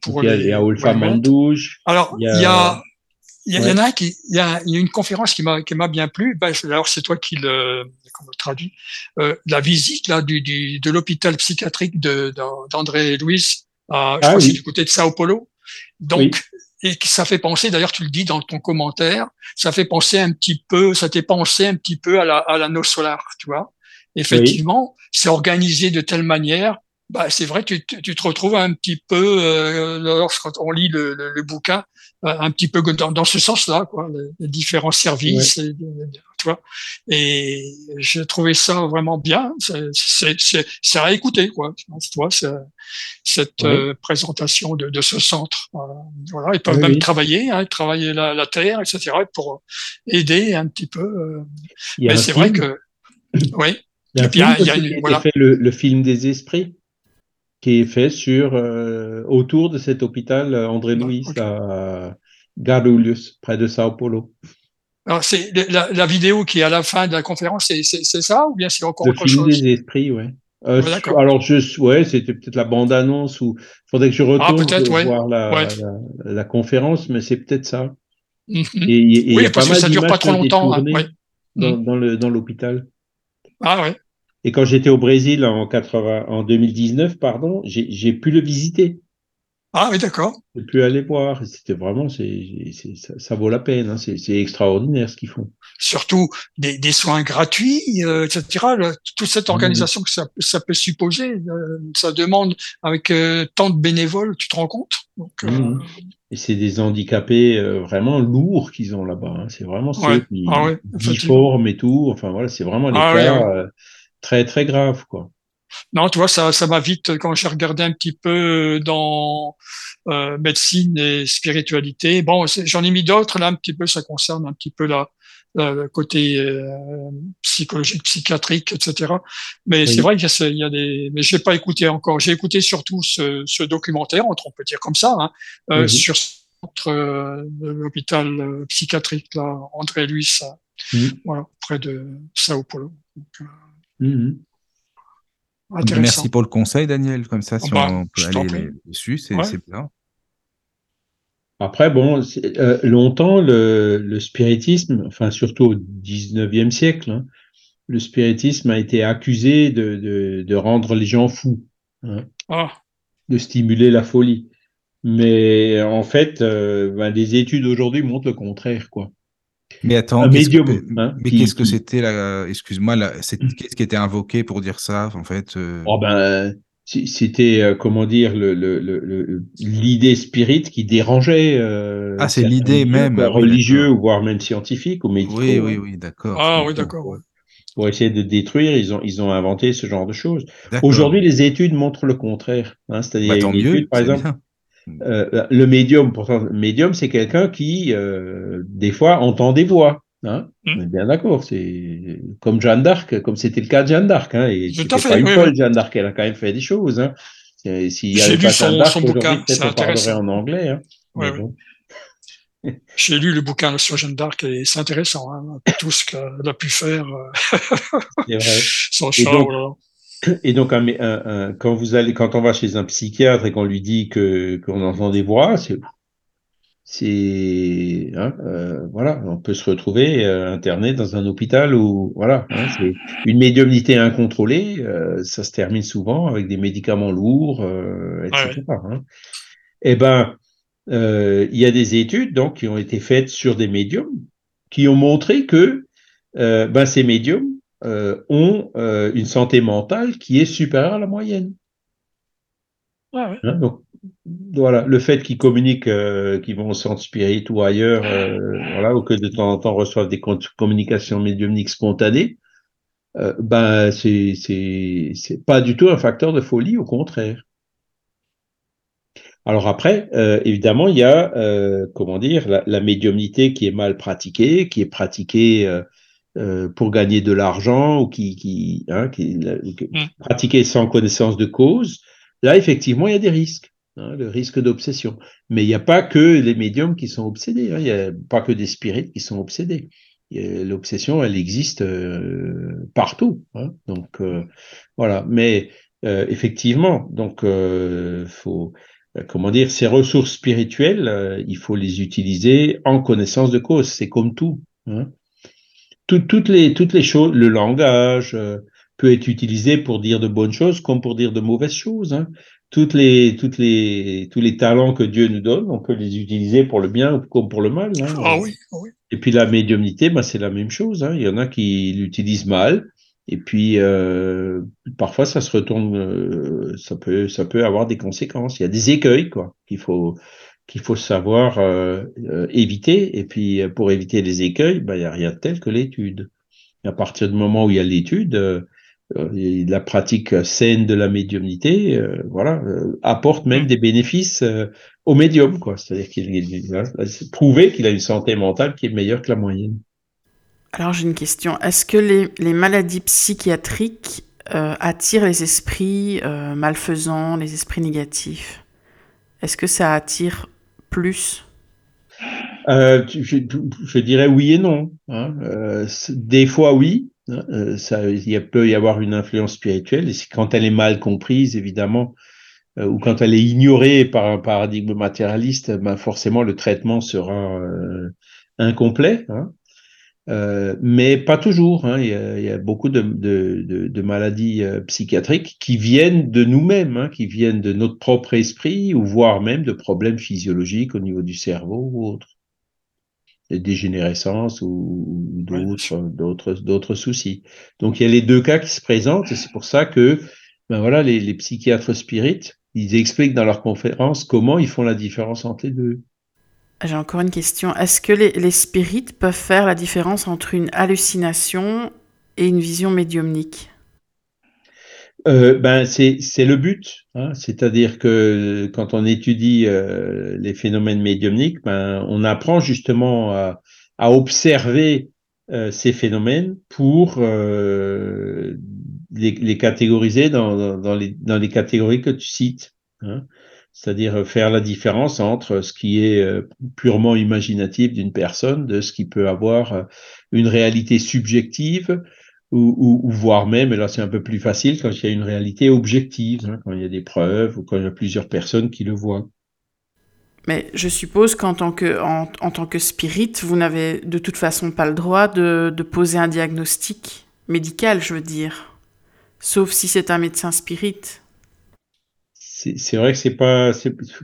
pour il y a, les, Mandouche. Alors, il y a, il y, en a qui, il y a, il y a une conférence qui m'a, qui m'a bien plu. Ben, alors, c'est toi qui le, comment le traduis, euh, la visite, là, du, du de l'hôpital psychiatrique de, d'André Louis ah, je ah, oui. du côté de Sao Paulo. Donc, et ça fait penser, d'ailleurs, tu le dis dans ton commentaire, ça fait penser un petit peu, ça t'est pensé un petit peu à la, à la solaire, tu vois. Effectivement, c'est organisé de telle manière bah, c'est vrai, tu, tu, te retrouves un petit peu, euh, lorsqu'on lit le, le, le, bouquin, un petit peu dans, dans ce sens-là, quoi, les, différents services, et, tu vois. Et j'ai trouvé ça vraiment bien. C'est à écouter, quoi. Tu vois, cette euh, présentation de, de, ce centre. Voilà, ils peuvent même travailler, hein, travailler la, la, terre, etc., pour aider un petit peu. Euh. Mais c'est vrai que, oui. Il y a, un film y a, voilà. fait le, le film des esprits qui est fait sur euh, autour de cet hôpital euh, André Louis à Guarulhos, près de Sao Paulo. Alors, c'est la, la, vidéo qui est à la fin de la conférence, c'est ça ou bien c'est encore le autre film chose? des esprits, ouais. Euh, alors, je, ouais, c'était peut-être la bande-annonce ou faudrait que je ah, retourne ouais. voir la, ouais. la, la, conférence, mais c'est peut-être ça. Mm -hmm. et, et, oui, parce que ça dure pas trop longtemps. Hein, ouais. Dans, mm. dans, le dans l'hôpital. Ah ouais. Et quand j'étais au Brésil en, 80, en 2019, pardon, j'ai pu le visiter. Ah oui, d'accord. J'ai pu aller voir. C'était vraiment, c'est, ça, ça, vaut la peine. Hein. C'est extraordinaire ce qu'ils font. Surtout des, des soins gratuits, euh, etc. Le, toute cette organisation mmh. que ça, ça, peut supposer, euh, ça demande avec euh, tant de bénévoles, tu te rends compte? Donc, mmh. Et c'est des handicapés vraiment lourds qu'ils ont là-bas. Hein. C'est vraiment ceux ouais. qui, ah ouais, et tout. Enfin voilà, c'est vraiment les ah cas. Ouais, très très grave quoi. Non, tu vois, ça, ça m'a vite quand j'ai regardé un petit peu dans euh, médecine et spiritualité. Bon, j'en ai mis d'autres là, un petit peu. Ça concerne un petit peu la, la le côté euh, psychologique, psychiatrique, etc. Mais oui. c'est vrai qu'il y, y, a des. Mais j'ai pas écouté encore. J'ai écouté surtout ce, ce, documentaire, on peut dire comme ça, hein, euh, sur euh, l'hôpital euh, psychiatrique là, André Luis, oui. voilà, près de Sao Paulo. Donc, euh, Mmh. Merci pour le conseil, Daniel. Comme ça, si bah, on peut aller dessus, c'est ouais. bien. Après, bon, euh, longtemps, le, le, spiritisme, enfin surtout au 19e siècle, hein, le spiritisme a été accusé de, de, de rendre les gens fous, hein, ah. de stimuler la folie. Mais en fait, euh, ben, les études aujourd'hui montrent le contraire, quoi. Mais attends, un médium. Que, hein, mais qu'est-ce que c'était là Excuse-moi, qu'est-ce qui était invoqué pour dire ça en fait euh... oh ben, C'était, euh, comment dire, l'idée le, le, le, spirit qui dérangeait. Euh, ah, c'est l'idée même. religieux, oui, voire même scientifique ou médicaux. Oui, oui, oui, d'accord. Ah, oui, d'accord. Pour essayer de détruire, ils ont, ils ont inventé ce genre de choses. Aujourd'hui, les études montrent le contraire. Hein, C'est-à-dire, bah, tant mieux, étude, par exemple. Bien euh, le médium, pourtant, le médium, c'est quelqu'un qui, euh, des fois, entend des voix. Hein mmh. On est bien d'accord. C'est comme Jeanne d'Arc, comme c'était le cas de Jeanne d'Arc. Hein, et c'était pas une oui, folle, oui. Jeanne d'Arc. Elle a quand même fait des choses. Hein. S'il y avait pas Jeanne d'Arc, aujourd'hui, peut-être on parlerait en anglais. Hein. Ouais, bon. *laughs* J'ai lu le bouquin sur Jeanne d'Arc et c'est intéressant, hein, tout ce qu'elle a pu faire. c'est vrai. Son char, voilà. Et donc, un, un, un, quand vous allez, quand on va chez un psychiatre et qu'on lui dit que qu'on entend des voix, c'est, c'est, hein, euh, voilà, on peut se retrouver euh, interné dans un hôpital où, voilà, hein, c'est une médiumnité incontrôlée. Euh, ça se termine souvent avec des médicaments lourds, etc. Ouais. Hein. Eh ben, il y a des études donc qui ont été faites sur des médiums qui ont montré que ben, ces médiums euh, ont euh, une santé mentale qui est supérieure à la moyenne. Ouais, ouais. Hein, donc, voilà, le fait qu'ils communiquent, euh, qu'ils vont au centre spirit ou ailleurs, voilà, ou que de temps en temps reçoivent des communications médiumniques spontanées, ben c'est pas du tout un facteur de folie, au contraire. Alors après, euh, évidemment, il y a comment dire la, la, médiumnité qui est mal pratiquée, qui est pratiquée euh, pour gagner de l'argent ou qui, qui, hein, qui, mm. pratiquer sans connaissance de cause, là, effectivement, il y a des risques. Hein, le risque d'obsession. Mais il n'y a pas que les médiums qui sont obsédés, hein, il n'y a pas que des spirites qui sont obsédés. L'obsession, elle existe euh, partout. Hein, donc euh, voilà. Mais euh, effectivement, donc faut comment dire, ces ressources spirituelles, il faut les utiliser en connaissance de cause. C'est comme tout. Hein tout, toutes, les, toutes les choses, le langage euh, peut être utilisé pour dire de bonnes choses comme pour dire de mauvaises choses. Hein. Toutes les, toutes les, tous les talents que Dieu nous donne, on peut les utiliser pour le bien comme pour le mal. Hein. Ah oui, oui. Et puis la médiumnité, bah, c'est la même chose. Hein. Il y en a qui l'utilisent mal Et puis, euh, parfois, ça se retourne, euh, ça, peut, ça peut avoir des conséquences. Il y a des écueils, quoi, qu'il faut, qu'il faut savoir euh, éviter. Et puis, pour éviter les écueils, ben, il n'y a rien de tel que l'étude. À partir du moment où il y a l'étude, la pratique saine de la médiumnité, voilà, apporte même des bénéfices au médium, quoi. C'est-à-dire qu'il a prouvé qu'il a une santé mentale qui est meilleure que la moyenne. Alors j'ai une question. Est-ce que les, maladies psychiatriques euh, attirent les esprits euh, malfaisants, les esprits négatifs? Est-ce que ça attire plus? Euh, je, dirais oui et non. Hein. des fois oui, hein. ça, il peut y avoir une influence spirituelle, et quand elle est mal comprise, évidemment, ou quand elle est ignorée par un paradigme matérialiste, ben forcément le traitement sera incomplet. Hein. Euh, mais pas toujours. Hein. Il, y a, beaucoup de, de, de, maladies euh, psychiatriques qui viennent de nous-mêmes, hein, qui viennent de notre propre esprit, ou voire même de problèmes physiologiques au niveau du cerveau ou autre, des dégénérescences ou, d'autres, d'autres, d'autres soucis. Donc il y a les deux cas qui se présentent, et c'est pour ça que ben voilà, les, les psychiatres spirites, ils expliquent dans leurs conférences comment ils font la différence entre les deux. J'ai encore une question. Est-ce que les, spirites peuvent faire la différence entre une hallucination et une vision médiumnique? Euh, ben c'est le but, hein. c'est-à-dire que quand on étudie euh, les phénomènes médiumniques, ben, on apprend justement à, observer euh, ces phénomènes pour les, catégoriser dans, les, dans les catégories que tu cites. Hein c'est-à-dire faire la différence entre ce qui est euh, purement imaginatif d'une personne, de ce qui peut avoir euh, une réalité subjective, ou, voire même, et là c'est un peu plus facile, quand il y a une réalité objective, hein, quand il y a des preuves ou quand il y a plusieurs personnes qui le voient. Mais je suppose qu'en tant que, en, tant que spirit, vous n'avez de toute façon pas le droit de, de poser un diagnostic médical, je veux dire. Sauf si c'est un médecin spirit c'est vrai que c'est pas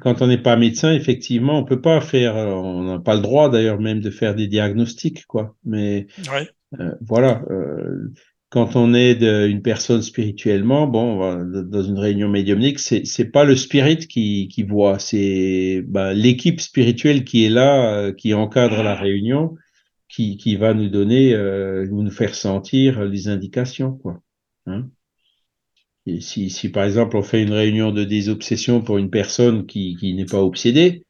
quand on n'est pas médecin effectivement on peut pas faire on n'a pas le droit d'ailleurs même de faire des diagnostics quoi. Mais euh, voilà euh, quand on est une personne spirituellement bon dans une réunion médiumnique c'est c'est pas le spirit qui qui voit c'est ben, l'équipe spirituelle qui est là euh, qui encadre la réunion qui qui va nous donner nous faire sentir les indications quoi hein si, si, par exemple on fait une réunion de désobsession pour une personne qui, qui n'est pas obsédée,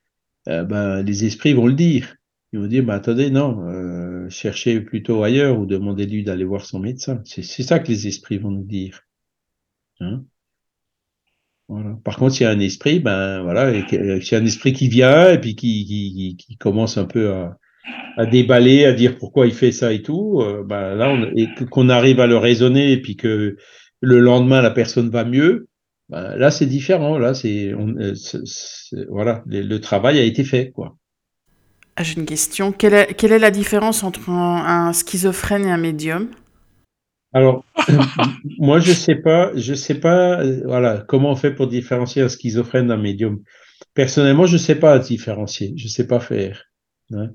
euh, ben, les esprits vont le dire. Ils vont dire, ben, attendez, non, euh, cherchez plutôt ailleurs ou demandez-lui d'aller voir son médecin. C'est ça que les esprits vont nous dire. Hein? Voilà. Par contre, s'il y a un esprit, ben voilà, y a un esprit qui vient et puis qui, qui, qui commence un peu à, à déballer, à dire pourquoi il fait ça et tout, euh, ben là, on, et qu'on arrive à le raisonner et puis que le lendemain la personne va mieux, ben, là c'est différent. Là c'est euh, voilà, le, travail a été fait quoi. Ah, j'ai une question. Quelle est, quelle est, la différence entre un, schizophrène et un médium? Alors, *laughs* moi je sais pas, je sais pas, euh, voilà, comment on fait pour différencier un schizophrène d'un médium. Personnellement, je sais pas différencier, je sais pas faire. Hein.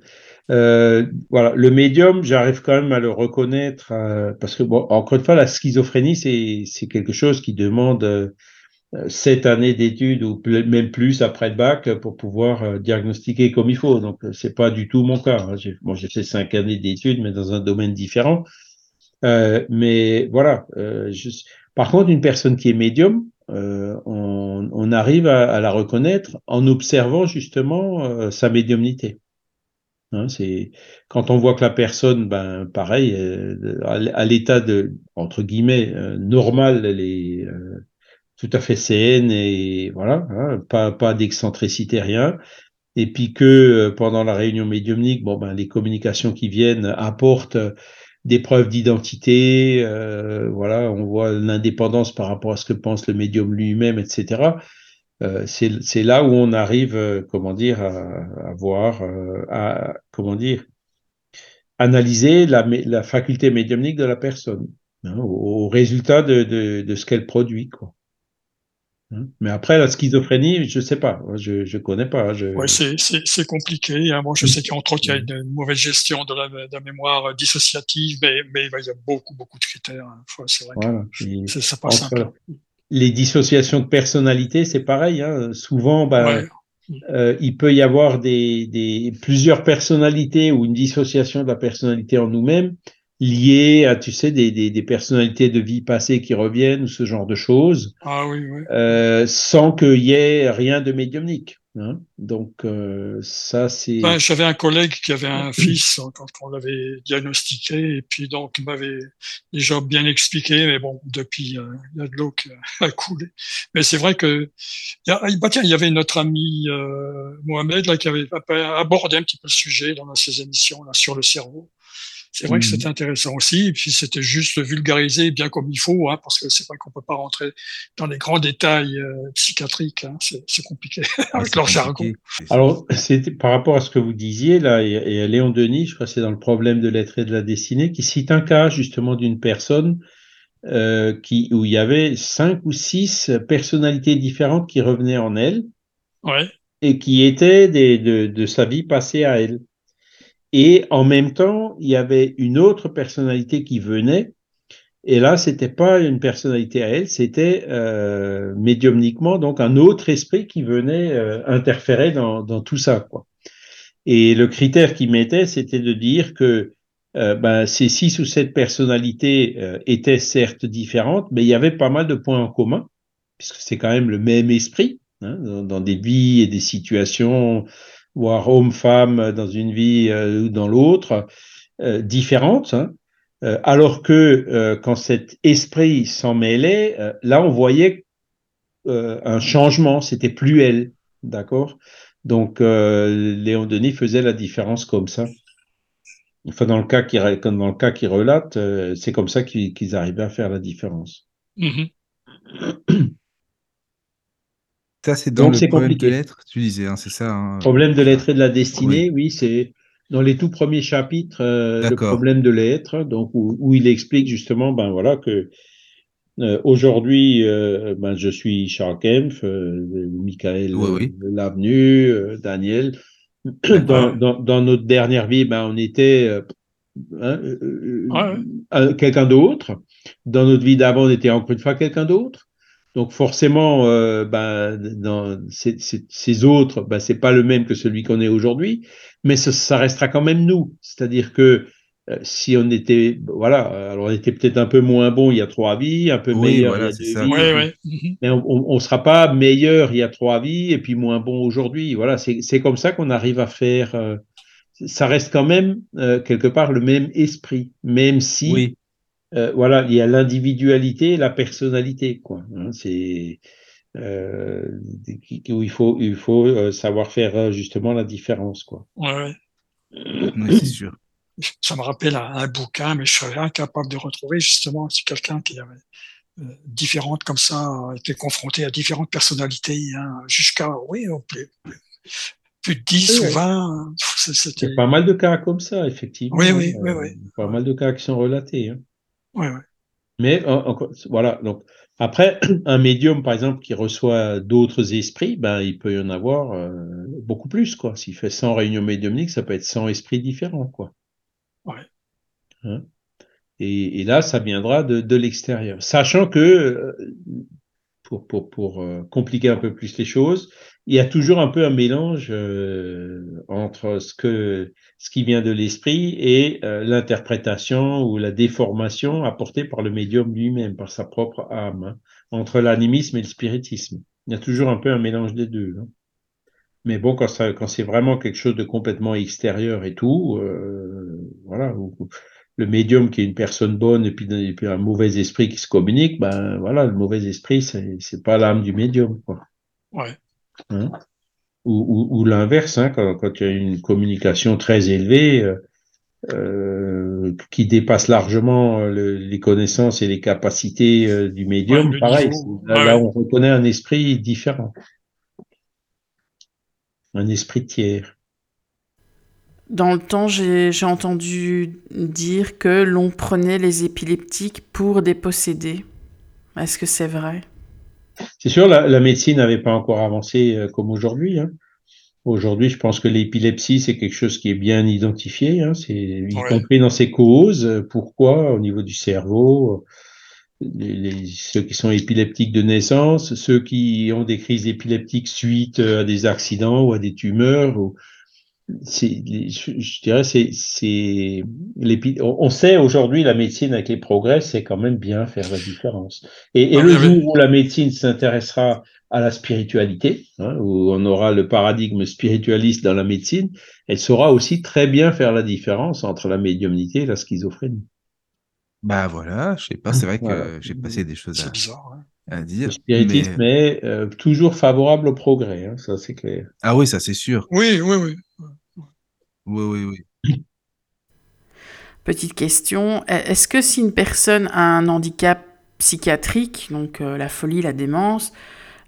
Euh, voilà, le médium, j'arrive quand même à le reconnaître euh, parce que, encore une fois, la schizophrénie, c'est quelque chose qui demande euh, sept années d'études ou même plus après le bac pour pouvoir diagnostiquer comme il faut. Donc, c'est pas du tout mon cas. Hein. J'ai fait cinq années d'études, mais dans un domaine différent. mais voilà. Par contre, une personne qui est médium, on, arrive à, la reconnaître en observant justement sa médiumnité. Hein, c'est quand on voit que la personne, ben pareil, euh, à l'état de entre guillemets euh, normal, elle est euh, tout à fait saine et voilà, hein, pas pas d'excentricité rien. Et puis que pendant la réunion médiumnique, bon ben les communications qui viennent apportent des preuves d'identité, voilà, on voit l'indépendance par rapport à ce que pense le médium lui-même, etc. Euh, c'est là où on arrive, euh, comment dire, à, voir, euh, à, comment dire, analyser la, la faculté médiumnique de la personne, hein, au, résultat de, de, de, ce qu'elle produit. Quoi. Hein? Mais après, la schizophrénie, je ne sais pas. Je ne connais pas. Je... Ouais, c'est compliqué. Hein. Moi, je sais qu'entre autres, il y a une mauvaise gestion de la, de la mémoire dissociative, mais, mais, il y a beaucoup, beaucoup de critères. Hein. C'est vrai voilà. que c'est pas simple. Les dissociations de personnalité, c'est pareil. Hein. Souvent, bah, euh, il peut y avoir des, des, plusieurs personnalités ou une dissociation de la personnalité en nous-mêmes liées à, tu sais, des, des, des, personnalités de vie passée qui reviennent ou ce genre de choses, ah, oui, oui. Euh, sans qu'il y ait rien de médiumnique. Hein. Donc euh, ça c'est. Ben, J'avais un collègue qui avait un fils quand on l'avait diagnostiqué et puis donc il m'avait déjà bien expliqué, mais bon depuis euh, il y a de l'eau qui a *laughs* coulé. Mais c'est vrai que y, a, bah, tiens, il y avait notre ami euh, Mohamed là qui avait abordé un petit peu le sujet dans ses émissions là sur le cerveau. C'est vrai que mmh. c'était intéressant aussi. Et puis c'était juste vulgarisé bien comme il faut, hein, parce que c'est vrai qu'on peut pas rentrer dans les grands détails euh, psychiatriques. Hein, c'est compliqué *laughs* avec leur jargon. Alors, c'était par rapport à ce que vous disiez là, et, et Léon Denis, je crois que c'est dans le problème de l'être et de la destinée, qui cite un cas justement d'une personne euh, qui où il y avait cinq ou six personnalités différentes qui revenaient en elle. Ouais. Et qui étaient des, de, de sa vie passée à elle. Et en même temps, il y avait une autre personnalité qui venait. Et là, c'était pas une personnalité à elle, c'était euh, médiumniquement donc un autre esprit qui venait euh, interférer dans, tout ça. Quoi. Et le critère qu'il mettait, c'était de dire que euh, ben, ces six ou sept personnalités étaient certes différentes, mais il y avait pas mal de points en commun, puisque c'est quand même le même esprit, hein, dans, des vies et des situations voire homme-femme dans une vie euh, ou dans l'autre, euh, différentes. Hein. Euh, alors que quand cet esprit s'en mêlait, là on voyait un changement, c'était plus elle, d'accord? Donc Léon Denis faisait la différence comme ça. Enfin, dans le cas qui dans le cas qui relate, c'est comme ça qu'ils arrivaient à faire la différence. Mm-hmm. Ça, c'est dans le problème de l'être, tu disais, hein, c'est ça. Hein, problème de l'être et de la destinée, oui, c'est dans les tout premiers chapitres, euh, le problème de l'être, donc où, il explique justement, ben voilà, que euh, aujourd'hui, euh, ben, je suis Charles Kempf, Michael oui, Lavenu, Daniel. Dans, dans, dans, notre dernière vie, ben, on était hein, quelqu'un d'autre. Dans notre vie d'avant, on était encore une fois quelqu'un d'autre. Donc forcément, euh, ben, dans ces, ces, ces autres, ben, c'est pas le même que celui qu'on est aujourd'hui, mais ça, ça, restera quand même nous. C'est-à-dire que euh, si on était, voilà, alors on était peut-être un peu moins bon il y a trois vies, un peu meilleur il y a deux vies, ouais, ouais. Mhm. *laughs* mais on ne sera pas meilleur il y a trois vies et puis moins bon aujourd'hui. Voilà, c'est comme ça qu'on arrive à faire. Euh, ça reste quand même euh, quelque part le même esprit, même si oui. Euh, voilà, il y a l'individualité et la personnalité, quoi. Hein, c'est euh, où il faut, il faut euh, savoir faire justement la différence, quoi. Ouais, ouais. c'est sûr. *clears throat* Ça me rappelle un, un, bouquin, mais je serais incapable de retrouver justement. C'est quelqu'un qui avait euh, différentes comme ça, été confronté à différentes personnalités, hein, jusqu'à oui, plus, plus de 10 oui, ou 20. Il y a pas mal de cas comme ça, effectivement. Oui, oui, oui, oui. Pas mal de cas qui sont relatés. Hein. Ouais, ouais. Mais voilà, donc après, *clears throat* un médium, par exemple, qui reçoit d'autres esprits, ben, il peut y en avoir euh, beaucoup plus, quoi. S'il fait 100 réunions médiumniques, ça peut être 100 esprits différents, quoi. Ouais. Hein? Et, et, là, ça viendra de, de l'extérieur. Sachant que, euh, pour, pour, pour euh, compliquer un peu plus les choses, il y a toujours un peu un mélange euh, entre ce que ce qui vient de l'esprit et euh, l'interprétation ou la déformation apportée par le médium lui-même, par sa propre âme, hein, entre l'animisme et le spiritisme. Il y a toujours un peu un mélange des deux. Hein. Mais bon, quand, c'est vraiment quelque chose de complètement extérieur et tout, euh, voilà, le médium qui est une personne bonne et puis, un mauvais esprit qui se communique, ben voilà, le mauvais esprit, c'est, c'est pas l'âme du médium. Ouais. Hein? Ou, ou, ou l'inverse, hein, quand, quand, il y a une communication très élevée euh, euh, qui dépasse largement euh, le, les connaissances et les capacités euh, du médium, ouais, pareil, là, ouais. là, on reconnaît un esprit différent, un esprit tiers. Dans le temps, j'ai entendu dire que l'on prenait les épileptiques pour des possédés. Est-ce que c'est vrai? C'est sûr, la, médecine n'avait pas encore avancé euh, comme aujourd'hui. Hein. Aujourd'hui, je pense que l'épilepsie, c'est quelque chose qui est bien identifié, hein, c'est y compris dans ses causes. Pourquoi? Au niveau du cerveau, les, ceux qui sont épileptiques de naissance, ceux qui ont des crises épileptiques suite à des accidents ou à des tumeurs, ou, je, dirais, c'est, c'est, on sait aujourd'hui la médecine avec les progrès, c'est quand même bien faire la différence. Et, et le jour où la médecine s'intéressera à la spiritualité, hein, où on aura le paradigme spiritualiste dans la médecine, elle saura aussi très bien faire la différence entre la médiumnité et la schizophrénie. Bah voilà, je sais pas, c'est vrai que j'ai passé des choses à, bizarre, à, dire. Le spiritisme est euh, toujours favorable au progrès, hein, ça c'est clair. Ah oui, ça c'est sûr. Oui, oui, oui. Oui, oui, oui. Petite question, est-ce que si une personne a un handicap psychiatrique, donc euh, la folie, la démence,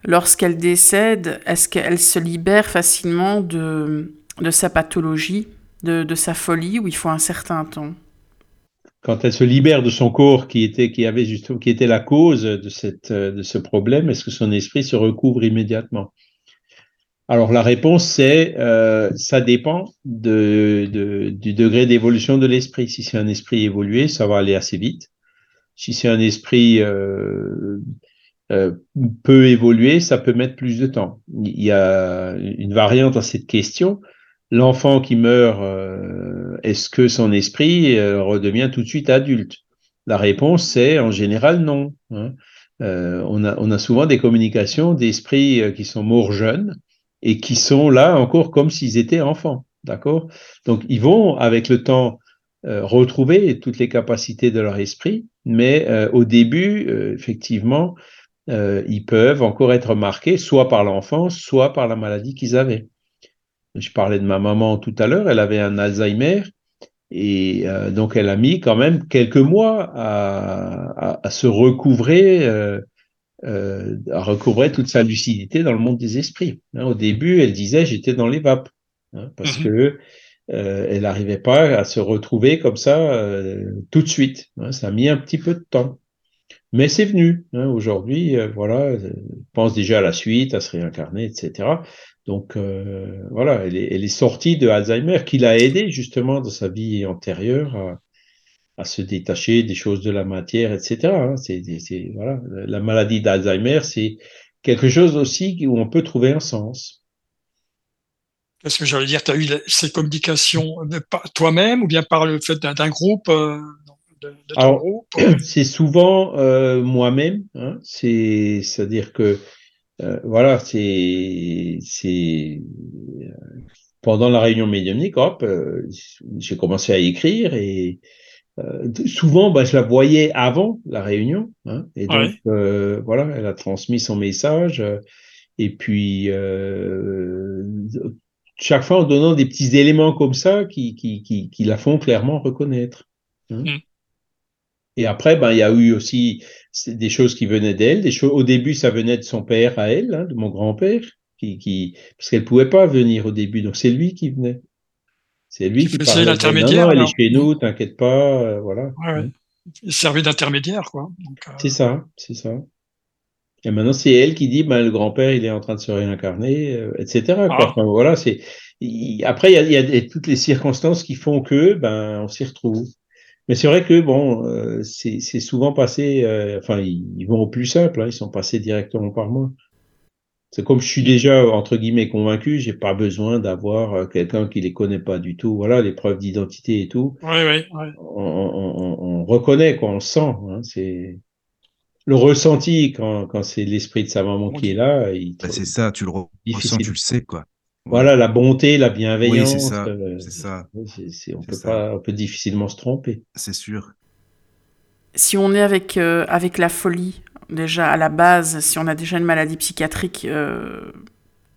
lorsqu'elle décède, est-ce qu'elle se libère facilement de, de sa pathologie, de, de, sa folie, ou il faut un certain temps? Quand elle se libère de son corps qui était, qui avait justement, qui était la cause de, cette, de ce problème, est-ce que son esprit se recouvre immédiatement? Alors la réponse c'est euh, ça dépend du degré d'évolution de l'esprit. Si c'est un esprit évolué, ça va aller assez vite. Si c'est un esprit euh, euh, peu évolué, ça peut mettre plus de temps. Il y a une variante à cette question. L'enfant qui meurt, est-ce que son esprit redevient tout de suite adulte? La réponse c'est en général non. Hein. on a souvent des communications d'esprits qui sont morts jeunes et qui sont là encore comme s'ils étaient enfants. D'accord? Donc, ils vont, avec le temps, euh, retrouver toutes les capacités de leur esprit, mais euh, au début, euh, effectivement, ils peuvent encore être marqués soit par l'enfance, soit par la maladie qu'ils avaient. Je parlais de ma maman tout à l'heure, elle avait un Alzheimer, et donc elle a mis quand même quelques mois à, à se recouvrer euh, à recouvrer toute sa lucidité dans le monde des esprits. Hein, au début, elle disait j'étais dans les vapes, hein, parce mmh que euh, elle n'arrivait pas à se retrouver comme ça euh, tout de suite. Hein, ça a mis un petit peu de temps. Mais c'est venu. Aujourd'hui, euh, voilà, elle pense déjà à la suite, à se réincarner, etc. Donc voilà, elle est, elle est, sortie de Alzheimer, qui l'a aidé justement dans sa vie antérieure à, à se détacher des choses de la matière, etc. Hein. C'est, voilà. La maladie d'Alzheimer, c'est quelque chose aussi où on peut trouver un sens. Qu'est-ce que j'allais dire? Tu as eu ces communications toi-même ou bien par le fait d'un, groupe euh, de, *clears throat* C'est souvent euh, moi-même. Hein. C'est, c'est-à-dire que euh, voilà, c'est, c'est pendant la réunion médiumnique, hop, j'ai commencé à écrire et euh, souvent, bah, je la voyais avant la réunion, hein, et donc euh, voilà, elle a transmis son message, euh, et puis chaque fois en donnant des petits éléments comme ça qui, qui, qui, qui la font clairement reconnaître. Hein. Mm. Et après, ben, il y a eu aussi des choses qui venaient d'elle. Des choses, au début, ça venait de son père à elle, hein, de mon grand-père, qui, qui, parce qu'elle pouvait pas venir au début, donc c'est lui qui venait. C'est lui qui faisait l'intermédiaire. Non, non, elle est chez nous, t'inquiète pas, euh, voilà. Ouais, Il servait d'intermédiaire, quoi. Euh, c'est ça, c'est ça. Et maintenant, c'est elle qui dit, ben, le grand-père, il est en train de se réincarner, euh, etc. Quoi. Ah. voilà, c'est. Après, il y, a, toutes les circonstances qui font que, ben, on s'y retrouve. Mais c'est vrai que bon, c'est souvent passé. enfin, ils, vont au plus simple. Hein, ils sont passés directement par moi. C'est comme je suis déjà entre guillemets convaincu, j'ai pas besoin d'avoir euh, quelqu'un qui les connaît pas du tout. Voilà, les preuves d'identité et tout. Oui, oui, On, on, on, reconnaît, quoi, on sent. Hein, c'est le ressenti quand, quand c'est l'esprit de sa maman qui est là. Bah, c'est ça, tu le ressens, tu le sais, quoi. Voilà, la bonté, la bienveillance. Oui, c'est ça. Euh, c'est ça. on peut pas, on peut difficilement se tromper. C'est sûr. Si on est avec euh, avec la folie, déjà à la base, si on a déjà une maladie psychiatrique euh,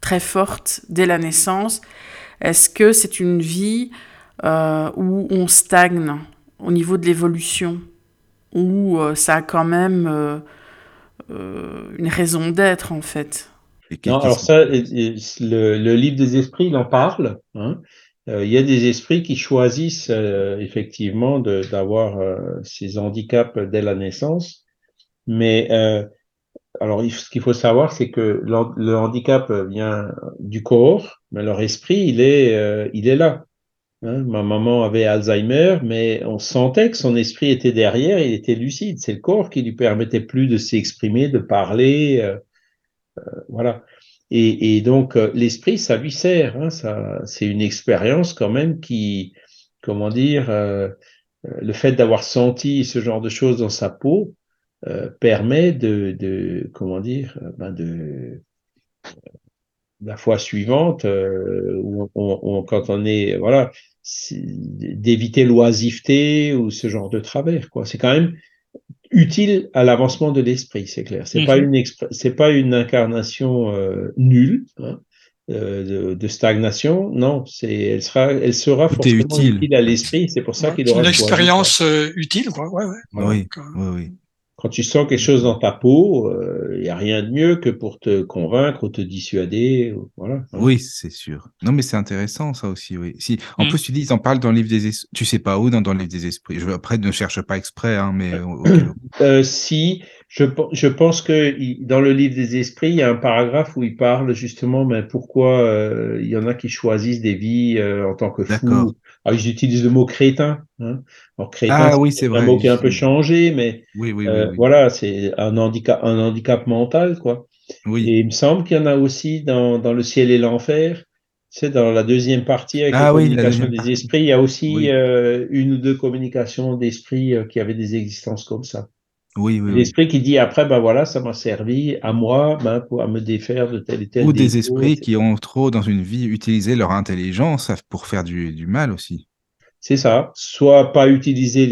très forte dès la naissance, est-ce que c'est une vie euh, où on stagne au niveau de l'évolution, où euh, ça a quand même une raison d'être en fait? Non, alors ça, le, livre des esprits, il en parle. Hein. il y a des esprits qui choisissent effectivement d'avoir ces handicaps dès la naissance mais euh, alors, ce qu'il faut savoir, c'est que le handicap vient du corps, mais leur esprit, il est, euh, il est là. Hein. ma maman avait Alzheimer, mais on sentait que son esprit était derrière, il était lucide. C'est le corps qui lui permettait plus de s'exprimer, de parler, euh, euh, voilà. Et, donc l'esprit, ça lui sert. Hein, ça, c'est une expérience quand même qui, comment dire, le fait d'avoir senti ce genre de choses dans sa peau, euh, permet de, de, comment dire, euh, ben de la fois suivante, euh, on, quand on est, voilà, d'éviter l'oisiveté ou ce genre de travers, quoi. C'est quand même utile à l'avancement de l'esprit, c'est clair. C'est pas mhm. une c'est pas une incarnation nulle. Hein, de, de, stagnation, non, c'est, elle sera, elle sera forcément utile. à l'esprit. C'est pour ça qu'il aura une expérience utile, quoi. Ouais, ouais. Oui, oui, oui quand tu sens quelque chose dans ta peau, il euh, n'y a rien de mieux que pour te convaincre ou te dissuader. Voilà. Oui, c'est sûr. Non, mais c'est intéressant ça aussi. Oui. Si, en mm. plus, tu dis, ils en parlent dans le livre des esprits. Tu sais pas où dans, dans le livre des esprits. Je, après, ne cherche pas exprès, hein, mais. Euh, si, je, je, pense que dans le livre des esprits, il y a un paragraphe où il parle justement, mais pourquoi euh, il y en a qui choisissent des vies en tant que fous ah, ils utilisent le mot crétin. Hein. Alors, crétin, ah, oui, c'est un mot qui a un peu changé, mais oui, oui, euh, voilà, c'est un handicap, un handicap mental, quoi. Oui. Et il me semble qu'il y en a aussi dans, dans le ciel et l'enfer. C'est dans la deuxième partie avec ah, la communication des esprits, il y a aussi euh, une ou deux communications d'esprits euh, qui avaient des existences comme ça. Oui, oui, L'esprit qui dit après, ben voilà, ça m'a servi à moi ben, pour à me défaire de tel et tel. Ou des esprits qui ont trop, dans une vie, utilisé leur intelligence pour faire du, du mal aussi. C'est ça. Soit pas utiliser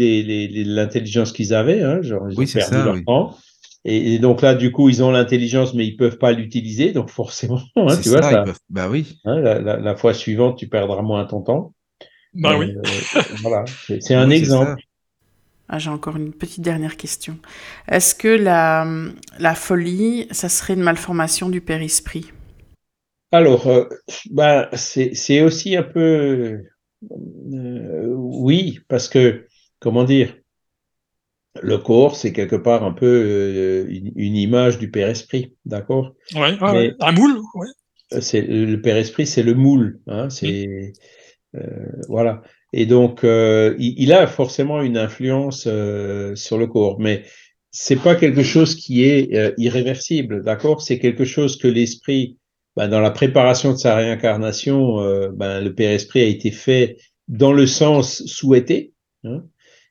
l'intelligence les, qu'ils avaient, hein, genre ils ont perdu leur temps. Et, donc là, du coup, ils ont l'intelligence, mais ils peuvent pas l'utiliser. Donc *laughs* forcément, hein, tu vois, ça, bah oui. Hein, la, fois suivante, tu perdras moins ton temps. Bah oui. Euh, voilà, c'est *laughs* un exemple. Ah, j'ai encore une petite dernière question. Est-ce que la, la, folie, ça serait une malformation du père-esprit Alors, euh, bah, c'est aussi un peu... Euh, oui, parce que, comment dire, le corps, c'est quelque part un peu euh, une, image du père-esprit, d'accord? Oui, un moule, ouais. Le père-esprit, c'est le moule, hein, c'est... voilà. Et donc, euh, il, a forcément une influence euh, sur le corps, mais c'est pas quelque chose qui est euh, irréversible, d'accord? C'est quelque chose que l'esprit, ben, dans la préparation de sa réincarnation, ben, le Père Esprit a été fait dans le sens souhaité, hein.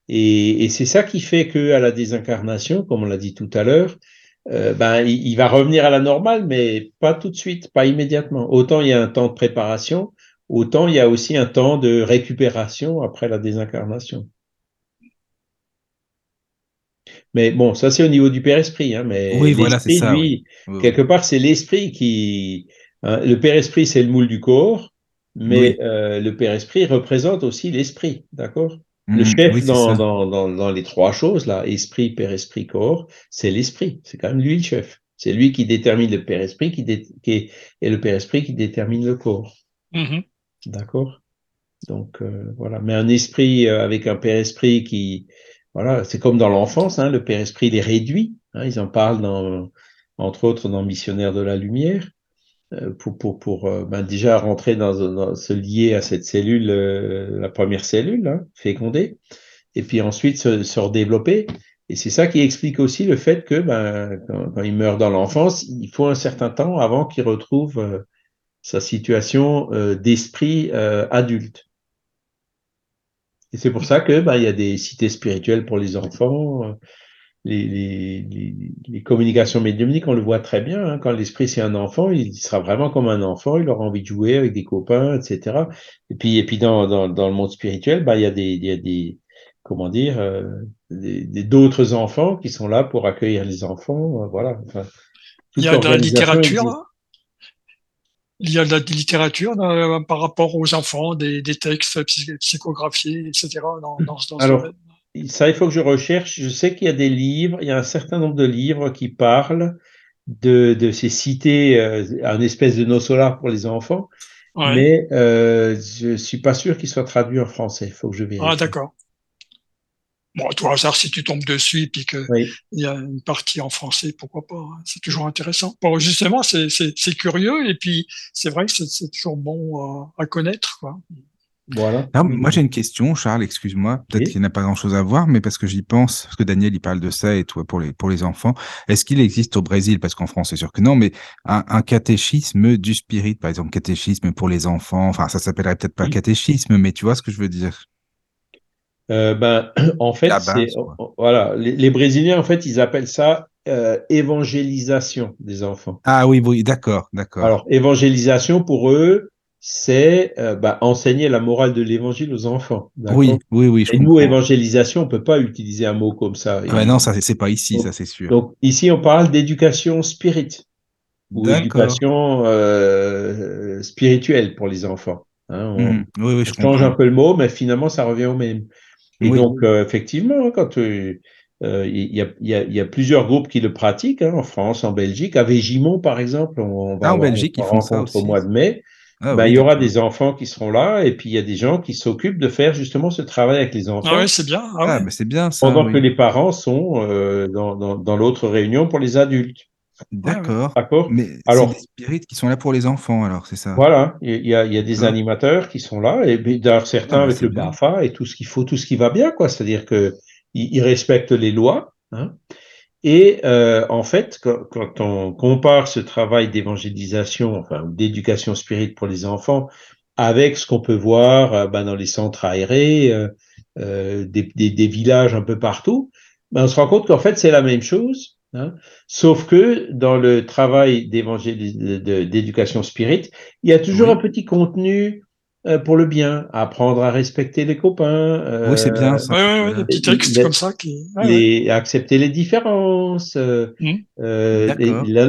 Et, et c'est ça qui fait que à la désincarnation, comme on l'a dit tout à l'heure, ben, il, il, va revenir à la normale, mais pas tout de suite, pas immédiatement. Autant il y a un temps de préparation, autant il y a aussi un temps de récupération après la désincarnation. Mais bon, ça c'est au niveau du Père-Esprit. Hein, mais oui, voilà, c'est ça. Lui, quelque part, c'est l'Esprit qui. Hein, le Père-Esprit, c'est le moule du corps, mais euh, le Père-Esprit représente aussi l'Esprit, d'accord? Le mmh, chef dans, dans, dans, dans, les trois choses, là, Esprit, Père-Esprit, corps, c'est l'Esprit. C'est quand même lui le chef. C'est lui qui détermine le Père-Esprit qui, qui et le Père-Esprit qui détermine le corps. Mmh D'accord Donc euh, voilà, mais un esprit euh, avec un père esprit qui, voilà, c'est comme dans l'enfance, hein, le père esprit il est réduit. Hein, ils en parlent dans, entre autres dans Missionnaire de la Lumière, euh, pour pour pour ben déjà rentrer dans, se lier à cette cellule, la première cellule hein, fécondée, et puis ensuite se, se redévelopper. Et c'est ça qui explique aussi le fait que ben, quand, quand il meurt dans l'enfance, il faut un certain temps avant qu'il retrouve sa situation euh, d'esprit euh, adulte. Et c'est pour ça que bah, il y a des cités spirituelles pour les enfants, euh, les, les, les, communications médiumniques, on le voit très bien. Hein, quand l'esprit c'est un enfant, il sera vraiment comme un enfant, il aura envie de jouer avec des copains, etc. Et puis, et puis dans, dans, dans le monde spirituel, bah, il y a des, il y a des comment dire, euh, d'autres enfants qui sont là pour accueillir les enfants. voilà. Enfin, il y a de la littérature il y a de la littérature euh, par rapport aux enfants, des, textes psychographiés, etc. Dans, dans, Alors, ça, il faut que je recherche. Je sais qu'il y a des livres, il y a un certain nombre de livres qui parlent de, de ces cités, euh, un espèce de nos solar pour les enfants, mais euh, je suis pas sûr qu'ils soient traduits en français. Il faut que je vérifie. Ah, d'accord. Bon, à tout hasard, si tu tombes dessus et puis qu'il y a une partie en français, pourquoi pas hein. C'est toujours intéressant. Bon, justement, c'est curieux et puis c'est vrai que c'est toujours bon à, à connaître. Quoi. Voilà. moi, j'ai une question, Charles, excuse-moi. Peut-être qu'il n'y a pas grand-chose à voir, mais parce que j'y pense, parce que Daniel, il parle de ça et toi, pour les, pour les enfants. Est-ce qu'il existe au Brésil, parce qu'en France, c'est sûr que non, mais un, catéchisme du spirit, par exemple, catéchisme pour les enfants. Enfin, ça s'appellerait peut-être pas catéchisme, mais tu vois ce que je veux dire? Euh, ben, *clears throat* en fait, voilà, les, Brésiliens, en fait, ils appellent ça euh, évangélisation des enfants. Ah oui, oui, d'accord, d'accord. Alors, évangélisation pour eux, c'est euh, bah, enseigner la morale de l'évangile aux enfants. Oui, oui, oui. Et nous, évangélisation, on peut pas utiliser un mot comme ça. Ah non, ça c'est pas ici, ça c'est sûr. Donc ici, on parle d'éducation spirit ou éducation spirituelle pour les enfants. Hein. on, mmh. oui, oui, je change un peu le mot, mais finalement, ça revient au même. Et donc, euh, effectivement, quand il y, a, y, a, plusieurs groupes qui le pratiquent, hein, en France, en Belgique, à Végimont, par exemple, on va ah, en Belgique, ils font ça aussi. au mois de mai. Ah bah, il y aura des enfants qui seront là et puis il y a des gens qui s'occupent de faire justement ce travail avec les enfants. Ah oui, c'est bien. Ah, ah c'est bien ça. Pendant que les parents sont euh, dans, dans, dans l'autre réunion pour les adultes. D'accord. D'accord. Mais alors, c'est des spirites qui sont là pour les enfants, alors c'est ça? Voilà, il y a, il y a des animateurs qui sont là et d'ailleurs certains avec le BAFA et tout ce qu'il faut, tout ce qui va bien, quoi. C'est-à-dire que ils, respectent les lois. Hein. Et euh, en fait, quand, on compare ce travail d'évangélisation, enfin d'éducation spirituelle pour les enfants, avec ce qu'on peut voir euh, ben, dans les centres aérés, euh, euh des, des, des, villages un peu partout, ben, on se rend compte qu'en fait c'est la même chose, hein, sauf que dans le travail d'éducation spirituelle, il y a toujours un petit contenu euh, pour le bien, apprendre à respecter les copains. oui, c'est bien ça. Ouais, ouais, des petits textes comme ça qui. les, accepter les différences, euh, mmh.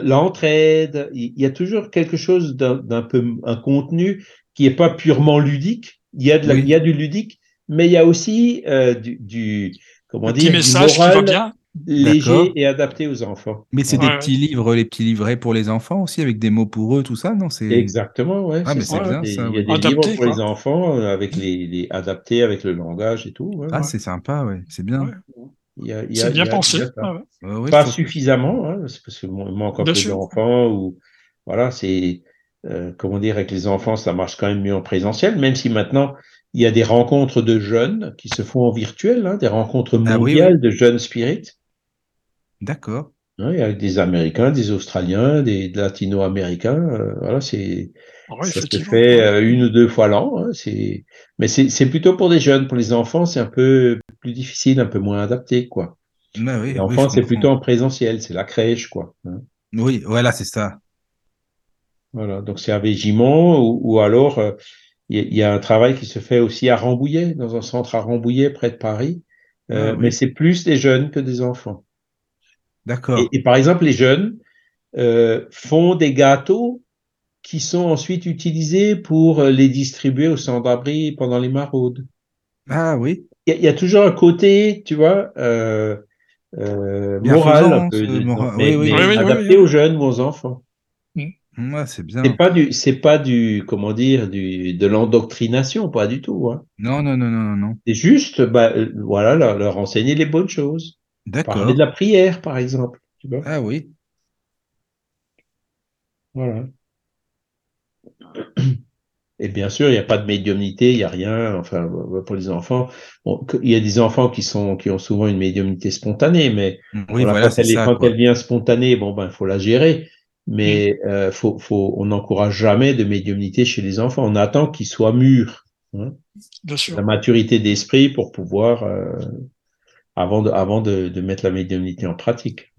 l'entraide. Il y a toujours quelque chose d'un peu un contenu qui est pas purement ludique. Il y a de la, il y a du ludique, mais il y a aussi euh, du, du comment dire, du moral, qui va bien léger et adapté aux enfants. Mais c'est des petits livres, les petits livrets pour les enfants aussi, avec des mots pour eux, tout ça, non C'est exactement, ouais. Ah, mais c'est bien ça. Il y a des livres pour les enfants euh, avec les, les, adaptés avec le langage et tout. ah, c'est sympa, ouais. C'est bien. C'est bien pensé. Pas suffisamment, hein, parce qu'il manque un peu d'enfants ou voilà, c'est euh, comment dire avec les enfants, ça marche quand même mieux en présentiel, même si maintenant il y a des rencontres de jeunes qui se font en virtuel, hein, des rencontres ah mondiales de jeunes spirites. D'accord. Oui, avec des Américains, des Australiens, des Latino-Américains. Euh, voilà, c'est ah ça se fait euh, une ou deux fois l'an. Hein, c'est mais c'est plutôt pour des jeunes. Pour les enfants, c'est un peu plus difficile, un peu moins adapté, quoi. Bah oui, les enfants, c'est plutôt en présentiel, c'est la crèche, quoi. Hein. Oui, voilà, c'est ça. Voilà, donc c'est à Végimont ou, ou alors euh, il y, a un travail qui se fait aussi à Rambouillet, dans un centre à Rambouillet près de Paris, ah mais c'est plus des jeunes que des enfants. D'accord. Et, par exemple, les jeunes euh, font des gâteaux qui sont ensuite utilisés pour euh, les distribuer au centre d'abri pendant les maraudes. Ah oui. Il y, a toujours un côté, tu vois, euh, euh moral, un peu, mais, oui, oui, adapté aux jeunes ou aux enfants. Mm. Ouais, c'est bien. C'est pas du, c'est pas du, comment dire, du, de l'endoctrination, pas du tout. Hein. Non, non, non, non, non. C'est juste, bah, voilà, leur, leur enseigner les bonnes choses. D'accord. Parler de la prière, par exemple. Tu vois ah oui. Voilà. Et bien sûr, il n'y a pas de médiumnité, il n'y a rien. Enfin, pour les enfants, il y a des enfants qui sont qui ont souvent une médiumnité spontanée, mais oui, voilà, quand, elle, ça, quand elle, vient spontanée, bon ben, faut la gérer. Mais euh, faut, faut, on n'encourage jamais de médiumnité chez les enfants. On attend qu'ils soient mûrs. Hein. Bien sûr. La maturité d'esprit pour pouvoir euh, avant de, avant de, de, mettre la médiumnité en pratique.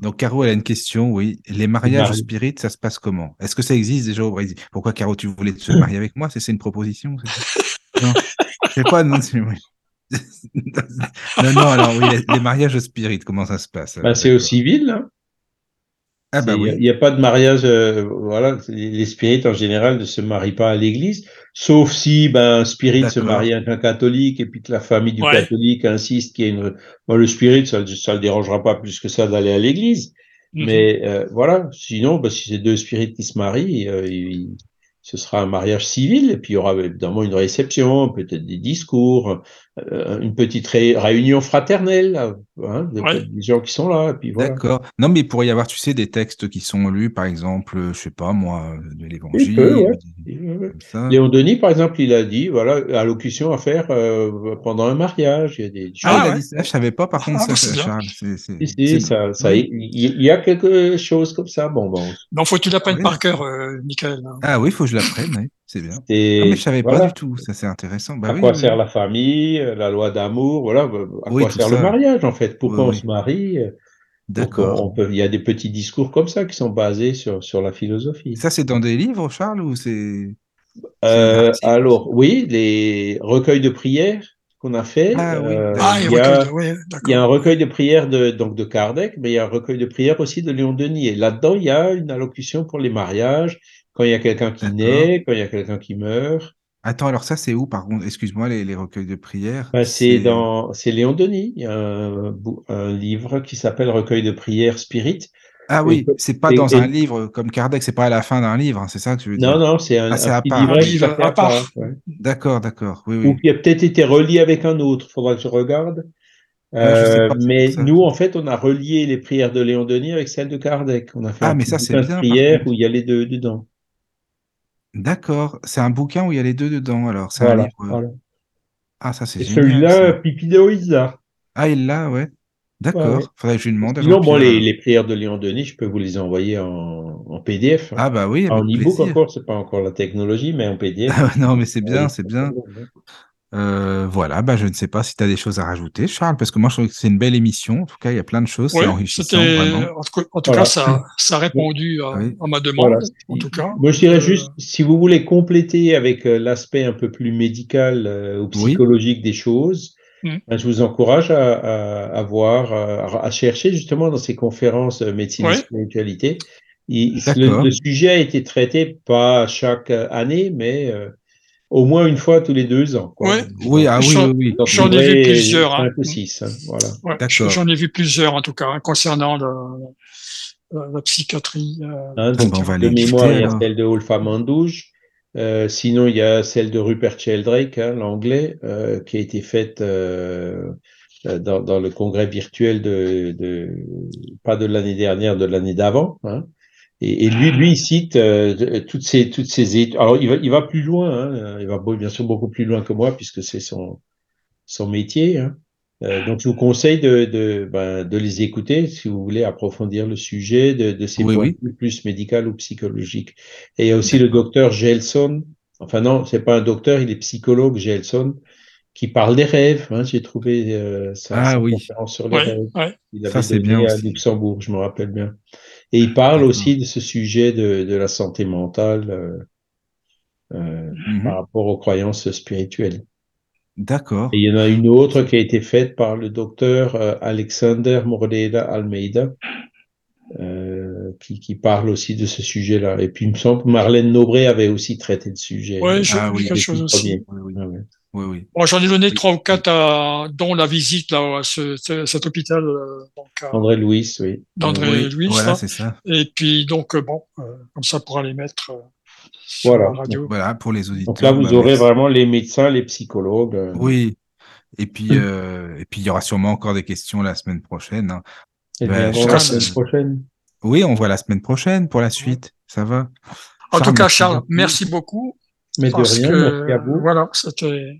Donc, Caro, elle a une question, oui. Les mariages Marie. spirites, ça se passe comment? Est-ce que ça existe déjà au Brésil? Pourquoi, Caro, tu voulais te marier avec moi? C'est une proposition Non, je sais pas, non, *laughs* non, non, alors oui, les mariages spirites, comment ça se passe? Bah, C'est au civil, là. Ah bah il n'y a, pas de mariage, euh, voilà, les spirites en général ne se marient pas à l'église, sauf si ben un spirit se marie avec un catholique et puis que la famille du ouais. catholique insiste qu'il y a une, bon, le spirit ça, ça le dérangera pas plus que ça d'aller à l'église, -hmm. mais euh, voilà, sinon ben, si c'est deux spirites qui se marient, euh, ce sera un mariage civil, et puis il y aura évidemment une réception, peut-être des discours, euh, une petite réunion fraternelle, hein, des gens qui sont là, et puis voilà. D'accord. Non, mais il pourrait y avoir, tu sais, des textes qui sont lus, par exemple, je sais pas moi, de l'Évangile. Léon Denis, par exemple, il a dit, voilà, allocution à faire euh, pendant un mariage. Il y a des ah, il a dit ça, je savais pas, par contre, ah, ça, Charles. ça, ça, il y a quelque chose comme ça. Bon, bon. Non, faut que tu l'apprennes par cœur, euh, Michael. Ah oui, faut que je l'apprenne, c'est bien. Et ah, mais je savais pas du tout, ça c'est intéressant. Bah, à quoi sert la famille, la loi d'amour, voilà, bah, à quoi sert le mariage en fait, pourquoi on se marie? D'accord. Il y a des petits discours comme ça qui sont basés sur, sur la philosophie. Ça, c'est dans des livres, Charles, ou c'est. Euh, alors, oui, les recueils de prières qu'on a fait. Ah, oui. ah, il, y a, il, y a, un recueil de prières de, donc de Kardec, mais il y a un recueil de prières aussi de Léon Denis. Et là-dedans, il y a une allocution pour les mariages, quand il y a quelqu'un qui naît, quand il y a quelqu'un qui meurt. Attends, alors ça, c'est où, par contre? Excuse-moi, les, recueils de prières bah, C'est dans, c'est Léon Denis. Il y a un, livre qui s'appelle Recueil de prières spirit. Ah oui, c'est pas dans un livre comme Kardec, c'est pas à la fin d'un livre, hein, c'est ça que tu veux dire? Non, non, c'est un, ah, livre à part. D'accord, d'accord. Oui, oui. Ou qui a peut-être été relié avec un autre, faudra que je regarde. Euh, mais nous, en fait, on a relié les prières de Léon Denis avec celles de Kardec. On a fait ah, mais ça, c'est bien. prières où il y a les deux dedans. D'accord, c'est un bouquin où il y a les deux dedans, alors. C'est un livre. Ah, ça, c'est génial. Celui-là, Pipi de Ah, il l'a, ouais. D'accord, faudrait que je lui demande. Sinon, bon, les, les, prières de Léon Denis, je peux vous les envoyer en, en PDF. Ah, bah oui. En e-book encore, c'est pas encore la technologie, mais en PDF. *laughs* Ah, non, mais c'est bien, c'est bien. Euh, voilà, bah, je ne sais pas si tu as des choses à rajouter, Charles, parce que moi je trouve que c'est une belle émission. En tout cas, il y a plein de choses, c'est enrichissant. En tout, cas, ça, ça, a répondu à, ma demande. En tout cas. Moi, je dirais euh, juste, si vous voulez compléter avec euh, l'aspect un peu plus médical ou psychologique des choses, mm. ben, je vous encourage à, à, voir, à, chercher justement dans ces conférences médecine et spiritualité. le, le, sujet a été traité pas chaque année, mais au moins une fois tous les deux ans. Quoi. Oui, ah, oui, oui, J'en ai vu plusieurs. Hein. Six, hein, voilà. J'en ai vu plusieurs en tout cas hein, concernant la, psychiatrie. Euh, hein, donc, on va de mémoire, il y a celle de Wolfram Mandouge. Euh, sinon, il y a celle de Rupert Sheldrake, hein, l'anglais, euh, qui a été faite euh, dans, dans, le congrès virtuel de, de pas de l'année dernière, de l'année d'avant. Hein. Et, lui, lui, il cite euh, toutes ces toutes ces études. Alors, il va, il va plus loin. Hein, il va bien sûr beaucoup plus loin que moi puisque c'est son son métier. Hein. Euh, donc, je vous conseille de de, ben, de les écouter si vous voulez approfondir le sujet de, de ces points plus médical ou psychologique. Et il y a aussi le docteur Gelson. Enfin non, c'est pas un docteur, il est psychologue Gelson qui parle des rêves. Hein, J'ai trouvé euh, sa, ah, oui. conférence sur les rêves. Ouais. Il avait Ça, bien à Luxembourg, je me rappelle bien. Et il parle aussi de ce sujet de, de la santé mentale euh, euh, mm-hmm. par rapport aux croyances spirituelles. D'accord. Et il y en a une autre qui a été faite par le docteur euh, Alexander Moreda Almeida, euh, qui, qui, parle aussi de ce sujet-là. Et puis il me semble que Marlène Nobré avait aussi traité le sujet. Ouais, ah, oui, quelque chose aussi. Oui, oui. Ah, oui, oui. Bon, J'en ai donné trois ou quatre, à, dont la visite là, à ce, cet hôpital. Euh, André Louis, oui. D'André Louis. Voilà, c'est ça. Et puis, donc, euh, bon, euh, comme ça, pourra les mettre sur voilà. la radio. Donc, voilà, pour les auditeurs. Donc là, vous bah, aurez vraiment les médecins, les psychologues. Oui. Et puis, euh, et puis, il y aura sûrement encore des questions la semaine prochaine. Hein. Et bien, Charles, la semaine prochaine. Oui, on voit la semaine prochaine pour la suite. Ça va? En Charles, tout cas, Charles, merci beaucoup. Mais de rien, que, merci à vous. Voilà, c'était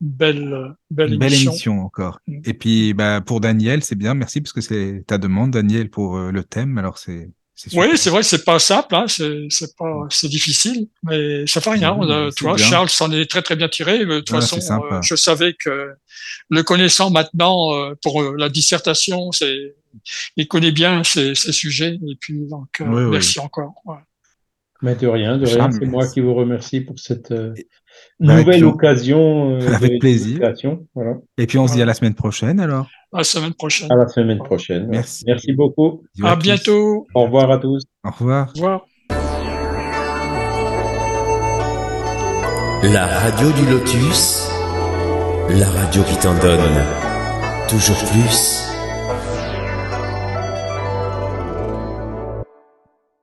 belle, belle Une belle émission, encore. Mm. Et puis, bah, pour Daniel, c'est bien. Merci parce que c'est ta demande, Daniel, pour euh, le thème. Alors, c'est. Oui, c'est vrai, c'est pas simple, hein, c'est pas, mm. c'est difficile, mais ça fait rien. Oui, tu vois, Charles s'en est très très bien tiré. De toute façon, euh, je savais que le connaissant maintenant euh, pour euh, la dissertation, c'est, il connaît bien ces, ces, sujets. Et puis donc, euh, oui, merci oui. encore. Ouais. Mais de rien, de rien. C'est moi qui vous remercie pour cette nouvelle avec occasion. Euh, *laughs* avec plaisir. Voilà. Et puis on se dit à la semaine prochaine alors. À la semaine prochaine. À la semaine prochaine. Merci. Merci beaucoup. À, à bientôt. Au revoir à tous. Au revoir. Au revoir. La radio du lotus, la radio qui t'en donne toujours plus.